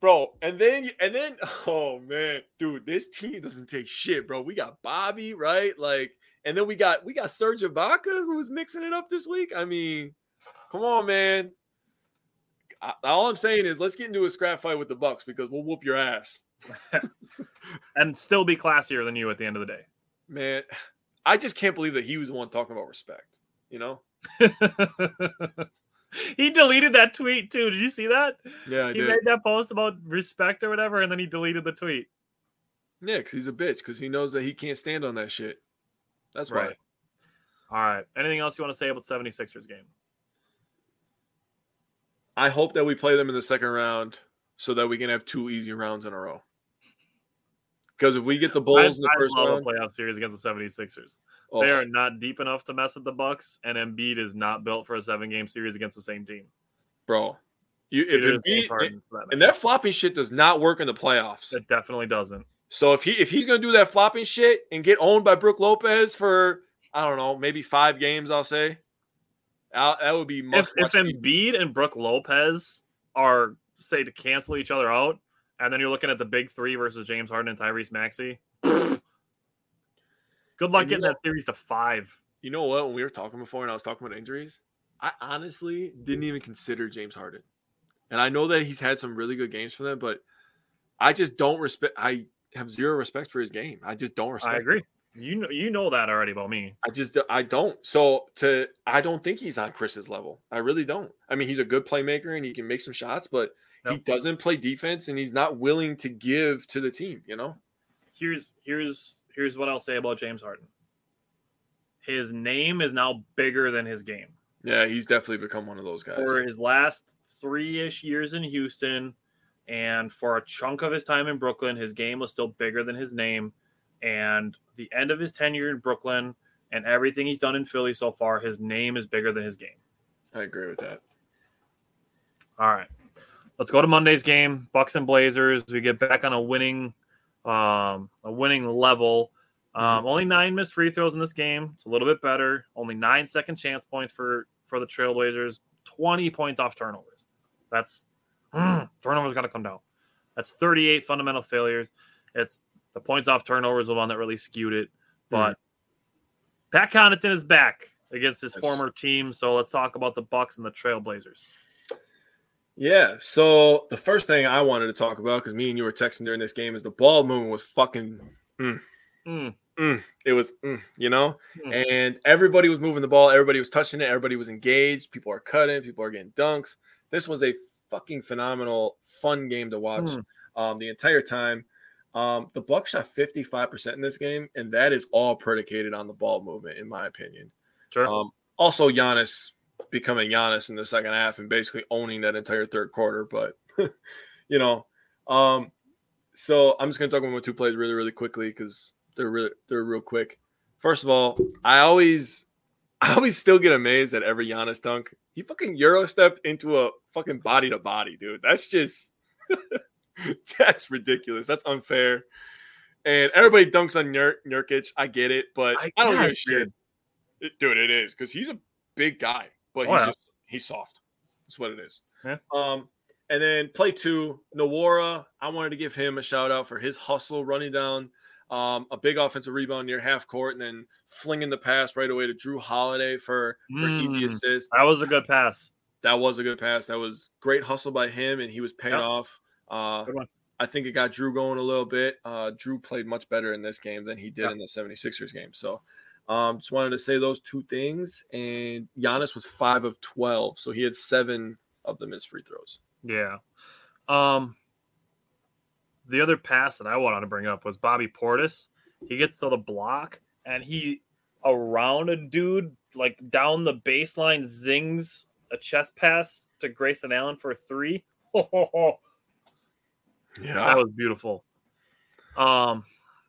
bro. And then and then oh man, dude, this team doesn't take shit, bro. We got Bobby, right? Like, and then we got we got Serge Ibaka who was mixing it up this week. I mean, come on, man. I- all I'm saying is let's get into a scrap fight with the Bucks because we'll whoop your ass, And still be classier than you at the end of the day. man. I just can't believe that he was the one talking about respect. You know? he deleted that tweet too. Did you see that? Yeah, I he did. made that post about respect or whatever, and then he deleted the tweet. Yeah, because he's a bitch because he knows that he can't stand on that shit. That's right. Right. All right. Anything else you want to say about 76ers game? I hope that we play them in the second round so that we can have two easy rounds in a row. Because if we get the Bulls in the I, first I love round, a playoff series against the 76ers. oh, They are not deep enough to mess with the Bucks, and Embiid is not built for a seven game series against the same team. bro, you if Embiid, Harden, that and that flopping shit does not work in the playoffs. it definitely doesn't. So if he if he's gonna do that flopping shit and get owned by Brook Lopez for I don't know maybe five games, I'll say I'll- that would be If, must if Embiid and Brook Lopez are say to cancel each other out, and then you're looking at the big three versus James Harden and Tyrese Maxey. Good luck And you getting know- that series to five. You know what? When we were talking before and I was talking about injuries, I honestly didn't even consider James Harden. And I know that he's had some really good games for them, but I just don't respect I have zero respect for his game. I just don't respect I agree. You know, you know that already about me. I just I don't. So to I don't think he's on Khris's level. I really don't. I mean, he's a good playmaker and he can make some shots, but he doesn't play defense and he's not willing to give to the team, you know? Here's here's here's what I'll say about James Harden. His name is now bigger than his game. Yeah, he's definitely become one of those guys. for his last three ish years in Houston and for a chunk of his time in Brooklyn, his game was still bigger than his name. And the end of his tenure in Brooklyn and everything he's done in Philly so far, his name is bigger than his game. I agree with that. All right. Let's go to Monday's game, Bucks and Blazers. We get back on a winning, um, a winning level. Um, only nine missed free throws in this game. It's a little bit better. Only nine second chance points for for the Trailblazers. Twenty points off turnovers. That's mm, turnovers got to come down. That's 38 fundamental failures. It's the points off turnovers the one that really skewed it. But mm. Pat Connaughton is back against his former team. So let's talk about the Bucks and the Trailblazers. Yeah. So the first thing I wanted to talk about, because me and you were texting during this game, is the ball movement was fucking. Mm, mm, mm. It was, mm, you know, mm. and everybody was moving the ball. Everybody was touching it. Everybody was engaged. People are cutting. People are getting dunks. This was a fucking phenomenal, fun game to watch mm. um, the entire time. Um, the Bucks shot 55% in this game, and that is all predicated on the ball movement, in my opinion. Sure. Um, also, Giannis becoming Giannis in the second half and basically owning that entire third quarter. But you know, um, so I'm just gonna talk about my two plays really, really quickly because they're really they're real quick. First of all, I always I always still get amazed at every Giannis dunk. He fucking euro stepped into a fucking body to body, dude. That's just that's ridiculous. That's unfair. And everybody dunks on Nur- Nurkic. I get it, but I, I don't give a shit. It, dude, it is because he's a big guy, but oh, he's yeah. just he's soft. That's what it is. Yeah. Um, and then play two, Nwora. I wanted to give him a shout out for his hustle, running down um, a big offensive rebound near half court, and then flinging the pass right away to Jrue Holiday for for mm, easy assist. That was a good pass. That was a good pass. That was great hustle by him, and he was paying yep. off. Uh, I think it got Jrue going a little bit. Uh, Jrue played much better in this game than he did in the 76ers game. So um, just wanted to say those two things. And Giannis was five of 12. So he had seven of them as free throws. Yeah. Um, the other pass that I wanted to bring up was Bobby Portis. He gets to the block and he around a dude like down the baseline zings a chest pass to Grayson Allen for three. Yeah, that was beautiful. Um,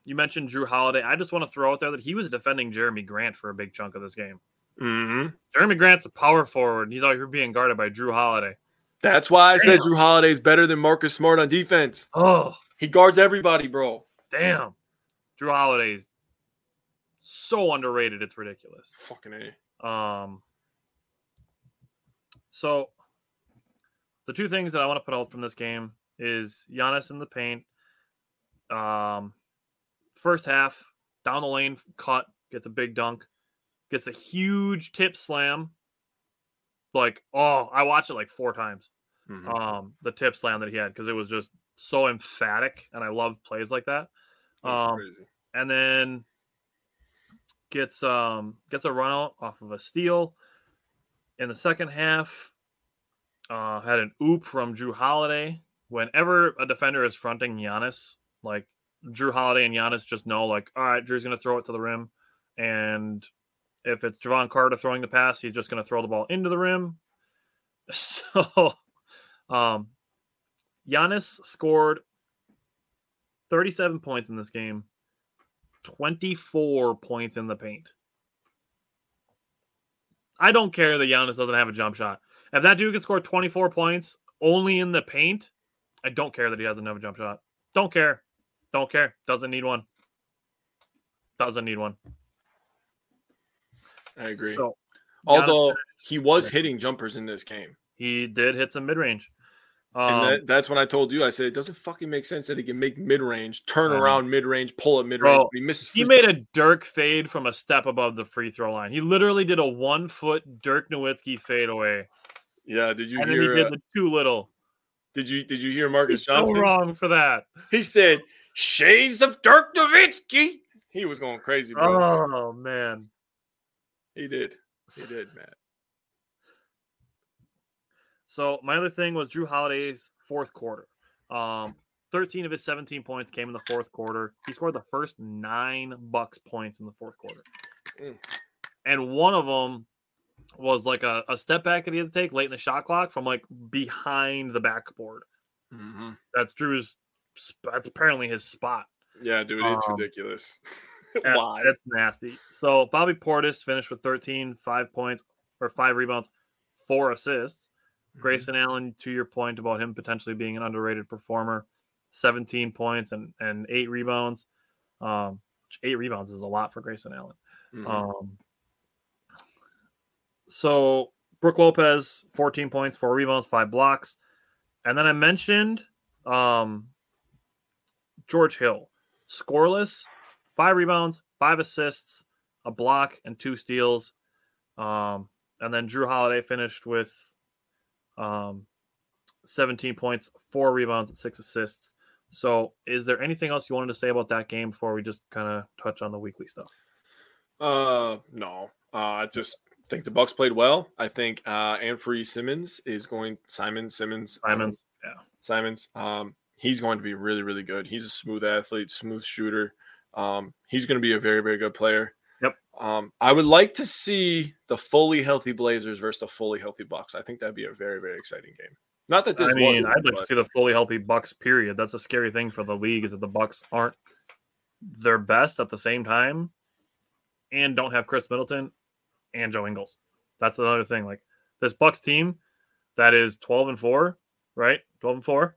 you mentioned Jrue Holiday. I just want to throw out there that he was defending Jerami Grant for a big chunk of this game. Mm-hmm. Jerami Grant's a power forward. and He's out here being guarded by Jrue Holiday. That's why I damn. said Jrue Holiday is better than Marcus Smart on defense. Oh, he guards everybody, bro. Damn, Jrue Holiday is so underrated. It's ridiculous. Fucking a. Um. So, the two things that I want to put out from this game is Giannis in the paint. Um, first half, down the lane, cut, gets a big dunk, gets a huge tip slam. Like, oh, I watched it like four times. Mm-hmm. Um, the tip slam that he had because it was just so emphatic, and I love plays like that. Um, and then gets um gets a run out off of a steal in the second half. Uh, had an oop from Jrue Holiday whenever a defender is fronting Giannis, like Jrue Holiday and Giannis just know, like, all right, Jrue's going to throw it to the rim. And if it's Jevon Carter throwing the pass, he's just going to throw the ball into the rim. So, um, Giannis scored 37 points in this game, 24 points in the paint. I don't care that Giannis doesn't have a jump shot. If that dude can score 24 points only in the paint, I don't care that he doesn't have a jump shot. Don't care. Don't care. Doesn't need one. Doesn't need one. I agree. So, Although he was hitting jumpers in this game, he did hit some mid range. Um, and that, that's when I told you, I said it doesn't fucking make sense that he can make mid range, turn around mid range, pull up mid range. He misses. He made a Dirk fade from a step above the free throw line. He literally did a one foot Dirk Nowitzki fade away. Yeah, did you and hear? then he did uh, the too little. Did you did you hear Marques He's Johnson? So wrong for that. He said shades of Dirk Nowitzki. He was going crazy, bro. Oh man, he did. He did, man. So my other thing was Jrue Holiday's fourth quarter. Um, 13 of his 17 points came in the fourth quarter. He scored the first nine Bucks points in the fourth quarter. Mm. And one of them was like a, a step back that he had to take late in the shot clock from like behind the backboard. Mm-hmm. That's Jrue's. That's apparently his spot. Yeah, dude, it's um, ridiculous. Why? That's nasty. So Bobby Portis finished with 13, five points or five rebounds, four assists. Grayson Allen, to your point about him potentially being an underrated performer, 17 points and, and eight rebounds. Um, eight rebounds is a lot for Grayson Allen. Mhm. Um, so Brook Lopez, 14 points, four rebounds, five blocks. And then I mentioned um, George Hill, scoreless, five rebounds, five assists, a block, and two steals. Um, and then Jrue Holiday finished with um, 17 points, four rebounds, and six assists. So, is there anything else you wanted to say about that game before we just kind of touch on the weekly stuff? Uh, no. Uh, I just think the Bucks played well. I think uh, Anfernee Simmons is going. Simon Simmons. um, yeah. Simons. Um, he's going to be really, really good. He's a smooth athlete, smooth shooter. Um, he's going to be a very, very good player. Yep. Um, I would like to see the fully healthy Blazers versus the fully healthy Bucks. I think that'd be a very, very exciting game. Not that this I mean, I'd like to see the fully healthy Bucks. Period. That's a scary thing for the league is that the Bucks aren't their best at the same time, and don't have Khris Middleton and Joe Ingles. That's another thing. Like this Bucks team that is twelve and four, right? Twelve and four.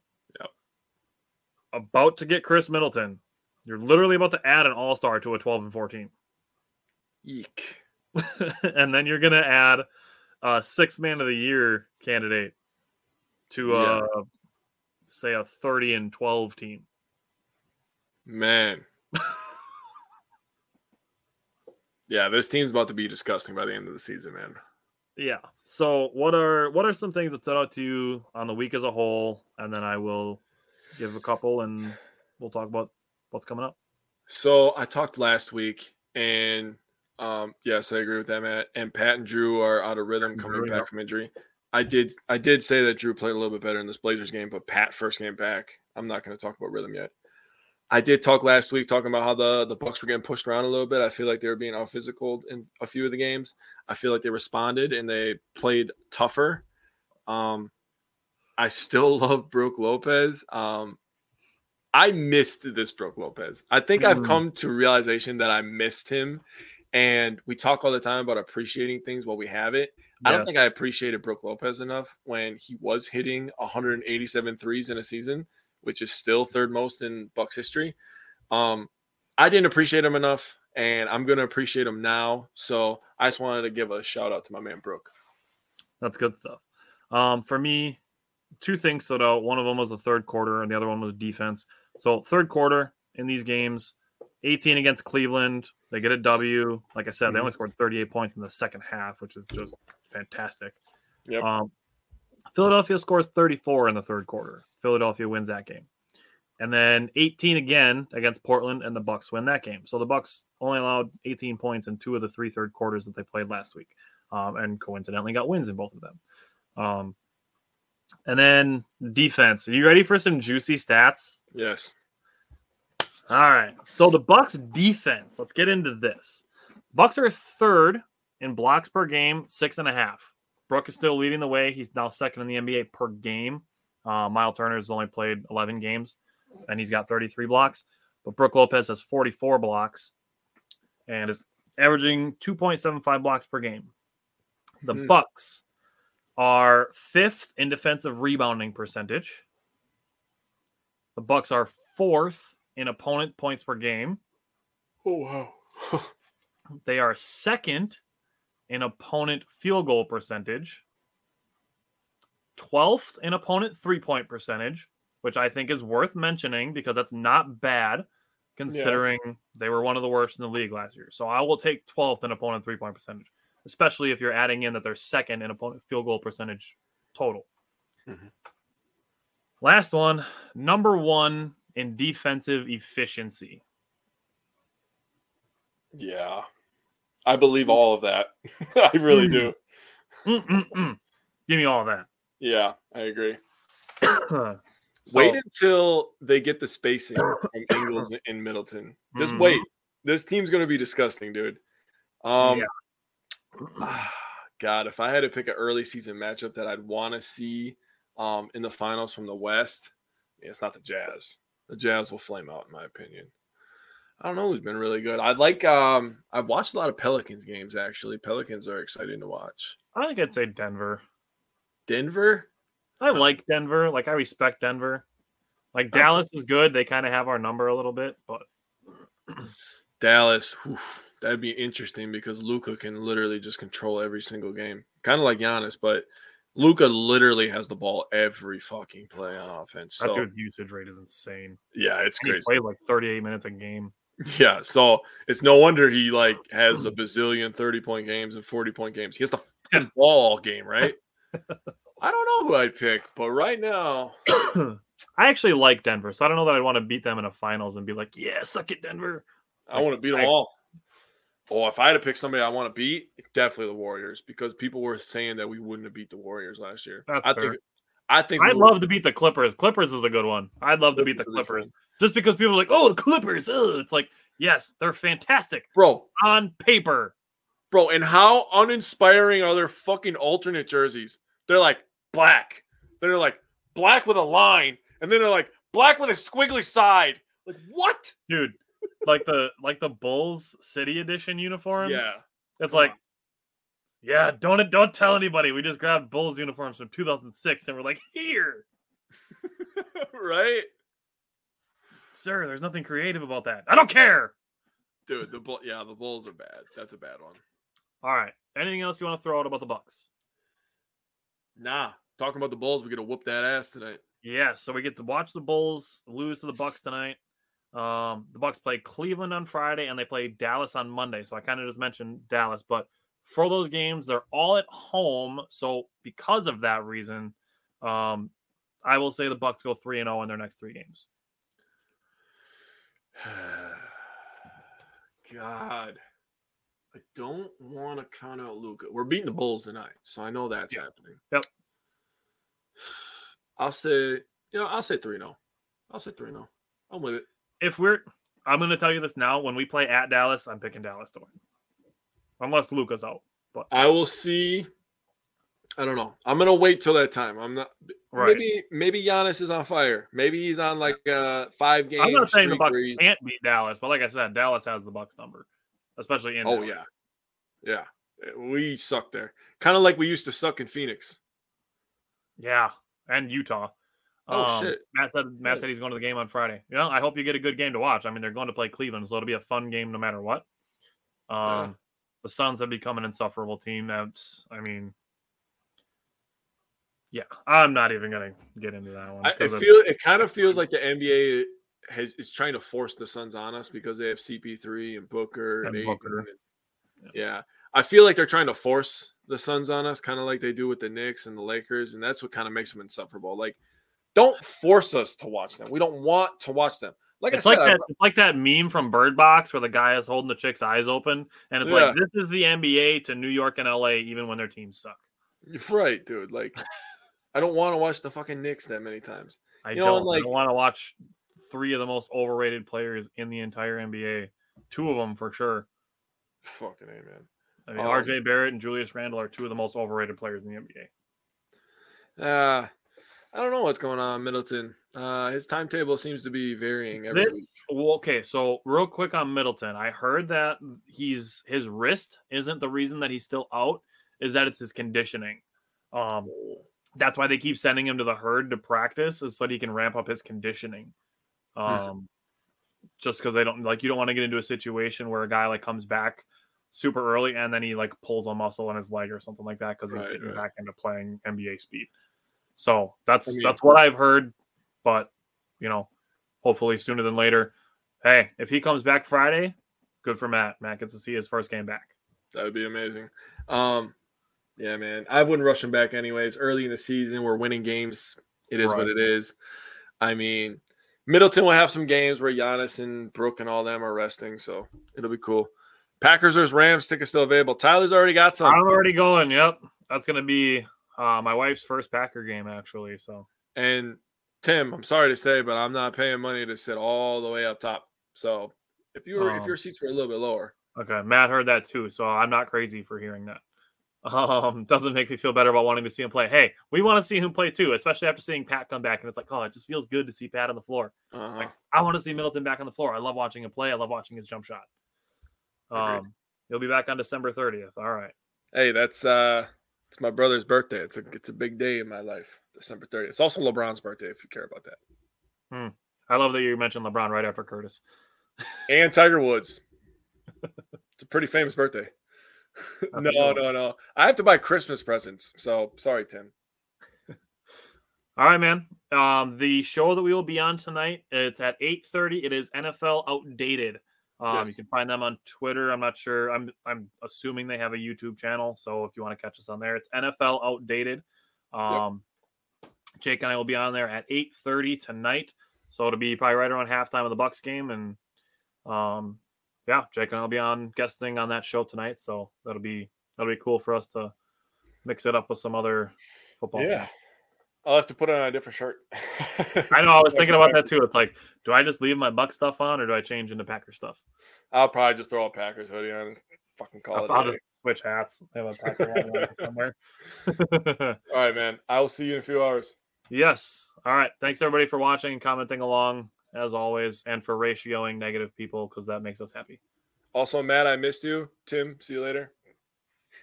About to get Khris Middleton. You're literally about to add an All Star to a twelve and 14. Eek. and then you're gonna add a six man of the year candidate to Yeah. uh say a 30 and 12 team. Man. yeah, this team's about to be disgusting by the end of the season, man. Yeah. So what are what are some things that stood out to you on the week as a whole? And then I will give a couple and we'll talk about what's coming up. So I talked last week, and um, yes, I agree with that, Matt. And Pat and Jrue are out of rhythm coming back from injury. I did I did say that Jrue played a little bit better in this Blazers game, but Pat first game back. I'm not going to talk about rhythm yet. I did talk last week talking about how the the Bucks were getting pushed around a little bit. I feel like they were being out physical in a few of the games. I feel like they responded and they played tougher. Um, I still love Brook Lopez. Um, I missed this Brook Lopez. I think I've Mm. come to realization that I missed him. And we talk all the time about appreciating things while we have it. I don't think I appreciated Brook Lopez enough when he was hitting 187 threes in a season, which is still third most in Bucks history. Um, I didn't appreciate him enough, and I'm going to appreciate him now. So I just wanted to give a shout out to my man Brook. That's good stuff. Um, for me, two things stood out. One of them was the third quarter, and the other one was defense. So third quarter in these games, 18 against Cleveland, they get a W. Like I said, they only scored 38 points in the second half, which is just fantastic. Yep. Um, Philadelphia scores 34 in the third quarter. Philadelphia wins that game. And then 18 again against Portland, and the Bucks win that game. So the Bucks only allowed 18 points in two of the three third quarters that they played last week, um, and coincidentally got wins in both of them. Um, and then defense. Are you ready for some juicy stats? Yes. All right. So the Bucks defense. Let's get into this. Bucks are third in blocks per game, six and a half. Brook is still leading the way. He's now second in the NBA per game. Uh, Myles Turner has only played 11 games, and he's got 33 blocks. But Brook Lopez has 44 blocks, and is averaging 2.75 blocks per game. The Hmm. Bucks are fifth in defensive rebounding percentage. The Bucks are fourth in opponent points per game. Oh wow. They are second in opponent field goal percentage, 12th in opponent three point percentage, which I think is worth mentioning because that's not bad considering they were one of the worst in the league last year. So I will take 12th in opponent three point percentage, especially if you're adding in that they're second in opponent field goal percentage total. Mhm. Last one, number one in defensive efficiency. yeah. I believe all of that. I really do. Mm-mm-mm. Give me all of that. Yeah, I agree. So- wait until they get the spacing from Ingles and Middleton. Just Mhm. wait. This team's gonna be disgusting, dude. Um Yeah. God, if I had to pick an early season matchup that I'd want to see um in the finals from the West, it's not the Jazz. The Jazz will flame out, in my opinion. I don't know who's been really good. I'd like um I've watched a lot of Pelicans games actually. Pelicans are exciting to watch. I think I'd say Denver. Denver? I like Denver. Like I respect Denver. Like Dallas is good. They kind of have our number a little bit, but Dallas, whew, that'd be interesting because Luka can literally just control every single game, kind of like Giannis. But Luka literally has the ball every fucking play on offense. that So dude's usage rate is insane. yeah, it's And he crazy. played like 38 minutes a game. Yeah, so it's no wonder he like has a bazillion 30 point games and 40 point games. He has the fucking ball all game, right? I don't know who I'd pick, but right now, I actually like Denver, so I don't know that I'd want to beat them in a finals and be like, "Yeah, suck it, Denver." I want to beat them I- all. Oh, if I had to pick somebody I want to beat, definitely the Warriors because people were saying that we wouldn't have beat the Warriors last year. That's I fair. think I think I'd love to beat the Clippers. Clippers is a good one. I'd love to beat the Clippers just because people are like, "Oh, the Clippers." Ugh. It's like, yes, they're fantastic bro, on paper. bro, and how uninspiring are their fucking alternate jerseys? They're like black. They're like black with a line, and then they're like black with a squiggly side. Like what? dude like the like the bulls city edition uniforms Yeah. it's uh-huh. like yeah don't don't tell anybody we just grabbed bulls uniforms from 2006 and we're like here right? sir there's nothing creative about that i don't care Dude, the bull yeah, the Bulls are bad. That's a bad one. all right anything else you want to throw out about the bucks Nah. Talking about the Bulls, we get to whoop that ass tonight. yeah so we get to watch the bulls lose to the bucks tonight um the bucks play cleveland on friday and they play dallas on monday so i kind of just mentioned dallas but for those games they're all at home so because of that reason um i will say the bucks go 3 and 0 in their next three games God. I don't want to count out Luka. We're beating the Bulls tonight, so I know that's Yeah. happening. Yep. I'll say, you know, I'll say 3 0. I'll say 3 0. I'm with it. If we're i'm going to tell you this now when we play at dallas i'm picking dallas to win unless luka's out but I will see. I don't know. I'm gonna wait till that time. I'm not. right Maybe maybe Giannis is on fire. Maybe he's on like a five game. i'm not saying the bucks can't beat dallas but like i said dallas has the bucks number especially in Oh Dallas. yeah, yeah. We suck there, kind of like we used to suck in Phoenix. Yeah, and Utah. Oh, Um, shit. Matt said Matt said he's going to the game on Friday. Yeah, I hope you get a good game to watch. I mean, they're going to play Cleveland, so it'll be a fun game no matter what. Um, Yeah. the Suns have become an insufferable team. That's, I mean, yeah, I'm not even to get into that one. I, I feel it kind of feels like the NBA has, is trying to force the Suns on us because they have CP3 and Booker and, And Booker. and- yeah, I feel like they're trying to force the Suns on us, kind of like they do with the Knicks and the Lakers, and that's what kind of makes them insufferable. Like, don't force us to watch them. We don't want to watch them. Like it's I like said, that. It's like that meme from Bird Box where the guy is holding the chick's eyes open, and it's Yeah. like this is the NBA to New York and LA, even when their teams suck. You're right, dude. Like, I don't want to watch the fucking Knicks that many times. I You know, don't, like- I don't want to watch three of the most overrated players in the entire NBA. Two of them for sure. Fucking a man. I mean, Um, RJ Barrett and Julius Randle are two of the most overrated players in the NBA. Uh, I don't know what's going on, Middleton. Uh, his timetable seems to be varying every. This well, okay, so real quick on Middleton, I heard that he's his wrist isn't the reason that he's still out, is that it's his conditioning. Um, that's why they keep sending him to the herd to practice, is so that he can ramp up his conditioning. Um, just because they don't like you don't want to get into a situation where a guy like comes back super early and then he like pulls a muscle in his leg or something like that because he's getting right. back into playing NBA speed. So that's I mean- that's what I've heard, but you know, hopefully sooner than later. Hey, if he comes back Friday, good for Matt. Matt gets to see his first game back. That would be amazing. Um, yeah, man. I wouldn't rush him back anyways. Early in the season, we're winning games. It is what it is. I mean, Middleton will have some games where Giannis and Brook and all them are resting, so it'll be cool. Packers versus Rams tickets still available. Tyler's already got some, I'm already going. Yep, that's gonna be uh, my wife's first Packer game actually. So and Tim, I'm sorry to say, but I'm not paying money to sit all the way up top. So if you were if Um, your seats were a little bit lower, okay, Matt heard that too. So I'm not crazy for hearing that. Um, doesn't make me feel better about wanting to see him play. Hey, we want to see him play too, especially after seeing Pat come back. And it's like, oh, it just feels good to see Pat on the floor. uh Like, I want to see Middleton back on the floor. I love watching him play. I love watching his jump shot. Agreed. Um, he'll be back on December 30th. All right. hey, that's uh It's my brother's birthday. It's a it's a big day in my life. December 30th. It's also LeBron's birthday if you care about that. Hmm. I love that you mentioned LeBron right after Curtis. And Tiger Woods. it's a pretty famous birthday. no, no, no. I have to buy Christmas presents. So sorry, Tim. All right, man. Um, the show that we will be on tonight, it's at 8:30. It is NFL Outdated. Um, yes. you can find them on Twitter. I'm not sure. I'm I'm assuming they have a YouTube channel. So if you want to catch us on there, it's NFL Outdated. Um, yep. Jake and I will be on there at 8:30 tonight. So it'll be probably right around halftime of the Bucks game, and um, yeah, Jake and I'll be on guesting on that show tonight. So that'll be that'll be cool for us to mix it up with some other football. Yeah. I'll have to put on a different shirt. I know. I was thinking about that too. It's like, do I just leave my Buck stuff on, or do I change into Packer stuff? I'll probably just throw a Packers hoodie on. And fucking call I'll, it. I'll just switch hats. I have a Packer somewhere. All right, man. I will see you in a few hours. Yes. All right. Thanks everybody for watching and commenting along as always, and for ratioing negative people because that makes us happy. Also, Matt, I missed you. Tim, see you later.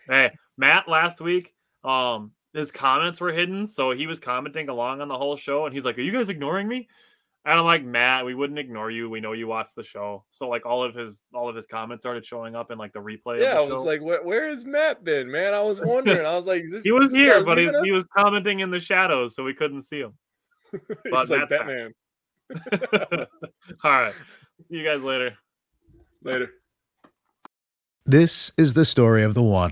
Hey, Matt, last week, um, his comments were hidden, so he was commenting along on the whole show, and he's like, "Are you guys ignoring me?" And I'm like, Matt, we wouldn't ignore you. We know you watch the show. So like all of his all of his comments started showing up in like the replay. Yeah, the I was like, where, where has Matt been, man? I was wondering. I was like, this, he was here, but he, he was commenting in the shadows, so we couldn't see him. But like Batman. all right. See you guys later. Later. This is the story of the one.